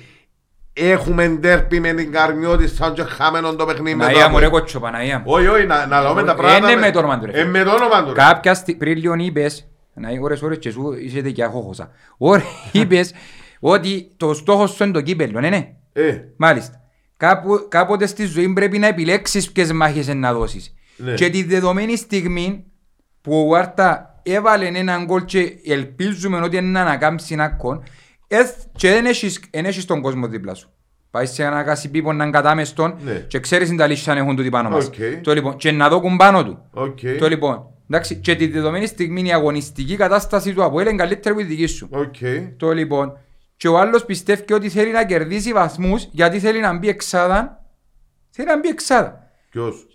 έχουμε τέρπι με την καρμιώτη σαν και χάμενον το παιχνίδι με το Παναγία μου ρε Αποέλ. κότσο, Παναγία μου. Όχι, όχι, να, να λέμε τα πράγματα. Είναι με το όνομα του, ρε. Ε, με το όνομα του. ρε. Κάποια στι... πριν λίγο είπες, να είναι ώρες ώρες και σου είσαι δικιά χώχωσα. Ώρες είπες ότι το στόχος σου είναι το κύπελλο, ναι, ναι. Ε, Μάλιστα. Κάπου, κάποτε στη ζωή πρέπει να επιλέξεις ποιες μάχες να δώσεις. Ναι. Και τη δεδομένη στιγμή που ο Βάρτα έβαλε έναν γκολ και ελπίζουμε ότι είναι να ανακάμψει ένα κον εθ- και δεν έχεις, δεν έχεις τον κόσμο δίπλα σου. Πάει σε ένα κασιπίπο να κατάμεστον Ναι. και ξέρεις την τα λύσια αν έχουν τούτοι πάνω μας. Οκ. Το λοιπόν, και να δω πάνω του. οκ. Το λοιπόν, εντάξει, και τη δεδομένη στιγμή η αγωνιστική κατάσταση του Αποέλ είναι καλύτερη από τη δική σου. Οκ. Το λοιπόν, και ο άλλος πιστεύει ότι θέλει να κερδίσει βαθμούς γιατί θέλει να μπει εξάδα. Θέλει να μπει εξάδα. Ποιος;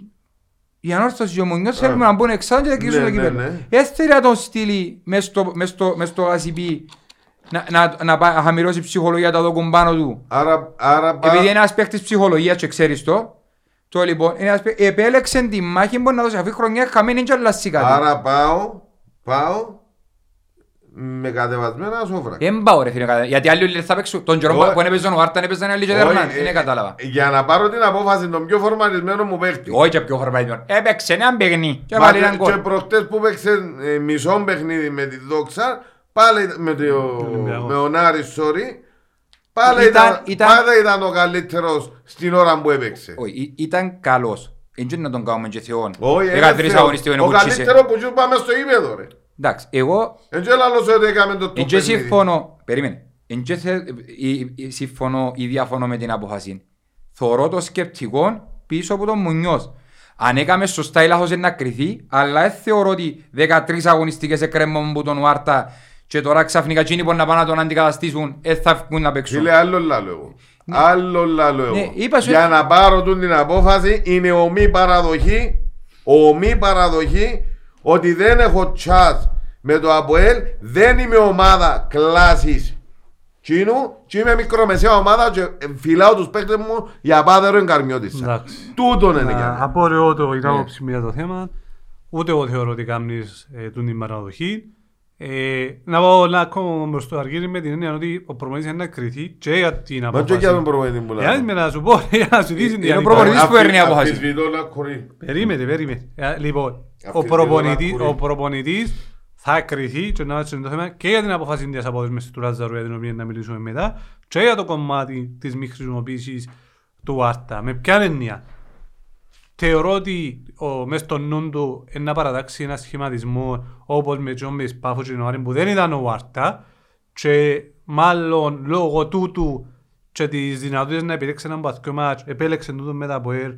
Η ανόρθωση και ο Μουνιός θέλουμε να μπουν εξάδων και να κλείσουν Ναι, το ναι, κύπελλο. ναι. Έτσι να τον στείλει μες στο- μες στο- μες στο ACP να- να- να πάει- να χαμηλώσει ψυχολογία τα δόκουν πάνω του. Άρα, άρα πά- Επειδή είναι ένας παίκτης ψυχολογίας και ξέρεις το, το λοιπόν, είναι ένας παίκτης, επέλεξε τη μάχη που να δώσει αυτή η χρονιά χαμένη και αλλάσει κάτι. άρα πάω, πάω με κατεβασμένα σόφρα. Δεν πάω ρε φίλε, κατά- γιατί άλλοι όλοι θα παίξουν. Τον καιρό Όχι. που έπαιζαν ο Άρταν έπαιζαν άλλοι και Όχι, δέρναν. ε, Δεν ε, κατάλαβα. Για να πάρω την απόφαση των πιο φορμαρισμένο μου παίχτη. Όχι και πιο χορπαϊδιόν. Έπαιξε έναν παιχνί και Μα βάλει και- έναν Και κόλ. προχτές που παίξε ε, μισό παιχνίδι με τη Δόξα, πάλι με, το, Ολυμπιακό. με τον Άρη, sorry, πάλι Ήταν- ήταν, ήταν- πάλι ήταν ο καλύτερος στην ώρα που έπαιξε. Όχι, ή- ήταν καλός. Έτσι να τον κάνουμε και θεόν. Όχι, Έκανα είναι τρεις θεό. αγωνιστικές Ο που τσίσε. καλύτερος που σου πάμε στο ύπεδο ρε. Εντάξει, εγώ Εν και λαλός ότι έκαμε το το εν και παιχνίδι. συμφωνώ. Περίμενε. Εν και θε- ή- ή- συμφωνώ ή διαφωνώ με την απόφαση. Θωρώ το σκεπτικό πίσω από τον Μουνιός. Αν έκαμε σωστά ή λάθος είναι να κρυθεί, αλλά δεν θεωρώ ότι 13 αγωνιστικές εκκρέμμουν που τον Βάρτα και τώρα ξαφνικά εκείνοι που να πάνε να τον αντικαταστήσουν δεν θα βγουν να παίξουν. Φίλε, άλλο λάλο εγώ. Άλλο λάλο εγώ. Ναι, είπα σου- Για να πάρω τούτη την απόφαση είναι ομή παραδοχή, ομή παραδοχή ότι δεν έχω τσάτ με το ΑΠΟΕΛ, δεν είμαι ομάδα κλάσης Κίνου και είμαι μικρομεσαία ομάδα και φυλάω τους παίκτες μου για πάδερο εγκαρμιώτησα. Εντάξει. Τούτον είναι για Να μένα. απορρεώ το η Ναι. άποψη μου για το θέμα. Ούτε εγώ θεωρώ ότι κάνεις ε, τούτη την παραδοχή. Ε, να πω να ακόμα μπρος το αργύρι με την έννοια ότι ο προμονητής είναι να κριθεί και για την Μα απόφαση. και για τον προπονητή που Εάν με να σου πω, για να σου δεις την Είναι ο διαδικασία. προπονητής που παίρνει απόφαση. Αφισβητώ να κορεί. Περίμενε, περίμενε. Ε, Λοιπόν, ο Αυτή προπονητής, είναι η ώρα ο προπονητής θα κριθεί και να είναι το θέμα και για την αποφάση της απόδοσης του Λάζαρου για την οποία να μιλήσουμε μετά και για το κομμάτι της μη χρησιμοποίησης του Άρτα. Με ποια έννοια; Θεωρώ ότι ο, μες στο νου του είναι να παρατάξει ένα σχηματισμό όπως με τον Μες Πάφο και Νοάριν που δεν ήταν ο Άρτα και μάλλον λόγω τούτου και τις δυνατότητες να επιλέξει έναν παθκό μάτς επέλεξε τούτο μετά από ελ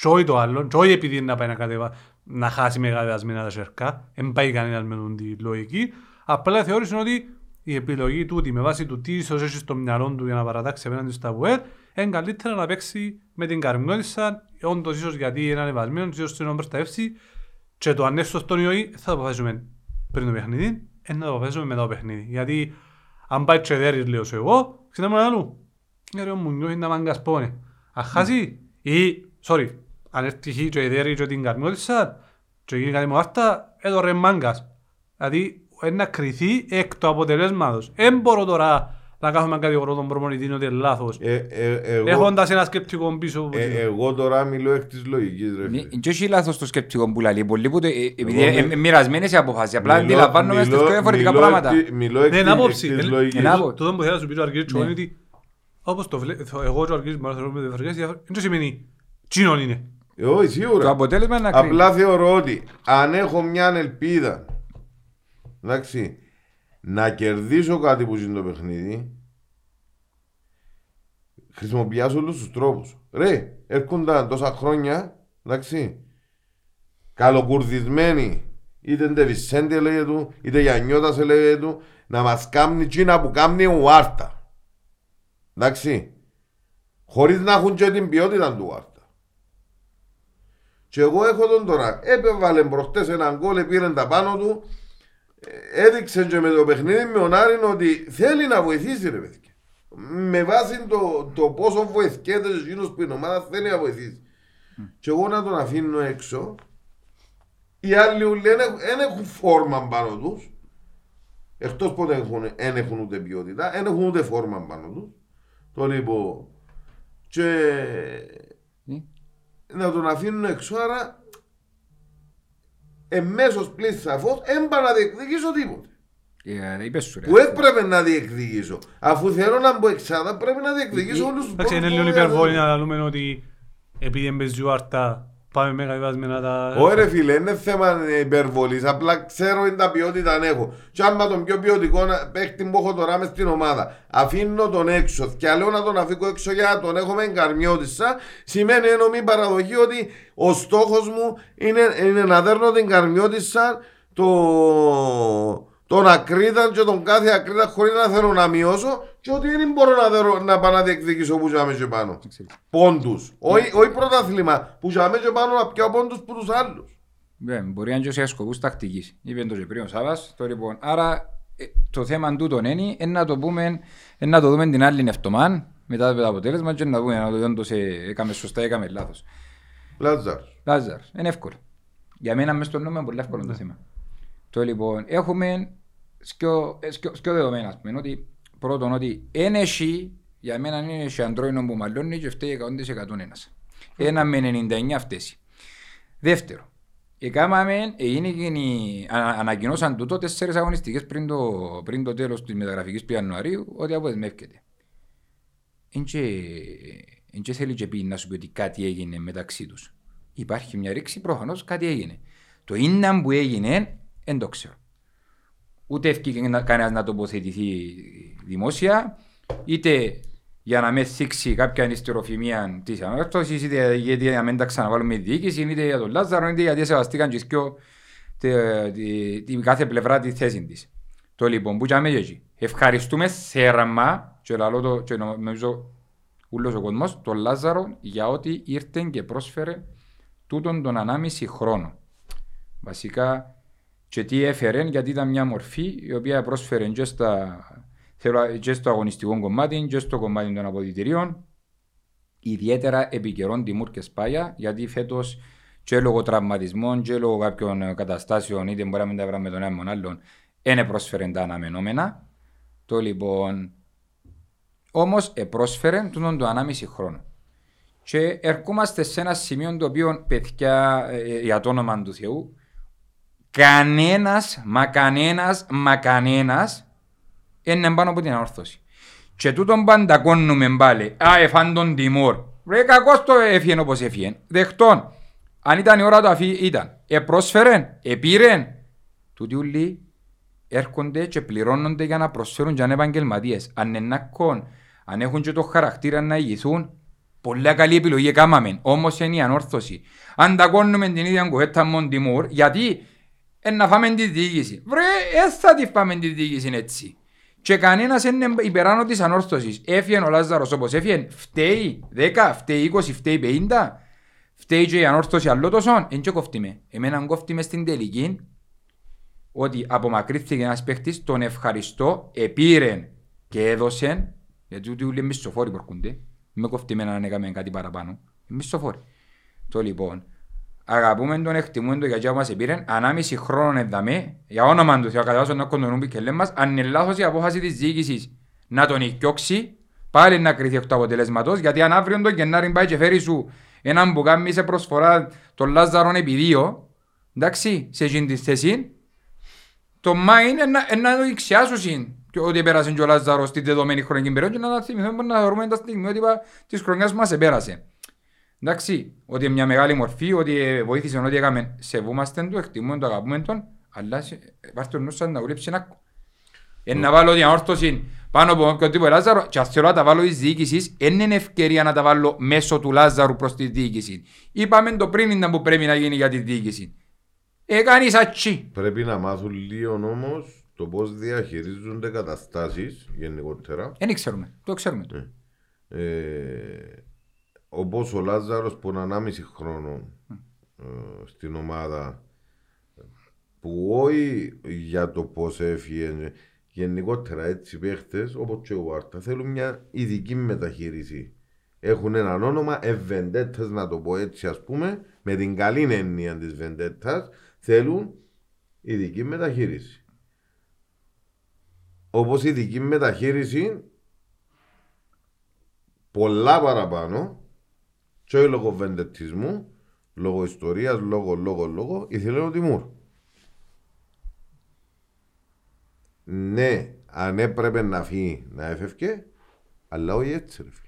και όχι το άλλο και όχι επειδή να πάει να, κατεβα... να χάσει με κατεβασμένα τα σερκά. Δεν πάει κανένας με τον τη λογική. Απλά θεώρησε ότι η επιλογή τούτη με βάση του τι ίσως έχει στο μυαλό του για να παρατάξει απέναντι στα ΒΟΕΡ είναι καλύτερα να παίξει με την καρμιώτησα όντως ίσως γιατί είναι ανεβασμένος ίσως στην προστατεύσει. Και το αν είναι σωστό ή όχι θα το αποφασίσουμε πριν το παιχνίδι ε, να το αποφασίσουμε μετά το παιχνίδι. Γιατί αν πάει και δέρεις λέω σου εγώ ξέρετε μόνο άλλου «Ε, ρε μου νιώθει να μάγκας πόνε αν χάσει ή sorry αν έρθει χει και δέρει και την καρμιώτησα και γίνει κάτι μου άρτα εδώ ρε μάγκας δηλαδή είναι να κριθεί εκ του αποτελέσματος δεν μπορώ τώρα να κάθομαι κατηγορώ τον προπονητή ότι είναι λάθος Ε, ε, εγώ- έχοντας ένα σκεπτικό πίσω από ε, την- Εγώ τώρα μιλώ εκ της λογικής ρε φίλε. Και όχι λάθος το σκεπτικό που λέει. Πολλοί που το- ε, επειδή Εγώ είναι μι- μοιρασμένες οι αποφάσεις. Απλά Μιλώ- αντιλαμβάνομαι στις μιλώ- πιο διαφορετικά μιλώ εκ πράγματα. τη- Μιλώ εκ Ναι, είναι της- άποψη. εκ της Ε, λογικής. είναι άποψη. Τούτο που θέλω να σου πει ο Αργύρης Ναι. είναι ότι όπως το βλέπω, εγώ και ο Αργύρης μπορούμε να θεωρούμε διαφορετικές διαφορές, δεν σημαίνει τσίνον είναι. Ε, Όχι, Το σίγουρα. αποτέλεσμα είναι να κρίνει. Απλά θεωρώ ότι αν έχω μια ελπίδα εντάξει, να κερδίσω κάτι που είναι το παιχνίδι, χρησιμοποιήσω όλους τους τρόπους. Ρε, έρχονταν τόσα χρόνια, εντάξει, καλοκουρδισμένοι, είτε Ντεβισέντε λέγε του, είτε Γιαννιώτας λέγε του, να μας κάνει εκείνα που κάνει ο Άρτα. Εντάξει, χωρίς να έχουν και την ποιότητα του Άρτα. Και εγώ έχω τον τώρα. Έπεβαλε προχτές έναν γκολ, πήρε τα πάνω του. Ε, Έδειξε και με το παιχνίδι με τον Άρην ότι θέλει να βοηθήσει ρε παιδιά. Με βάση το, το πόσο βοηθιέται εκείνος που είναι ομάδα θέλει να βοηθήσει. Και εγώ να τον αφήνω έξω. Οι άλλοι ούλοι δεν έχουν, δεν έχουν φόρμα πάνω τους. Εκτός που δεν έχουν, δεν έχουν ούτε ποιότητα, δεν έχουν ούτε φόρμα πάνω τους. Το λοιπόν. Και Ναι. Να τον αφήνουν έξω, άρα εμέσως πλήρης σαφώς έμπα να διεκδικήσω τίποτε. Ε, Είπες σου ρε. Που έπρεπε να διεκδικήσω; Αφού θέλω να μπω εξάδα πρέπει να διεκδικήσω Ε, όλους τους Εντάξει, είναι πόντους λίγο που έχω. υπερβολή να λέμε ότι επειδή εμπεζεί ο Άρτα πάμε με κατεβασμένα τα... Όχι ρε φίλε, είναι θέμα υπερβολής, απλά ξέρω είναι τα ποιότητα αν έχω. Και άμα τον πιο ποιοτικό να- παίχτη που έχω τώρα μες στην ομάδα, αφήνω τον έξω και λέω να τον αφήκω έξω για να τον έχω με εγκαρμιώτησα, σημαίνει ενώ μη παραδοχή ότι ο στόχος μου είναι, είναι να δέρνω την καρμιώτησα το, τον ακρίτα και τον κάθε ακρίτα χωρίς να θέλω να μειώσω και ότι δεν μπορώ να, δερω, να πάω να διεκδικήσω που ζάμε και πάνω. Πόντους. Όχι όχι πρωτάθλημα που ζάμε και πάνω να πιάω πόντους που τους άλλους. Ναι, μπορεί να είναι και σε σκοπούς τακτικής. Είπε το και πριν ο Σάβας. Το, λοιπόν, άρα ε, το θέμα τούτο είναι, είναι να το πούμε, είναι να το δούμε την άλλη εβδομάδα μετά το αποτέλεσμα και να δούμε αν το όντως ε, έκαμε σωστά ή έκαμε λάθος. Λάζαρς. Λάζαρς, είναι εύκολο. Για μένα μέσα στο νόμο είναι πολύ εύκολο το θέμα. Το λοιπόν, έχουμε σκιο, ε, σκιο, σκιο δεδομένα, ας πούμε, ότι πρώτον ότι ένα εσύ, για μένα είναι εσύ αντρόινο που μαλλώνει και φταίει 100% ένας. Ένα με 99 φταίσει. Δεύτερο, Εκάμαμε, έγινε και η- ανα- ανακοινώσαν τούτο τέσσερις αγωνιστικές πριν το, πριν το τέλος της μεταγραφικής του Ιανουαρίου ότι αποδεσμεύκεται. Εν και, εν και θέλει και πει να σου πει ότι κάτι έγινε μεταξύ τους. Υπάρχει μια ρήξη, προφανώς κάτι έγινε. Το είναι που έγινε, δεν το ξέρω. Ούτε ευκήκε να- κανένας να τοποθετηθεί δημόσια, είτε για να με θίξει κάποια ανιστεροφημία της ανόρθωσης, είτε γιατί να μην τα ξαναβάλουμε η διοίκηση, είτε για τον Λάζαρο, είτε γιατί σεβαστήκαν και οι δυο τε- τη- την κάθε πλευρά τη θέση της. Το λοιπόν, που και εκεί. Ευχαριστούμε θέρμα, και λαλώ το, και νομίζω ούλος ο κόσμος, τον Λάζαρο για ότι ήρθε και πρόσφερε τούτον τον ανάμιση χρόνο. Βασικά, και τι έφερε, γιατί ήταν μια μορφή η οποία πρόσφερε και, στα, θέλω- και στο αγωνιστικό κομμάτι και στο κομμάτι των αποδητηρίων. Ιδιαίτερα επικαιρών Τιμούρ και Σπάγια, γιατί φέτος και λόγω τραυματισμών και λόγω κάποιων ε, καταστάσεων, είτε μπορεί να μην τα βράμε με τον ένα με τον άλλον, δεν πρόσφερε τα αναμενόμενα. Το λοιπόν, όμως πρόσφερε τούτον το ανάμιση χρόνο. Και ερχόμαστε σε ένα σημείο το οποίο, παιδιά, ε, για το όνομα του Θεού, κανένας, μα κανένας, μα κανένας είναι πάνω από την ανόρθωση. Και τούτον παντακώνουμε πάλι. Α, εφάν τον Τιμόρ. Ρε κακός το έφυγε όπως έφυγε. Δεχτών. Αν ήταν η ώρα του αφή ήταν. Επρόσφερεν, επήρεν. Τούτοι ούλοι έρχονται και πληρώνονται για να προσφέρουν και αν επαγγελματίες. Αν είναι νακόν, αν έχουν και το χαρακτήρα να ηγηθούν, πολλά καλή επιλογή έκαναμε. Όμως είναι η ανόρθωση. Αν τα κόνουμε την ίδια κουβέτα με τον Τιμούρ, γιατί ε, να φάμε τη διοίκηση. Βρε, ε, θα τη φάμε τη διοίκηση έτσι. Και κανένας είναι υπεράνω της ανόρθωσης. Έφυγε ο Λάζαρος όπως έφυγε. Φταίει 10, φταίει 20, φταίει 50. Φταίει και η ανόρθωση άλλο τόσο. Εν και κόφτει με. Εμένα κόφτει με στην τελική ότι απομακρύθηκε ένας παίχτης, τον ευχαριστώ, επήρεν και έδωσε, γιατί ούτε όλοι μισθοφόροι που έρχονται, με κόφτει εμένα αν έκαμε κάτι παραπάνω, μισθοφόροι. Το λοιπόν, αγαπούμε τον, εκτιμούμε τον γιατί μας επήρεν, ανάμιση χρόνο εδαμε, για όνομα του Θεού, κατά να κοντονούν και λέμε μας, αν είναι λάθος η απόφαση της διοίκησης να τον οικιώξει, πάλι να κρυθεί εκ του αποτελέσματος, γιατί αν αύριο τον Γενάρη πάει και φέρει σου έναν που κάνει σε προσφορά τον Λάζαρον επί δύο, εντάξει, σε εκείνη της θέση, το μα είναι να, ε, να το εξιάσουν και ότι πέρασε και ο Λάζαρος στη δεδομένη χρονική περίοδο και να τα θυμηθούμε να θεωρούμε τα στιγμιότυπα της χρονιάς που μας επέρασε. Εντάξει, ότι είναι μια μεγάλη μορφή, ότι ε, βοήθησε ότι έκαμε, σεβούμαστε του, εκτιμούμε το, αγαπούμε τον, αλλά σε- ε, πάρ' το νου σας να δουλέψει ένα ε, να βάλω την αόρθωση πάνω από όποιον τύπο Λάζαρο και αν θέλω να τα βάλω της διοίκησης, δεν είναι ευκαιρία να τα βάλω μέσω του Λάζαρου προς τη διοίκηση. Είπαμε το πριν ήταν που πρέπει να γίνει για τη διοίκηση. Έκανε σατσί. Πρέπει να μάθουν λίγο όμως το πώς διαχειρίζονται καταστάσεις γενικότερα. Δεν ξέρουμε, το ξέρουμε. το. Ε, Όπω ο Λάζαρος που είναι 1,5 χρόνο ε, στην ομάδα που όχι για το πώς έφυγε γενικότερα έτσι παίχτες όπως και ο Βάρτα θέλουν μια ειδική μεταχείριση. Έχουν έναν όνομα, ευεντέτε να το πω έτσι, ας πούμε, με την καλή έννοια της βεντέτας, θέλουν ειδική μεταχείριση. Όπως ειδική μεταχείριση πολλά παραπάνω και όχι λόγω βεντετισμού, λόγω ιστορίας, λόγω, λόγω, λόγω, ήθελε ο Τιμούρ. Ναι, αν έπρεπε να φύγει να έφευκε, αλλά όχι έτσι ρε φίλε.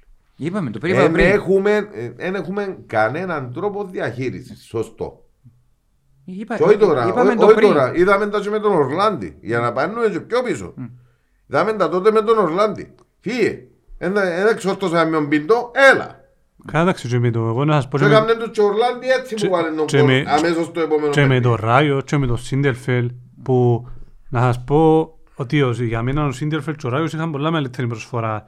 Είπαμε, το Δεν περίπου πριν. έχουμε, ε, εν έχουμε κανέναν τρόπο διαχείρισης, σωστό. Είπα- Και όχι τώρα, Είπαμε όχι- το όχι πριν. τώρα, είδαμε τα και με τον Ορλάντι, για να πάνε και πιο πίσω. Είδαμε τα τότε με τον Ορλάντι. Φύγε. Ένα εξόρτωσα με τον Πίντο, έλα. Κάταξε και με το, εγώ να σας πω Και και με, έκαμε τους και ο Ορλάντι έτσι και- που βάλε τον και κόλ, με- αμέσως το επόμενο και με παιχνίδι. το Ράιο και με το Σίντελφελ που να σας πω ότι ο- για μένα ο Σίντερφελτ και ο Ράγιος είχαν πολλά μεγαλύτερη προσφορά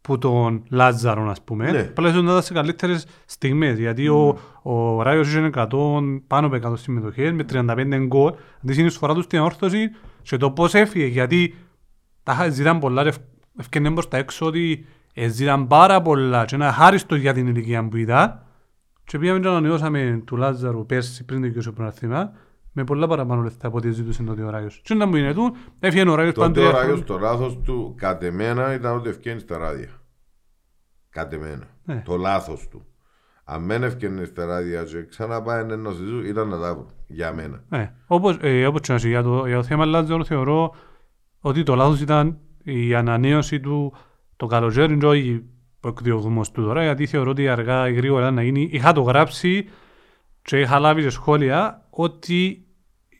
που τον Λάζαρο, ας πούμε. Ναι. Απλά ήσουν να ήταν σε καλύτερες στιγμές, γιατί ο, ο Ράγιος είχε 100, πάνω από 100 συμμετοχές με 35 γκολ. Αντί συνεισφορά τους στην όρθωση και το πώς έφυγε, γιατί τα είχα- ζητάν πολλά και ευ- ευκαινέν προς τα έξω ότι ε, ζητάν πάρα πολλά και ένα χάριστο για την ηλικία που ήταν. Και πήγαμε και ανανεώσαμε του Λάζαρου πέρσι πριν το κύριο πρωτάθλημα με πολλά παραπάνω λεφτά από ό,τι ζήτησε τότε ο Ράγιος. Και να μου είναι του, έφυγε ο Ράγιος Τότε παντού. ο Ράγιος το λάθος του κατ' εμένα ήταν ότι ευκαινεί στα ράδια. Κατ' εμένα. Ναι. Το λάθος του. Αν δεν ευκαινεί στα ράδια και ξαναπάει να συζητούν, ήταν να τα βρουν. Για μένα. Ναι, όπως, ε, όπως και να έχει, για το, για το θέμα Λάζαρο θεωρώ ότι το λάθος ήταν η ανανέωση του το καλοκαίρι και όχι ο εκδιωγμός του τώρα γιατί θεωρώ ότι αργά ή γρήγορα να γίνει. Είχα το γράψει και είχα λάβει και σχόλια ότι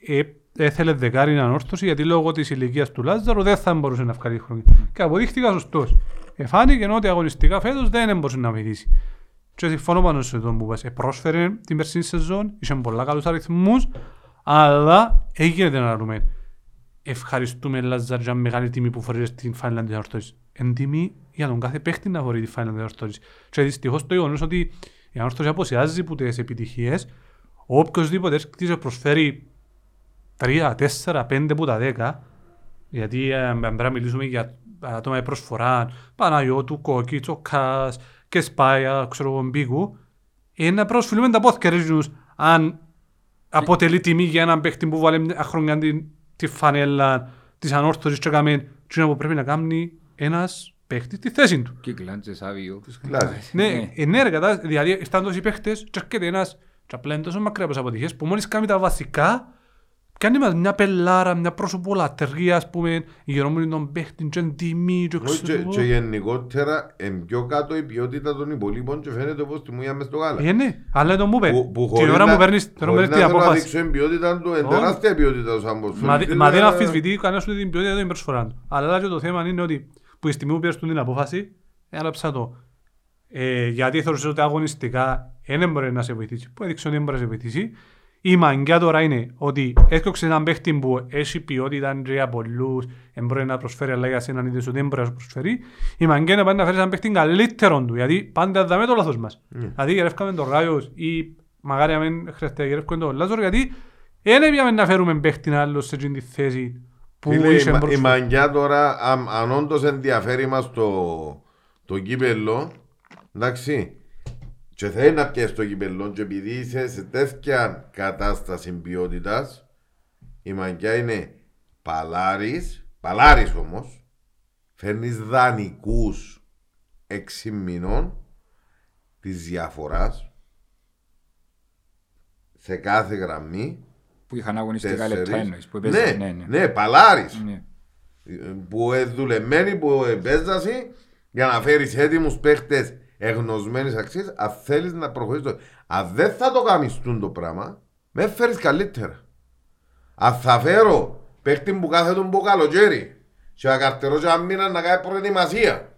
ε, έθελε δεκάρι ανόρθωση γιατί λόγω της ηλικίας του Λάζαρου δεν θα μπορούσε να βγάλει χρόνια. Και αποδείχτηκα σωστός. Εφάνηκε ότι αγωνιστικά φέτος δεν μπορούσε να βοηθήσει. Και συμφωνώ πάνω σε αυτό που είπες. Ε, πρόσφερε την περσίνη σεζόν, είχε πολλά καλούς αριθμούς, αλλά έγινε να δούμε. Ευχαριστούμε Λάζαρ για μεγάλη τιμή που φορείς την Final της Ορθώσης. Εν τιμή για τον κάθε παίχτη να φορεί τη Final της Ορθώσης. Και δυστυχώς το γεγονός ότι η Ορθώση αποσιάζει από τις επιτυχίες, οποιοςδήποτε έρχεται και προσφέρει 3, 4, 5 από τα 10, γιατί ε, πρέπει να μιλήσουμε για άτομα με προσφορά, Παναγιώτου, Κόκκι, Τσοκάς και Σπάια, ξέρω εγώ, Μπίκου, είναι να προσφυλούμε τα πόθηκα ρίζους αν αποτελεί τιμή για έναν παίχτη που βάλε μια χρόνια την, τη φανέλα της ανόρθωσης και έκαμε τι που πρέπει να κάνει ένας παίχτης στη θέση του. Κύκλαντζες, άβιο. Κλάδι. Ναι, ε, ναι ρε κατά, δηλαδή ήρθαν τόσοι παίχτες και έρχεται ένας και απλά είναι τόσο μακριά από τις αποτυχίες που μόλις κάνει τα βασικά κάνει μας μια πελάρα, μια πρόσωπο λατρεία ας πούμε γερόμενη τον παίχτη και εν τιμή και Όχι, ξέρω και, εγώ. και γενικότερα εν πιο κάτω η ποιότητα των υπολείπων και φαίνεται όπως τη μουία μες στο γάλα. Ε, ναι, αλλά το μου είπε, Που- που την χωρίς ώρα να- που παίρνεις την ώρα που χωρίς παίρνεις την να θέλω να απόφαση. δείξω την ποιότητα του, εν Όχι. τεράστια ποιότητα του σαν ποδοσφαιριστής, Μα δι- Μα δεν αλλά- αμφισβητεί κανένας ούτε την ποιότητα ούτε την προσφορά του. Αλλά και το θέμα είναι ότι που η στιγμή που πήρες την απόφαση, έγραψα το. Ε, γιατί θεωρούσες ότι αγωνιστικά δεν μπορεί να σε βοηθήσει. Που έδειξε ότι δεν μπορεί να σε βοηθήσει. Η μαγκιά τώρα είναι ότι έσκοξε έναν παίχτη που έχει ποιότητα και για πολλούς, δεν μπορεί να προσφέρει, αλλά για σένα είδες ότι δεν μπορεί να σου προσφέρει. Η μαγκιά είναι πάντα να φέρεις έναν παίχτη καλύτερον του, γιατί πάντα δάμε το λάθος μας. Δηλαδή γερεύκαμε τον Ράιος ή μαγάρι να μην χρειάζεται να γερεύκουμε τον Λάζαρο, γιατί δεν έπιαμε να φέρουμε παίχτη άλλος σε εκείνη τη θέση που Φίλε, η, είσαι μα- η μπροστά. μαγκιά τώρα, αν, αν όντως ενδιαφέρει μας το, το κύπελλο, εντάξει, και θέλει να πιέσει το κύπελλο και επειδή είσαι σε τέτοια κατάσταση ποιότητας, η μαγκιά είναι παλάρης, παλάρης όμως, φέρνεις δανεικούς έξι μηνών της διαφοράς σε κάθε γραμμή Που είχαν αγωνιστικά λεπτά τέσσερις. εννοείς. Που έπαιζαν, ναι, ναι, ναι. ναι, παλάρης Ναι. που ε, δουλεμένοι, που επέζασαι για να φέρεις έτοιμους παίχτες εγνωσμένης αξίας αν θέλεις να προχωρήσεις το... αν δεν θα το κάνεις τούν το πράγμα με φέρεις καλύτερα αν θα φέρω παίχτη που κάθε τον που καλοκαίρι και να καρτερώ και να μήνα να κάνει προετοιμασία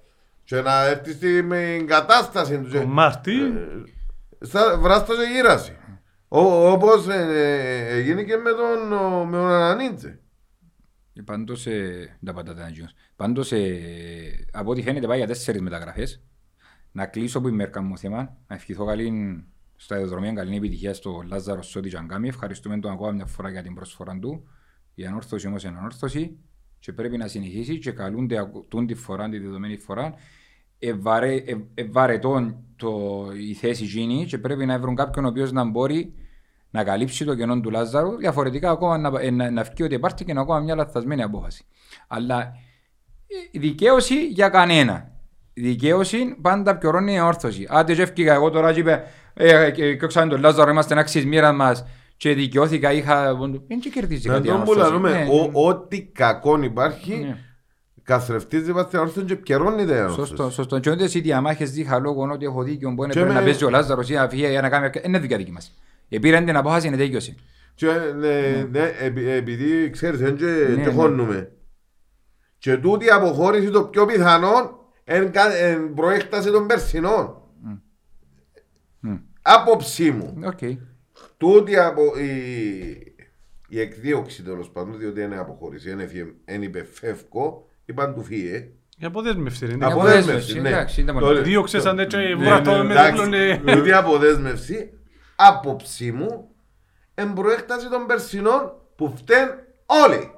και να έρθει στην κατάσταση του Το και- Μάρτι, στα βράστα και γύραση Ω- όπως ε, ε, έγινε και με τον, ο- με τον Ανανίτζε Ε, Πάντως, ε, τα πατάτα είναι γιος. Πάντως, ε, από ό,τι φαίνεται πάει για τέσσερις μεταγραφές. Να κλείσω που η μέρκα μου θέμα. Να ευχηθώ καλή στα αεροδρομία, καλή επιτυχία στο Λάζαρο Σώτη Τζαγκάμι. Ευχαριστούμε τον ακόμα μια φορά για την προσφορά του. Η ανόρθωση όμως είναι ανόρθωση και πρέπει να συνεχίσει και καλούνται ακούν τη φορά, τη δεδομένη φορά. Ευαρε, ε, ευαρετών το, η θέση γίνει και πρέπει να βρουν κάποιον ο οποίος να μπορεί να καλύψει το κενό του Λάζαρου, διαφορετικά ακόμα να, ε, να, να βγει ότι υπάρχει και ακόμα μια λαθασμένη απόφαση. Αλλά ε, δικαίωση για κανένα. Δικαίωση πάντα πιωρώνει η όρθωση. Άντε και έφυγα εγώ τώρα και είπε ε, ε, και και τον Λάζαρο είμαστε αξίες μοίρα μας και δικαιώθηκα, είχα... Δεν και κερδίζει Να κάτι τον ανόρθωση. πουλαλούμε, Ναι, ο- ό,τι κακό υπάρχει, ναι. καθρεφτίζει βάσει την όρθωση και πιερώνεται η όρθωση. Σωστό, σωστό. Και όντως οι διαμάχες δίχα λόγω ότι έχω δίκιο που είναι Και πρέπει με- να παίζει ο Λάζαρος ή να φύγει για να κάνει... Είναι δικιά δική μας. Επήραν την απόφαση, είναι τέλειωση. Και, ναι, ναι, επει- επειδή ξέρεις, δεν και, Ναι, και ναι. χώνουμε. Και τούτη η αποχώρηση το πιο πιθανό εν, κα- εν προέκταση των περσινών. Μμ. Άποψή μου. Οκ. Τούτη απο, η, η εκδίωξη τέλος πάντων, διότι είναι αποχώρηση, είναι φύε- είναι είπε φεύγω, είπαν του φύε. Η αποδέσμευση είναι. Από- αποδέσμευση, αποδέσμευση, ναι. εντάξει, ήταν Το- μόνο. Δίωξε σαν έτσι, Ναι, βρατό ναι, με εντάξει, δίπλο, ναι. Διότι αποδέσμευση, άποψή μου, εμπροέκταση των περσινών που φταίνουν όλοι.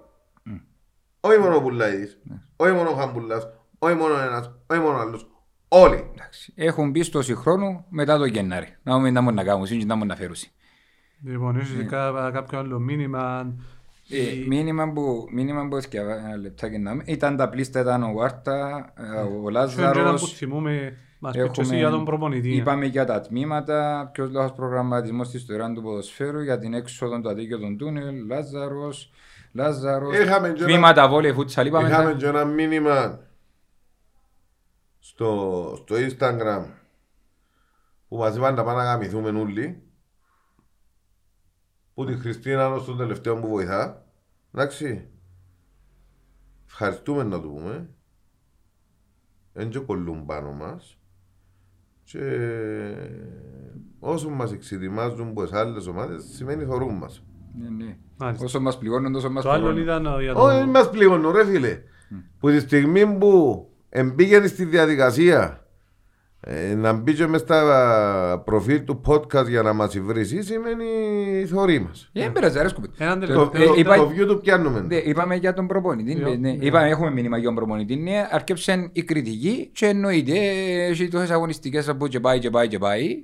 Όχι μόνο ο Πουλαίδης, όχι μόνο ο Χαμπουλάς, όχι μόνο ένας, όχι μόνο άλλος, όλοι. Εντάξει. Έχουν μπει στο συγχρόνου μετά το Γενάρη. Να μην να μου να κάνουν, σύντομα να μου να φέρουν. Λοιπόν, ίσως Ναι. κα- κάποιο άλλο μήνυμα. Ε, Μήνυμα που, μήνυμα που έσκευα, ένα λεπτάκι να μην, ήταν τα πλήστα, ήταν ο Βάρτα, ε, ο Ποιο είναι ένα που Λάζαρος. θυμούμε, μας πει και εσύ για τον προπονητή. είπαμε για τα τμήματα, ποιος λόγος προγραμματισμός της ιστορίας του ποδοσφαίρου, για την έξοδο του αδίκιο των τούνελ, Λάζαρος, Λάζαρος, Είχαμε και ένα- τμήματα βόλεϊ, φούτσαλ, είπαμε Είχαμε τα- και ένα μήνυμα στο, στο Instagram που μας είπαν να πάμε να γαμηθούμε όλοι που τη Χριστίνα ως τον τελευταίο που βοηθά εντάξει ευχαριστούμε να το πούμε δεν και κολλούν πάνω μας και όσο μας εξετοιμάζουν από τις άλλες ομάδες σημαίνει θωρούν μας Ναι, ναι. Μάλιστα. Όσο μας πληγώνουν, τόσο μας Το άλλο πληγώνουν. ήταν ε, για Όχι, δεν το... μας πλήγωνε, ρε φίλε. Που τη στιγμή που εμπήγαινε στη διαδικασία ε, να μπει και μες στα προφίλ του podcast για να μας βρίσει σημαίνει θωρεί μας. Ε, Δεν πειράζει, αρέσκουμε. Έναν Το, τελευταίο... το, είπα- το view του πιάνουμε. Ναι, είπαμε για τον προπονητή. Ναι, ναι. ναι. Είπαμε, έχουμε μήνυμα για τον προπονητή. Ναι, αρκέψαν η κριτική και εννοείται έχει τόσες αγωνιστικές από και πάει και πάει και πάει.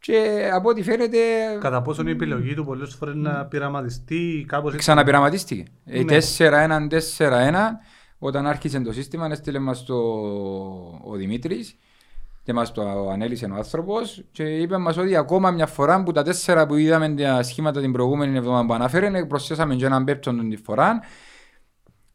Και από ό,τι φαίνεται Κατά πόσο η επιλογή του πολλές φορές να πειραματιστεί κάπως έτσι. ξαναπειραματίστηκε. Ε, Ναι. 4-1, 4-1. Όταν άρχισε το σύστημα, έστειλε μας το ο Δημήτρης και μας το ανέλησε ο άνθρωπος και είπε μας ότι ακόμα μια φορά που τα τέσσερα που είδαμε τα σχήματα την προηγούμενη εβδομάδα που αναφέρει προσθέσαμε και έναν πέπτον τη φορά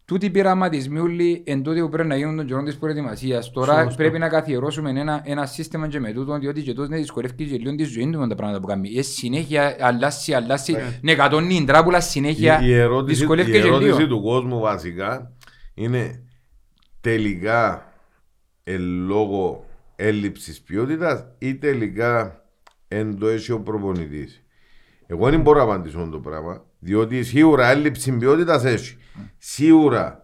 Τούτοι οι πειραματισμοί όλοι εν τότε που πρέπει να γίνουν τον καιρό της προετοιμασίας. Τώρα Σωστό. πρέπει να καθιερώσουμε ένα, ένα σύστημα και με τούτο, διότι και τόσο να δυσκολεύει και λίγο τη ζωή του με τα πράγματα που κάνει. Ε, συνέχεια αλλάσει, αλλάσει, ναι, κατώνει η τράπουλα συνέχεια, Η, η ερώτηση, δυσκολεύει η και λίγο. ερώτηση του κόσμου βασικά είναι τελικά εν λόγω έλλειψης ποιότητας ή τελικά εν το έχει ο προπονητής. Εγώ δεν μπορώ να απαντήσω το πράγμα, διότι σίγουρα έλλειψη ποιότητας έχει. Σίγουρα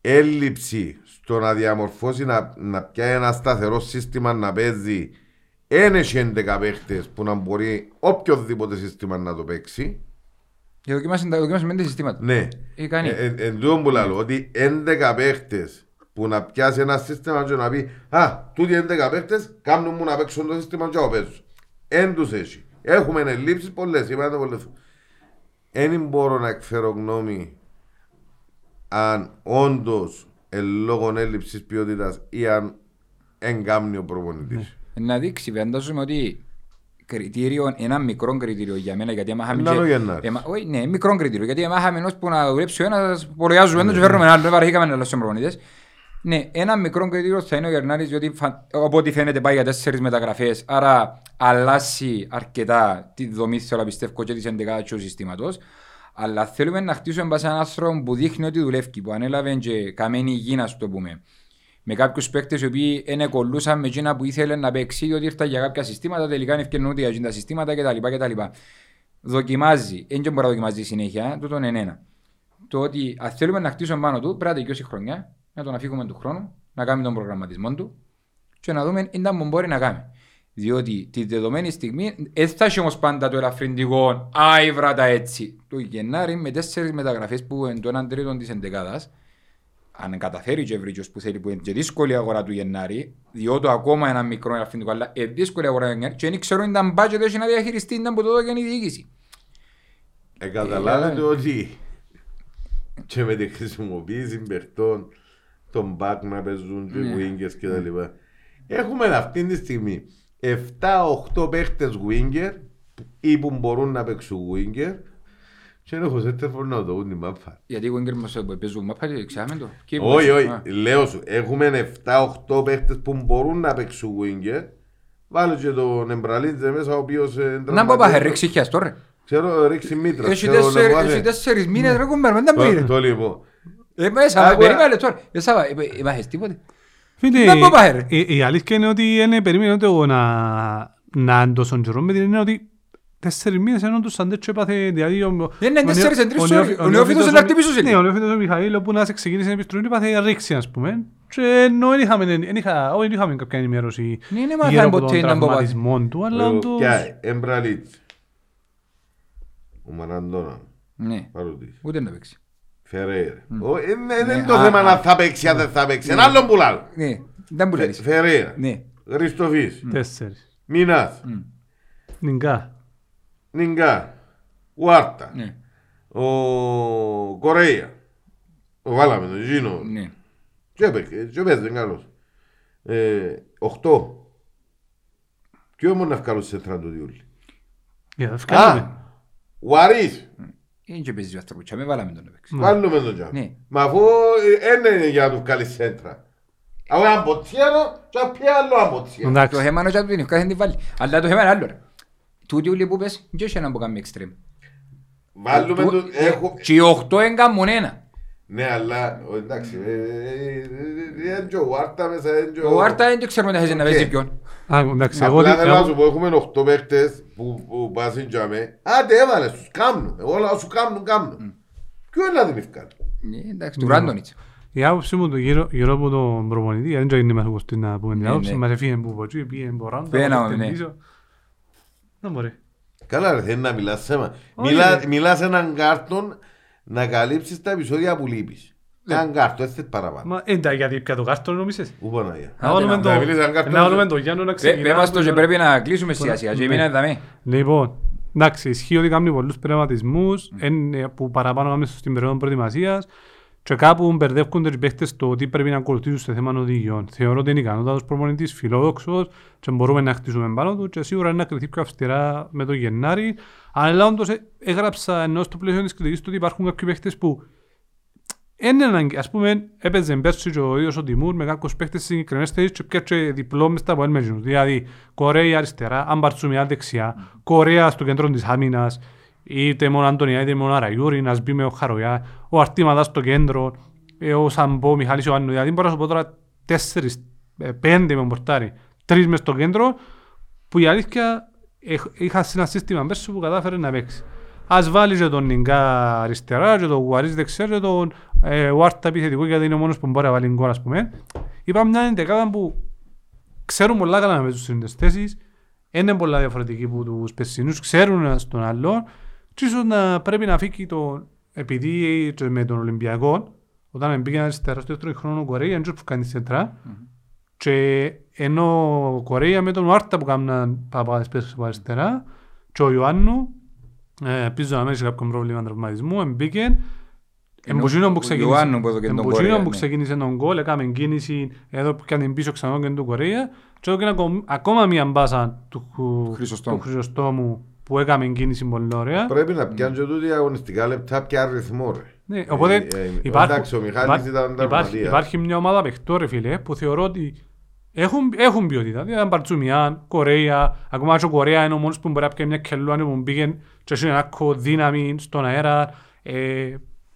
έλλειψη στο να διαμορφώσει, να, να πιάει ένα σταθερό σύστημα να παίζει δεν έχει 11 παίχτες που να μπορεί οποιοδήποτε σύστημα να το παίξει. Και δοκίμασε τα- δοκίμασε με τα συστήματα. Ναι. Ε, κάνει. Ε, ε, Εν τούτο που λέω, ότι 11 παίχτες που να πιάσει ένα σύστημα και να πει «Α, τούτοι 11 παίχτες κάνουν μου να παίξουν το σύστημα και εγώ παίζω». Εν τους έχει. Έχουμε ελλείψεις πολλές, είπαμε το πολλές. Δεν μπορώ να εκφέρω γνώμη αν όντως εν λόγω έλλειψης ποιότητας ή αν εγκάμνει ο προπονητής. Να δείξει, φαντάζομαι ότι κριτήριο, ένα μικρό κριτήριο για μένα, γιατί άμα είχαμε Να το και- Γενάρης. έμα- όχι, ναι, μικρό κριτήριο, γιατί άμα είχαμε ενός που να δουλέψει ο ένας, πορεάζουμε ένας και φέρνουμε έναν άλλο, δεν παραχήκαμε να λάσουμε προπονητές. Ναι, ένα μικρό κριτήριο θα είναι ο Γερνάρης, διότι φα- από ό,τι φαίνεται πάει για τέσσερις μεταγραφές, άρα αλλάσει αρκετά τη δομή, θέλω να πιστεύω, και της εντεκάδας του συστήματος. Αλλά θέλουμε να χτίσουμε μπας έναν άνθρωπο που δείχνει ότι δουλεύει, που ανέλαβε και καμένη υγιή, να σου το πούμε. Με κάποιους παίκτες οι οποίοι είναι κολλούσαν με εκείνα που ήθελε να παίξει, διότι ήρθαν για κάποια συστήματα, τελικά είναι ευκαιρνούνται για εκείνα τα συστήματα κτλ. κτλ. Δοκιμάζει, δεν μπορεί να δοκιμάζει συνέχεια, τούτο είναι ένα. Το ότι αν θέλουμε να χτίσουμε πάνω του, πρέπει να τελειώσει η χρονιά, να τον αφήγουμε του χρόνου, να κάνουμε τον προγραμματισμό του και να δούμε τι που μπορεί να κάνει. Διότι τη δεδομένη στιγμή δεν θα έχει όμως πάντα το ελαφρυντικό «Άι βράτα έτσι». Το Γενάρη με τέσσερις μεταγραφές που είναι το έναν τρίτο της εντεκάδας αν καταφέρει και βρει που θέλει που είναι και δύσκολη αγορά του Γενάρη, διότι ακόμα ένα μικρό ελαφρυντικό, αλλά είναι δύσκολη αγορά του Γενάρη και δεν ξέρω αν ήταν budget έχει να διαχειριστεί, ήταν που το έδωκε η διοίκηση. Ε, καταλάβετε ότι και με τη χρησιμοποίηση παιχτών των back να παίζουν και Ναι. wingers και τα λοιπά. Έχουμε αυτή τη στιγμή 7-8 παίχτες winger ή που μπορούν να παίξουν winger και δεν έχω σέντερφορ να το δουν η μάπα. Γιατί οι Winger μας παίζουν μάπα και ξέραμε το. Και Όχι, πώς- όχι, Α. λέω σου, έχουμε 7-8 παίχτες που μπορούν να παίξουν winger Βάλω και τον Εμπραλίτζε μέσα ο οποίος ε, Να πω πάχε, ρίξει χιάς τώρα. Ξέρω ρίξει μήτρα Έχει ξέρω να τέσσερι- μάθει. έχει τέσσερις μήνες ρε κουμπέρ, δεν Το- μπορεί. Το λοιπόν Ε, μέσα, Άκουα. περίμενε τώρα. Ε, Σάβα, ε, ε, μάχες τίποτε. Φίλε, Να πω πάει, ρε. η, η αλήθεια είναι ότι δεν περίμενε ούτε εγώ να, να είναι τόσο καιρό με την έννοια ότι τέσσερις μήνες ενώ τους σαν τέτοιο έπαθε δηλαδή ο- Δεν είναι ο νεο- τέσσερις, εν τρεις ο ώρες. νεο- Ο νεοφύτος ο είναι να χτυπήσει σε Ναι, λίγο. ο νεοφύτος ο Μιχαήλ όπου να σε ξεκίνησε επιστροφή έπαθε ρήξη ας πούμε και ενώ δεν είχαμε, δεν είχα, όχι, δεν είχαμε κάποια ενημέρωση Ναι, ναι, μα γύρω θα από ποτέ τον να μπω τραυματισμό του αλλά Ε, όντως Ποια, Εμπραλίτς. Ο Μαραντώνα. Ναι, Παρούτης. ούτε να παίξει. Φεραίρα. Ο- ε, ναι, Ναι, Δεν είναι το α, θέμα α. να θα παίξει, αν δεν θα παίξει. Ένα άλλο πουλάλ. Ναι, δεν πουλάρεις. Φεραίρα. Ναι. Χριστοφής. τέσσερις. Μινάς. Νιγκά. Νιγκά. Ουάρτα. Ναι, Ο Κορέα. Ο Βάλαμε τον Γίνο. ναι. Και έπαιξε, και παίζει καλός. Ε, Οχτώ. Ποιο μόνο να βγάλω σε σέντρα του διούλη. Για, Α, ευκάλαμε. Ουαρίς. Είναι και παίζει βαστρούτσα, με βάλαμε τον να παίξει. Βάλουμε τον τζάμ. Ναι. Μα αφού ε, είναι για να τους βγάλει σέντρα. Αφού είναι αμποτσιάνο, και ποιο άλλο αμποτσιάνο. Το Εντάξει. θέμα είναι ότι την ευκάθεν την βάλει. Αλλά το θέμα είναι άλλο. ρε. Τούτοι όλοι που πες, δεν έχει έναν που κάνει extreme. Βάλουμε Του- τον... έχω- Και οι οχτώ έγκαμουν ένα. Ναι, αλλά ο, εντάξει, ε, ε, ε, ε, είναι και ο Βάρτα μέσα, είναι και Ο Άρτα δεν ξέρουμε να θέλει να Οκ. παίζει ποιον. Α, εντάξει, εγώ Απλά δι- θέλω να εγώ- σου πω, έχουμε 8 παίχτες που, που πάσουν για με. Άντε έβαλε, τους κάμνουν. Εγώ λέω, σου κάμνουν, κάμνουν. Ποιο είναι να την ευκάλει; Ναι, εντάξει, του Ράντονιτς. Η άποψη μου το γύρω, γύρω από τον προπονητή, δεν ξέρω αν μας ακούστηκε να πούμε την Ναι, άποψη, ναι. μας έφυγε που ποτσί, πήγε από ράντα, Πέναμε, από ναι. πίσω. Να μπορεί. Καλά ρε, θέλει να μιλάς θέμα. Όχι, Μιλά, ρε. μιλάς έναν κάρτον να καλύψεις τα επεισόδια που λείπεις. Έναν κάρτο, έτσι παραπάνω. Μα εντά, γιατί πια το κάρτο νομίζεις; Πού Παναγία. Να βάλουμε να- το- να μιλήσεις έναν κάρτο. να βάλουμε το Γιάννο να Πε ξεκινά. μας το και που- πρέπει να κλείσουμε σιγά σιγά και Ναι. μείνε δαμέ. Λοιπόν, εντάξει, ισχύει ότι κάνει πολλούς πειραματισμούς εν- που παραπάνω κάνουμε στην περίοδο προετοιμασίας και κάπου μπερδεύκονται οι παίχτες το τι πρέπει να ακολουθήσουν σε θέμα οδηγιών. Θεωρώ ότι είναι ικανότατος προπονητής, φιλόδοξος και μπορούμε να χτίσουμε πάνω του και σίγουρα είναι να κρυθεί πιο αυστηρά με το Γενάρη. Αλλά όντως ε, έγραψα ενώ στο πλαίσιο της κριτικής του ότι υπάρχουν κάποιοι παίχτες που είναι ανάγκη. Ας πούμε, έπαιζε πέρσι και ο ίδιος ο Τιμούρ με κάποιους παίχτες στις συγκεκριμένες θέσεις και πιάτσε διπλό μες τα από έλμεγινους. Δηλαδή, Κορέα αριστερά, Αμπαρτσουμιά δεξιά, Κορέα στο κέντρο της άμυνας, είτε μόνο Αντωνιά είτε μόνο Αραγιούρη, να σμπεί με ο Χαροιά, ο Αρτήμαδας στο κέντρο, ε, ο Σαμπό, Μιχάλης Ιωάννου. Δηλαδή, μπορώ να σου πω τώρα τέσσερις, ε, πέντε με μπορτάρι, τρεις μες στο κέντρο, που η αλήθεια έχ- είχα σε ένα σύστημα πέρσι που κατάφερε να παίξει. Ας βάλεις και τον Νιγκά αριστερά και τον Γουαρίς δεξιά και τον ε, Βάρτα επιθετικό γιατί είναι ο μόνος που μπορεί να βάλει γκολ ας πούμε. Είπαμε μια εντεκάδα που ξέρουν πολλά καλά να παίζουν στις ίδιες θέσεις, είναι πολλά διαφορετικοί από τους περσινούς, ξέρουν ένας τον άλλο και ίσως να πρέπει να φύγει το, επειδή και με τον Ολυμπιακό, όταν μπήκε αριστερά στο δεύτερο χρόνο ο Κορέα, δεν που κάνει σέντρα, και ενώ ο Κορέα με τον Άρτα που κάνουν παπάδες πίσω από αριστερά και ο Ιωάννου ε, πίσω να μένει σε κάποιο πρόβλημα τραυματισμού εμπήκε. Εμπουτσίνο που ο ξεκίνησε, Ιωάννου που έδωκε τον εμπουτσίνο Κορέα, που ναι. ξεκίνησε τον γκολ, έκαμε κίνηση εδώ που κάνει πίσω ξανά και του Κορέα και έδωκε ακο- ακόμα μια μπάσα του Χρυσοστόμου. Του Χρυσοστόμου που έκαμε κίνηση πολύ ωραία. Πρέπει να πιάνει και τούτοι αγωνιστικά λεπτά πια αριθμό ρε. Ναι, οπότε Ε, ε, υπάρχουν- εντάξει, ο Μιχάλης υπάρχει- ήταν υπάρχει, τραυματίας. υπάρχει μια ομάδα παιχτών ρε φίλε που θεωρώ ότι έχουν, έχουν ποιότητα. Δηλαδή Μπαρτσουμιάν, Κορέα, ακόμα και ο Κορέα είναι ο μόνος που μπορεί να πιάνει μια κελούανη που πήγαινε και έχει ένα κο δύναμη στον αέρα. Ε,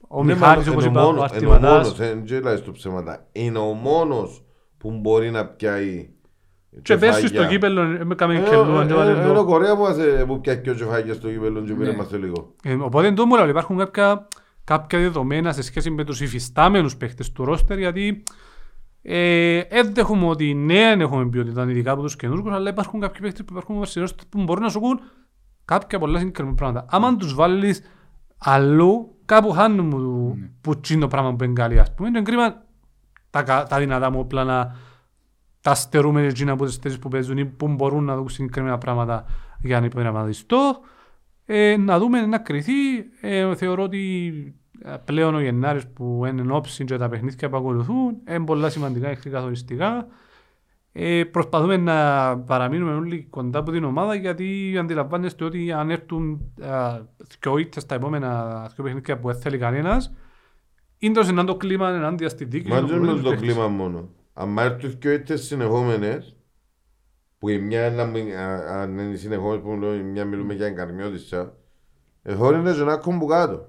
ο Ναι, Μιχάλης μα, όπως είναι είπα, ο ο μόνος- είναι ο Αρτιμαντάς. μόνος, ε, δεν γελάει στο ψέματα. Είναι ο μόνος που μπορεί να πιάει Και πέρσι κεφάγια. στο κύπελλο έκαμε Ε, κελούαν και ε, βάλε ε, Είναι ο το. Κορέα που μας- που πιάει και ο κεφάγια στο κύπελλο και πήρε Ναι. μας το λίγο. Ε, Οπότε δεν το μου λέω, υπάρχουν κάποια, κάποια δεδομένα σε σχέση με τους υφιστάμενους παίχτες του ρόστερ γιατί ε, δεν δέχομαι ότι ναι, δεν έχουμε ποιότητα ειδικά από τους καινούργους αλλά υπάρχουν κάποιοι παίχτες που υπάρχουν στο ρόστερ που μπορούν να σου πούν κάποια πολλά συγκεκριμένα πράγματα. Άμα τους βάλεις αλλού κάπου χάνουν μου που τσιν το πράγμα που είναι καλή ας πούμε. Είναι κρίμα τα, κα- τα δυνατά μου όπλα να τα στερούμε εκείνα από τις θέσεις που παίζουν ή που μπορούν να δουν συγκεκριμένα πράγματα για να υπογραμματιστώ. Ε, να δούμε να κρυθεί. Ε, θεωρώ ότι ε, πλέον ο Γενάρης που είναι εν όψη και τα παιχνίδια που ακολουθούν είναι πολλά σημαντικά και καθοριστικά. Ε, προσπαθούμε να παραμείνουμε όλοι κοντά από την ομάδα γιατί αντιλαμβάνεστε ότι αν έρθουν ε, δυο ήττες στα επόμενα δυο παιχνίδια που δεν θέλει κανένας είναι το συνάντο κλίμα ενάντια στη δίκη. Μα δεν είναι το κλίμα μόνο. Αν έρθουν και ήττες συνεχόμενες, που η μια είναι να μην- α- αν είναι συνεχόμενες που λέω, η μια μιλούμε για εγκαρμιώτισσα, ε, χώρι είναι και να έχουν που κάτω.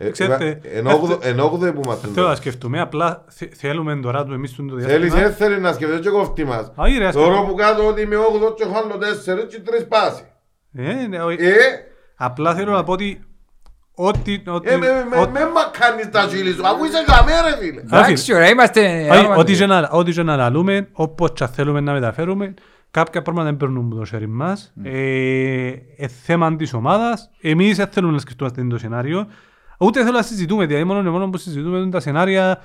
Ε, Ξέρετε, ε, εν όγδο- εν όγδοη που μαθαίνουν. Θέλω να σκεφτούμε, απλά θε- θέλουμε τώρα του εμείς το Θέλεις διάστημα. έθερη να σκεφτείς και κοφτή μας. Όχι ρε, ας Τώρα σκεφτούμε. που κάτω ότι είμαι 8 και χάνω 4 και 3 πάση. Ε, ναι, όχι. Ε, Απλά θέλω να πω ότι ό,τι... ό,τι- ε, με, με, ό,τι- με μα κάνεις τα χείλη σου, αφού είσαι καμέ ρε φίλε. Εντάξει, ωραία, είμαστε... Όχι, άμα- Ό,τι και να- ό,τι και να λαλούμε, όπως και θέλουμε να μεταφέρουμε, κάποια πράγματα δεν περνούν από το χέρι μας. Ε, ε, θέμα της ομάδας. Εμείς δεν θέλουμε να σκεφτούμε το σενάριο. Ούτε θέλω να συζητούμε, δηλαδή μόνο και μόνο που συζητούμε είναι τα σενάρια, ε,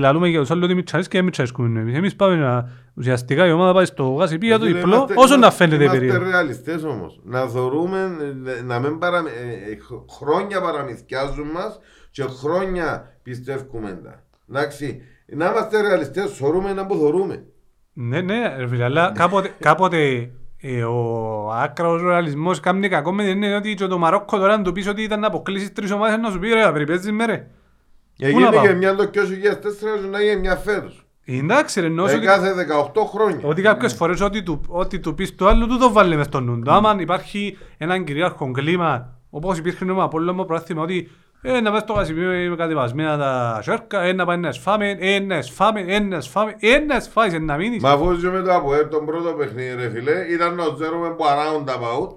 λαλούμε για τους άλλους ότι μη και δεν μη τσαρέσκουμε εμείς. Εμείς πάμε να, ουσιαστικά η ομάδα πάει στο γάσι πήγα το Φίλε, διπλό, είμαστε- όσο να είμαστε- φαίνεται Είμαστε περίεργο. ρεαλιστές όμως. Να θεωρούμε, ε, να μην παρα... ε, ε, χ- χρόνια παραμυθιάζουν μας και χρόνια πιστεύουμε τα. Εντάξει, να είμαστε ρεαλιστές, θεωρούμε να που θεωρούμε. Ναι, ναι, ρε φίλε, αλλά κάποτε, κάποτε ε, ο άκραος ρεαλισμός κάνει κακό με την έννοια ότι και το Μαρόκο τώρα να του πεις ότι ήταν να αποκλείσεις τρεις ομάδες να σου πει ρε, περιπέζεις με ρε. Έγινε πάω; και μια το 2004 να γίνει μια φέτος. Εντάξει ρε, εννοώ Ε, ότι, κάθε 18 χρόνια. ότι κάποιες φορές ό,τι του, ό,τι του πεις το άλλο του το βάλει μες στο νου του. Άμα υπάρχει έναν κυρίαρχο κλίμα, όπως υπήρχε νόμο από όλο μου πρόθυμα ότι ε, να πας στο κασιμίο με κατεβασμένα τα σέρκα, ε, να πάει να σφάμε, ε, να σφάμε, ε, να σφάμε, ε, να σφάεις, ε, να μείνεις. Μα αφού ζούμε το από τον πρώτο παιχνίδι ρε φίλε, ήταν να ξέρουμε που around about.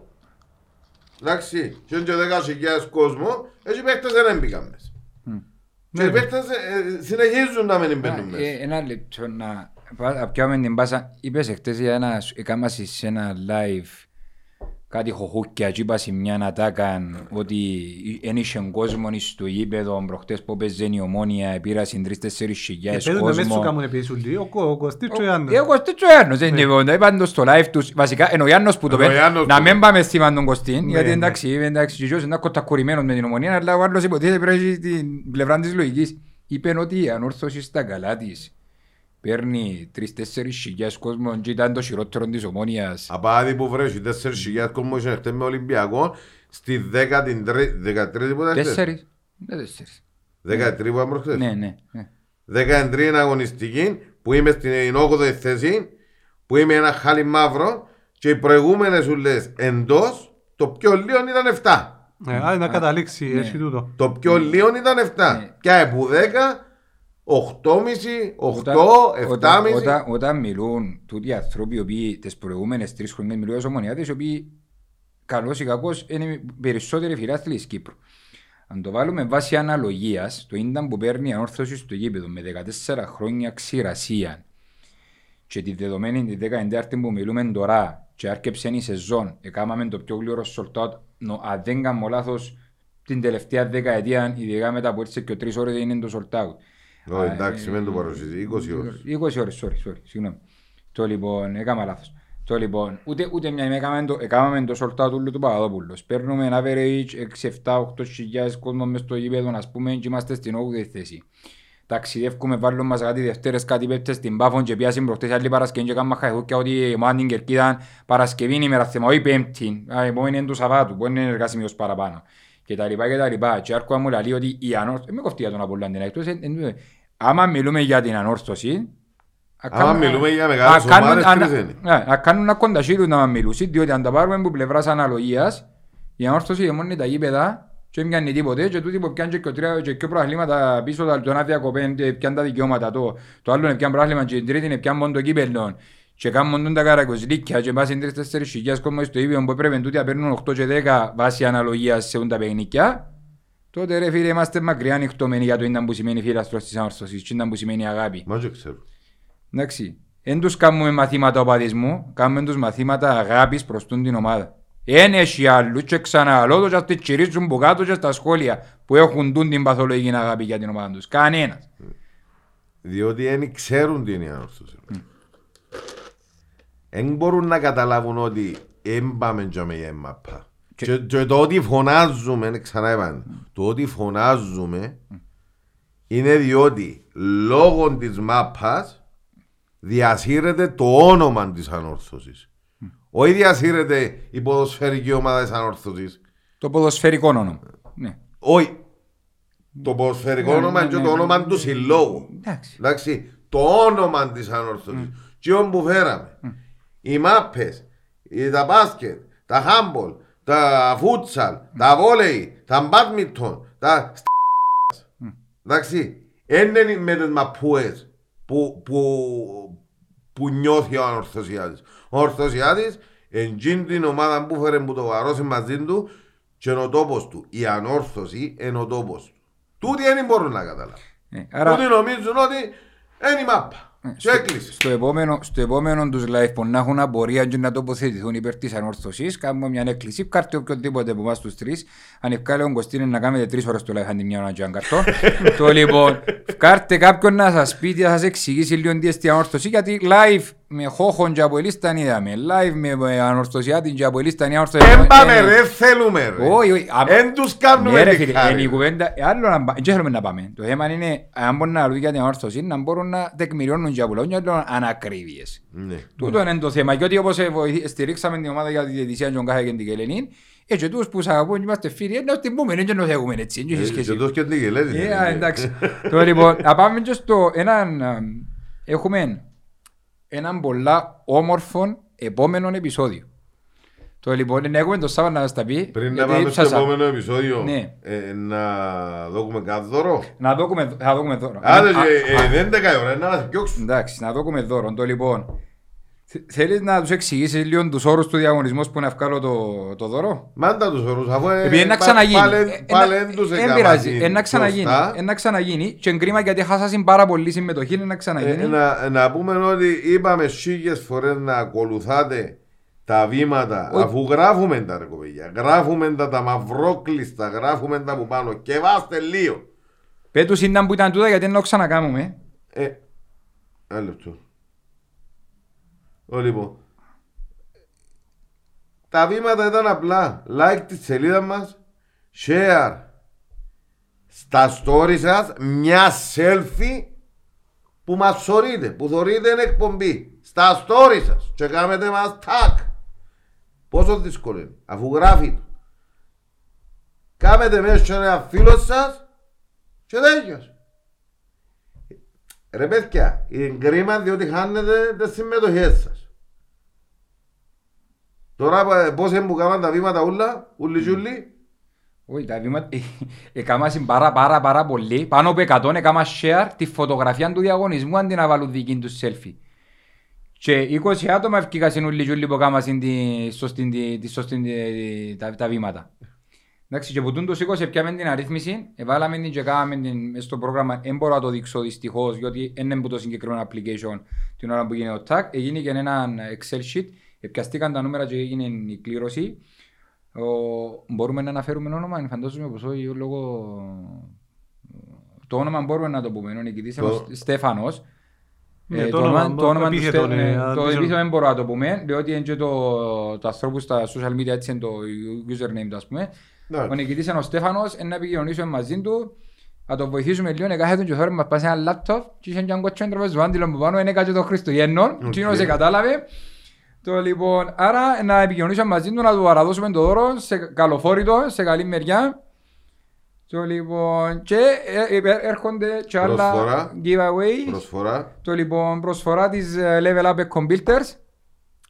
Εντάξει, και είναι και 10.000 κόσμο, έτσι παίχτες δεν έμπηκαν μέσα. Και οι παίχτες ε, συνεχίζουν να μην μπαίνουν Ε, μέσα. Ένα λεπτό να πά- να πιάμε την πάσα. Είπες εχθές για ένα, έκαμα σε ένα live κάτι χοχούκια και είπα σε μια ατάκαν ότι δεν είχε κόσμο στο γήπεδο προχτές που παίζε η ομόνια πήρασαν τρεις-τέσσερις χιλιάδες Επέδουν μέσα σου κόσμο. κάνουν επισουλή, ο Κω- ο Κωστής και ο Ιάννος. Εγώ στο Ιάννος, δεν είναι βέβαια, είπαν το στο live τους, βασικά, ενώ ο Ιάννος που το Ενώ ο πέ, Ιάννος να που μην το- πάμε σήμαν τον Κωστίν, γιατί ναι. εντάξει, είπε, εντάξει, και ποιος είναι κοτακουρημένος με την ομονία, αλλά ο άλλος υποτίθεται πρέπει να έχει την πλευρά της λογικής. Είπε ότι η ανόρθωσης στα καλά της παίρνει τρεις-τέσσερις χιλιάδες κόσμο και ήταν το χειρότερο της ομόνιας. Απάδει που βρέσει 4.000 κόσμο είχε χτες με Ολυμπιακό στη 13η που ήταν χτες. Τέσσερις. Ναι, τέσσερις. 13η που ήταν προχτές. Ναι, ναι. ναι. 13η αγωνιστική που είμαι στην 8η θέση, που είμαι ένα χάλι μαύρο και οι προηγούμενες ουλές εντός, το πιο λίγο ήταν 7. Ε, άντε να καταλήξει, ναι. έτσι τούτο. Το πιο λίγο ήταν 7. Ναι. Και από 10, 8,5, 8, Όταν- 7,5. όταν- όταν- Όταν μιλούν τούτοι οι άνθρωποι οι οποίοι τις προηγούμενες τρεις χρονιές μιλούν ως ομονιάτες οι οποίοι καλώς ή κακώς είναι περισσότεροι φιλάθλοι της Κύπρου. Αν το βάλουμε βάσει αναλογίας, το ίνταν που παίρνει η ανόρθωση στο γήπεδο με 14 χρόνια ξηρασίας και τη δεδομένη τη 14η που μιλούμε τώρα και άρκεψε η σεζόν, έκαναμε το πιο γλυόρο sold out, νο, αν δεν κάνω λάθος, την τελευταία δεκαετία, ειδικά μετά που έρθει και ο τρεις ώρες είναι το sold out. Ω, εντάξει, μην το παρουσιάζει, 20 ώρες. 20 ώρες, sorry, sorry, συγγνώμη. Το λοιπόν, έκανα λάθος. Το λοιπόν, ούτε, ούτε μια ημέρα έκαμε το, έκαμε το σολτά του του Παπαδόπουλος. Παίρνουμε ένα average 6-7-8 χιλιάδες κόσμο μες στο γήπεδο, ας πούμε, και είμαστε στην 8η θέση. Ταξιδεύκουμε, βάλουμε μας κάτι Δευτέρες, κάτι Πέπτες στην Πάφον και πιάσουμε προχτές άλλη Παρασκευή και κάνουμε χαϊδούκια ότι η ομάδα την Κερκίδα Παρασκευή είναι ημέρα θέμα, όχι Πέμπτη, Α, η επόμενη είναι του Σαββάτου, που είναι εργάσιμος παραπάνω. Και τα λοιπά και τα λοιπά. Και άρχουα μου λέει ότι η ανόρθωση, με κοφτεί για τον Απολλώνα, εκτός, εν- εν- άμα μιλούμε για την ανόρθωση, Άμα μιλούμε για μεγάλες ομάδες, τρεις είναι. ναι, να κάνουν να κοντασίλουν να μιλούσουν, διότι αν τα πάρουμε από πλευράς αναλογίας, η ανόρθωση μόνο τα γήπεδα και δεν πιάνει τίποτε και τούτοι που πιάνει και τρία και πιο προαθλήματα πίσω τα τον άδεια κοπέν και πιάνει τα δικαιώματα το, το άλλο είναι πιάνει προαθλήμα και την τρίτη είναι πιάνει μόνο το κύπελλο και κάνουν τον τα καρακοσλίκια και πάσουν τρεις τέσσερις χιλιάδες κόσμο στο ίδιο που πρέπει τούτοι να παίρνουν 8 και 10 βάσει αναλογίας σε όντα παιχνίκια τότε ρε φίλε είμαστε μακριά ανοιχτωμένοι για το ήταν που σημαίνει φίλαστρος της ανόρθωσης και ήταν που σημαίνει αγάπη. Μα δεν ξέρω. Εντάξει. Δεν τους κάνουμε μαθήματα οπαδισμού, κάνουμε τους μαθήματα αγάπης προς τούν την ομάδα. Εν έχει άλλους και ξαναλώ το και αυτοί τσιρίζουν που κάτω και στα σχόλια που έχουν τούν την παθολογική αγάπη για την ομάδα τους. Κανένας. Διότι δεν ξέρουν τι είναι η ανόρθωση. Δεν μπορούν να καταλάβουν ότι δεν πάμε και με η μαπά. Και, και το ότι φωνάζουμε, ξανά είπαν, το ότι φωνάζουμε είναι διότι λόγω της μάπας διασύρεται το όνομα της ανόρθωσης. Όχι διασύρεται η ποδοσφαιρική ομάδα της ανόρθωσης. Το ποδοσφαιρικό όνομα. Ναι. Όχι. Το ποδοσφαιρικό Ναι, όνομα ναι, και ναι, το ναι, όνομα ναι, του ναι. συλλόγου. Εντάξει. Εντάξει, το όνομα της ανόρθωσης. Και όπου φέραμε. Οι μάπες, οι- τα μπάσκετ, τα χάμπολ, τα φούτσαλ, τα βόλεϊ, τα μπάτμιντον, τα στ***ας. Εντάξει, δεν είναι με τις μαπούες που, που, που νιώθει ο ανορθωσιάτης. Ο ανορθωσιάτης Εντζήν την ομάδα που φέρε που το βαρώσει μαζί του και είναι ο τόπος του. Η ανόρθωση είναι ο τόπος του. Τούτοι δεν μπορούν να καταλάβουν. Ναι, Άρα... Άρα Τούτοι νομίζουν ότι είναι η μάπα. Και στο, έκλεισε. στο επόμενο, στο επόμενο τους live που να έχουν απορία και να τοποθετηθούν υπέρ της ανόρθωσης κάνουμε μια έκκληση, κάρτε οποιοδήποτε από εμάς τους τρεις αν ευκάλε ο Κωστίνη να κάνετε τρεις ώρες το live αντί μια ώρα και αν καρτώ το λοιπόν, κάρτε κάποιον να σας πει τι θα σας εξηγήσει λίγο τι εστί ανόρθωση γιατί live με χώχον και από ελίσταν είδαμε live με ανορθωσιάτη και από ελίσταν η ανόρθωση Εν πάμε Ε, ρε, θέλουμε ρε. όχι, όχι. Α- Εν τους Ναι, κάνουμε ρε τη φίλε, χάρη. είναι η κουβέντα. ε, Άλλο να πά- δεν θέλουμε να πάμε. Το θέμα είναι, αν μπορούν να λούν για την όρθωση, να μπορούν να τεκμηριώνουν και από λόγια των ανακρίβειες. Ναι. Τούτο είναι το θέμα. Και ότι όπως ε, βοηθή- στηρίξαμε την ομάδα για τη διαιτησία και τον κάθε και την Κελενή, έτσι τους που σ' αγαπούν και είμαστε φίλοι, να την πούμε, δεν το έχουμε έτσι. δεν έχει Ε, σχέση. Και τους και τι γελέζεις, Ε, ναι. α, εντάξει. Τώρα λοιπόν, να πάμε και στο έναν, α, έχουμε έναν πολλά όμορφο επόμενο επεισόδιο. Το λοιπόν, να έχουμε το Σάββατο να μας τα πει. Πριν να γιατί πάμε στο ψάσα. επόμενο επεισόδιο, Ναι. ε, να δούμε κάτι δώρο; Να δούμε, θα δούμε δώρο. Άντε, Α, και, α, ε, δεν είναι δέκα η ώρα, να μας πιώξουν. Εντάξει, να δούμε δώρο. Το λοιπόν, θε- θέλεις να τους εξηγήσεις λίγο τους όρους του διαγωνισμού που να βγάλω το, το δώρο; Μάντα τους ορούς, αφού ε, Επειδή να πα- ξαναγίνει. πάλε- Ε, πάλε ε, εν τους ε, έκαμα εν πειράζει. την Ε, να ξαναγίνει. σωστά. Ε, να ξαναγίνει. Και κρίμα γιατί χάσασαν πάρα πολύ συμμετοχή. είναι Να Ε, ξαναγίνει. να, να πούμε ότι είπαμε χίλιες φορές να ακολουθάτε τα βήματα Όχι. αφού γράφουμε τα ρε κοπέγια. Γράφουμε τα, τα μαυρόκλειστα, γράφουμε τα που πάνω και βάστε λίγο. Πες τους ήταν που ήταν τούτα γιατί δεν το ξανακάμουμε. Ε, ένα λεπτό. Ω, λοιπόν. Τα βήματα ήταν απλά. Like τη σελίδα μας. Share. Στα story σας μια selfie που μας θωρείτε, που θωρείτε εν εκπομπή. Στα story σας. Και κάνετε μας tag. Πόσο δύσκολο είναι. Αφού γράφει το. Κάμετε μέσα σε ένα φίλο σας και τέλειωσε. Ρε παιδιά, είναι κρίμα διότι χάνετε τις συμμετοχές σας. Τώρα ε, πώς είναι που κάναν τα βήματα ούλα, ούλοι τζούλοι; Όχι, τα βήματα έκαναν πάρα πάρα πάρα πολύ. Πάνω από 100 έκαναν share τη φωτογραφία του διαγωνισμού αντί να βάλουν δική τους selfie. Και 20 άτομα ευκήκαν όλοι οι που έκαναν τη σωστή, τη, τη σωστή, τη- τα, τα βήματα. Εντάξει, και που τούν τους 20 πιάμε την αρρύθμιση, εβάλαμε την και κάναμε την μες στο πρόγραμμα, δεν μπορώ να το δείξω δυστυχώς, διότι δεν είναι που το συγκεκριμένο application την ώρα που γίνεται ο tag, έγινε και ένα Excel sheet, επιαστήκαν τα νούμερα και έγινε η κλήρωση. Ο, μπορούμε να αναφέρουμε όνομα, φαντάζομαι πως όχι λόγω... Το όνομα μπορούμε να το πούμε, ο νικητής είναι ο Το- Στέφανος. Ναι, Ε, το το όνομα, όνομα, το όνομα του επίθετο, Στέ- ναι, ναι, αλλά το δεν ξέρω. επίθετο δεν μπορώ να το πούμε, διότι είναι και το, το ανθρώπους στα social media έτσι είναι το username τους ας πούμε. Ναι. Ο νικητής είναι ο Στέφανος, να επικοινωνήσουμε μαζί του, να τον βοηθήσουμε λίγο, να κάθεται και θέλουμε να πάει σε ένα λάπτοπ και είχε και έναν κότσο έντροπο στο άντιλο που πάνω, είναι κάτι το Χριστουγέννων, Οκ. okay. σε κατάλαβε. Το λοιπόν, άρα να επικοινωνήσουμε μαζί του, να του παραδώσουμε το δώρο σε καλοφόρητο, σε καλή μεριά. Το λοιπόν, και ε, ε, έρχονται και άλλα Προσφορά. giveaway. Προσφορά. Το λοιπόν προσφορά της ε, Level Up Computers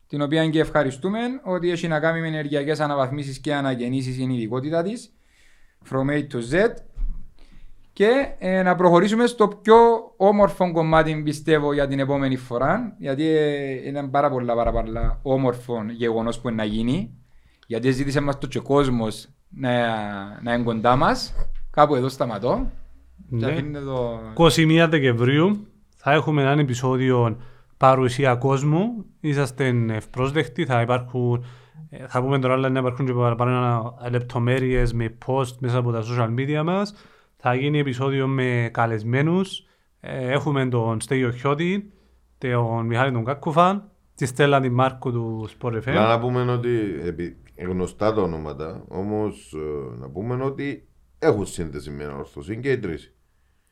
την οποία και ευχαριστούμε ότι έχει να κάνει με ενεργειακές αναβαθμίσεις και αναγεννήσεις είναι η ειδικότητα της from A to Z και ε, να προχωρήσουμε στο πιο όμορφο κομμάτι πιστεύω για την επόμενη φορά γιατί ε, είναι πάρα πολλά πάρα πολλά όμορφο γεγονός που είναι να γίνει γιατί ζήτησε μας το και ο κόσμος να, να είναι κοντά μας κάπου εδώ σταματώ και Ναι. αφήνετε το... 21 Δεκεμβρίου θα έχουμε ένα επεισόδιο παρουσία κόσμου. Είσαστε ευπρόσδεκτοι. Θα υπάρχουν, ε, θα πούμε τώρα αλλά να υπάρχουν και παραπάνω λεπτομέρειες με post μέσα από τα social media μας. Θα γίνει επεισόδιο με καλεσμένους. Ε, Έχουμε τον Στέγιο Χιώτη, τον Μιχάλη τον Κάκουφα, τη Στέλλα την Μάρκο του Sport Να, FM. να πούμε ότι επί, γνωστά τα ονόματα, όμως ε, να πούμε ότι έχουν σύνδεση με ένα ορθοσύν και οι τρεις.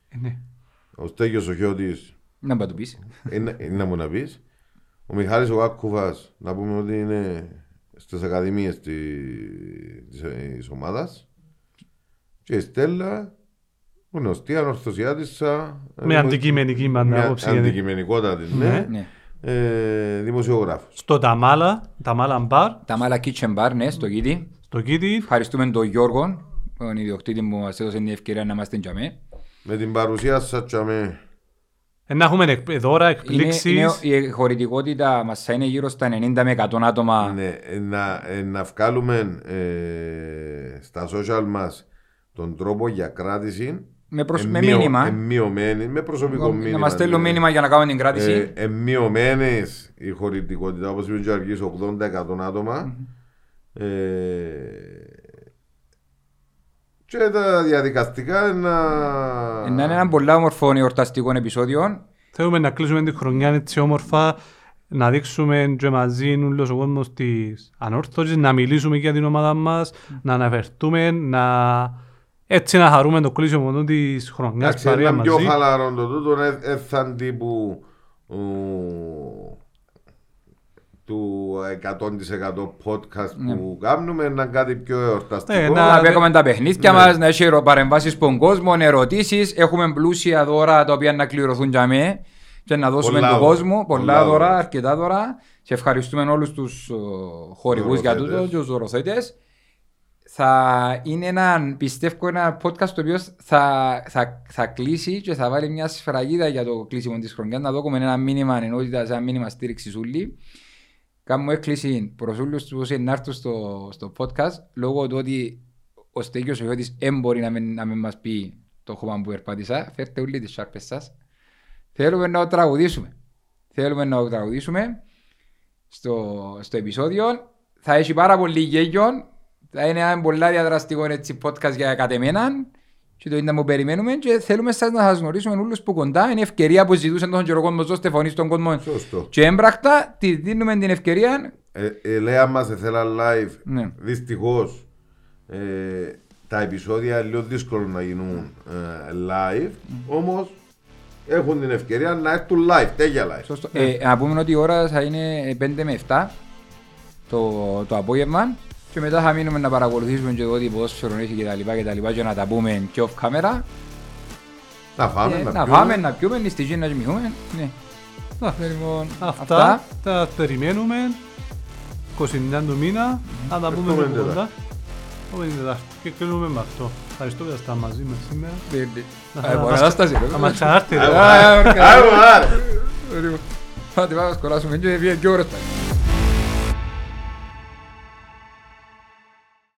Ε, ναι. Ο Στέγιος ο Χιώτης, Να μου το πεις. είναι, είναι να μου να πεις. Ο Μιχάλης ο Κάκουφας, να πούμε ότι είναι στις ακαδημίες της, της, της ομάδας. Και η Στέλλα, γνωστή ανορθωσιάτισσα. Με αντικειμενική με πάντα άποψη. γιατί- αντικειμενικότατη, ναι. Ναι. Ε, δημοσιογράφος. Στο Ταμάλα, Ταμάλα Μπαρ, Τα μάλα kitchen bar, ναι, στο Κίτι. στο Κίτι, Ευχαριστούμε τον Γιώργο, τον ιδιοκτήτη που μας έδωσε την ευκαιρία να είμαστε τζαμέ. Με την παρουσία σας τσάμε Ε, Να έχουμε εκ- δώρα, Είναι, είναι, εκπλήξεις. η χωρητικότητα μας θα είναι γύρω στα 90 με 100 άτομα. Ναι, ε, να, ε, να βγάλουμε ε, στα social μας τον τρόπο για κράτηση. Με, προσ... ε, με μειω- μήνυμα. ε, μειωμένη, με προσωπικό μήνυμα. να μας στέλνουν ναι. μήνυμα για να κάνουμε την κράτηση. Ε, ε, μειωμένες η χωρητικότητα, όπως είπε και ο Αργής, 80-100 άτομα. Ε, και τα διαδικαστικά να... Ε, να είναι ένα πολύ όμορφο εορταστικό επεισόδιο. Θέλουμε να κλείσουμε τη χρονιά έτσι όμορφα, να δείξουμε και μαζί όλος ο κόσμος της ανόρθωσης, να μιλήσουμε για την ομάδα μας, να αναφερθούμε, να έτσι να χαρούμε το κλείσιμο της χρονιάς Εντάξει, παρέα ήταν πιο μαζί. χαλαρό το τούτο, ε, έθαν τύπου ου, του 100% podcast που κάνουμε, να κάτι πιο εορταστικό. Ε, Να να- παίρνουμε τα παιχνίδια Ναι. μας, να έχει παρεμβάσεις στον κόσμο, ερωτήσεις. Έχουμε πλούσια δώρα τα οποία να κληρωθούν για μέ και να δώσουμε Πολλά τον δώρα. κόσμο. Πολλά Πολλά δώρα, δώρα. αρκετά δώρα. Και ευχαριστούμε όλους τους ε, χορηγούς για τούτο Δωροθέτες. και τους δωροθέτες. Θα είναι ένα, πιστεύω, ένα podcast το οποίο θα, θα, θα κλείσει και θα βάλει μια σφραγίδα για το κλείσιμο της χρονιάς. Να δώσουμε ένα μήνυμα ενότητας, ένα μήνυμα στήριξης ούλη. Κάνουμε έκκληση προς όλους τους όσοι να έρθουν στο, στο podcast λόγω του ότι ο Στέγιος ο Ιώτης δεν μπορεί να μην, να μην μας πει το χώμα που περπάτησα. Φέρτε όλοι τις σάρπες σας. Θέλουμε να το τραγουδήσουμε. Θέλουμε να το τραγουδήσουμε στο, στο επεισόδιο. Θα έχει πάρα πολύ γέγιον. Θα είναι ένα πολύ διαδραστικό έτσι, podcast για κατεμέναν. Και το είναι να μου περιμένουμε και θέλουμε σας να σας γνωρίσουμε όλους που κοντά. Είναι ευκαιρία που ζητούσαν τον καιρό κόσμο δώστε φωνή στον κόσμο. Σωστό. Και έμπρακτα τη δίνουμε την ευκαιρία. Ε, ε, λέει μας ήθελα live. Ναι. Δυστυχώς ε, τα επεισόδια είναι λίγο δύσκολο να γίνουν ε, live. Όμως έχουν την ευκαιρία να έρθουν live, τέλεια live. Σωστό. Ε, να πούμε ότι η ώρα θα είναι 5 με 7 το, το απόγευμα και μετά θα μείνουμε να παρακολουθήσουμε και το ότι ποδόσφαιρο έχει και τα λοιπά και τα λοιπά και να τα πούμε και off camera. Να φάμε, Ε, να, να πιούμε. πάμε, να πιούμε, νηστική να κοιμηθούμε. Ναι. Α, Λοιπόν, Αυτά τα περιμένουμε 29 του μήνα, να τα πούμε Επόμενη λίγο κοντά. Τετάρτη. Επόμενη Τετάρτη. Και κλείνουμε με αυτό. Ευχαριστώ που ήσασταν μαζί μας σήμερα. Ε, ε, Να- ε, να- μπορεί να- να στάσει, ρε. Να μας ξανάρθετε. Άρα, ρε. Α, ορκά. άρα, άρα. Πάτε πάμε να σκολάσουμε και βγαίνει και ώρες πάει.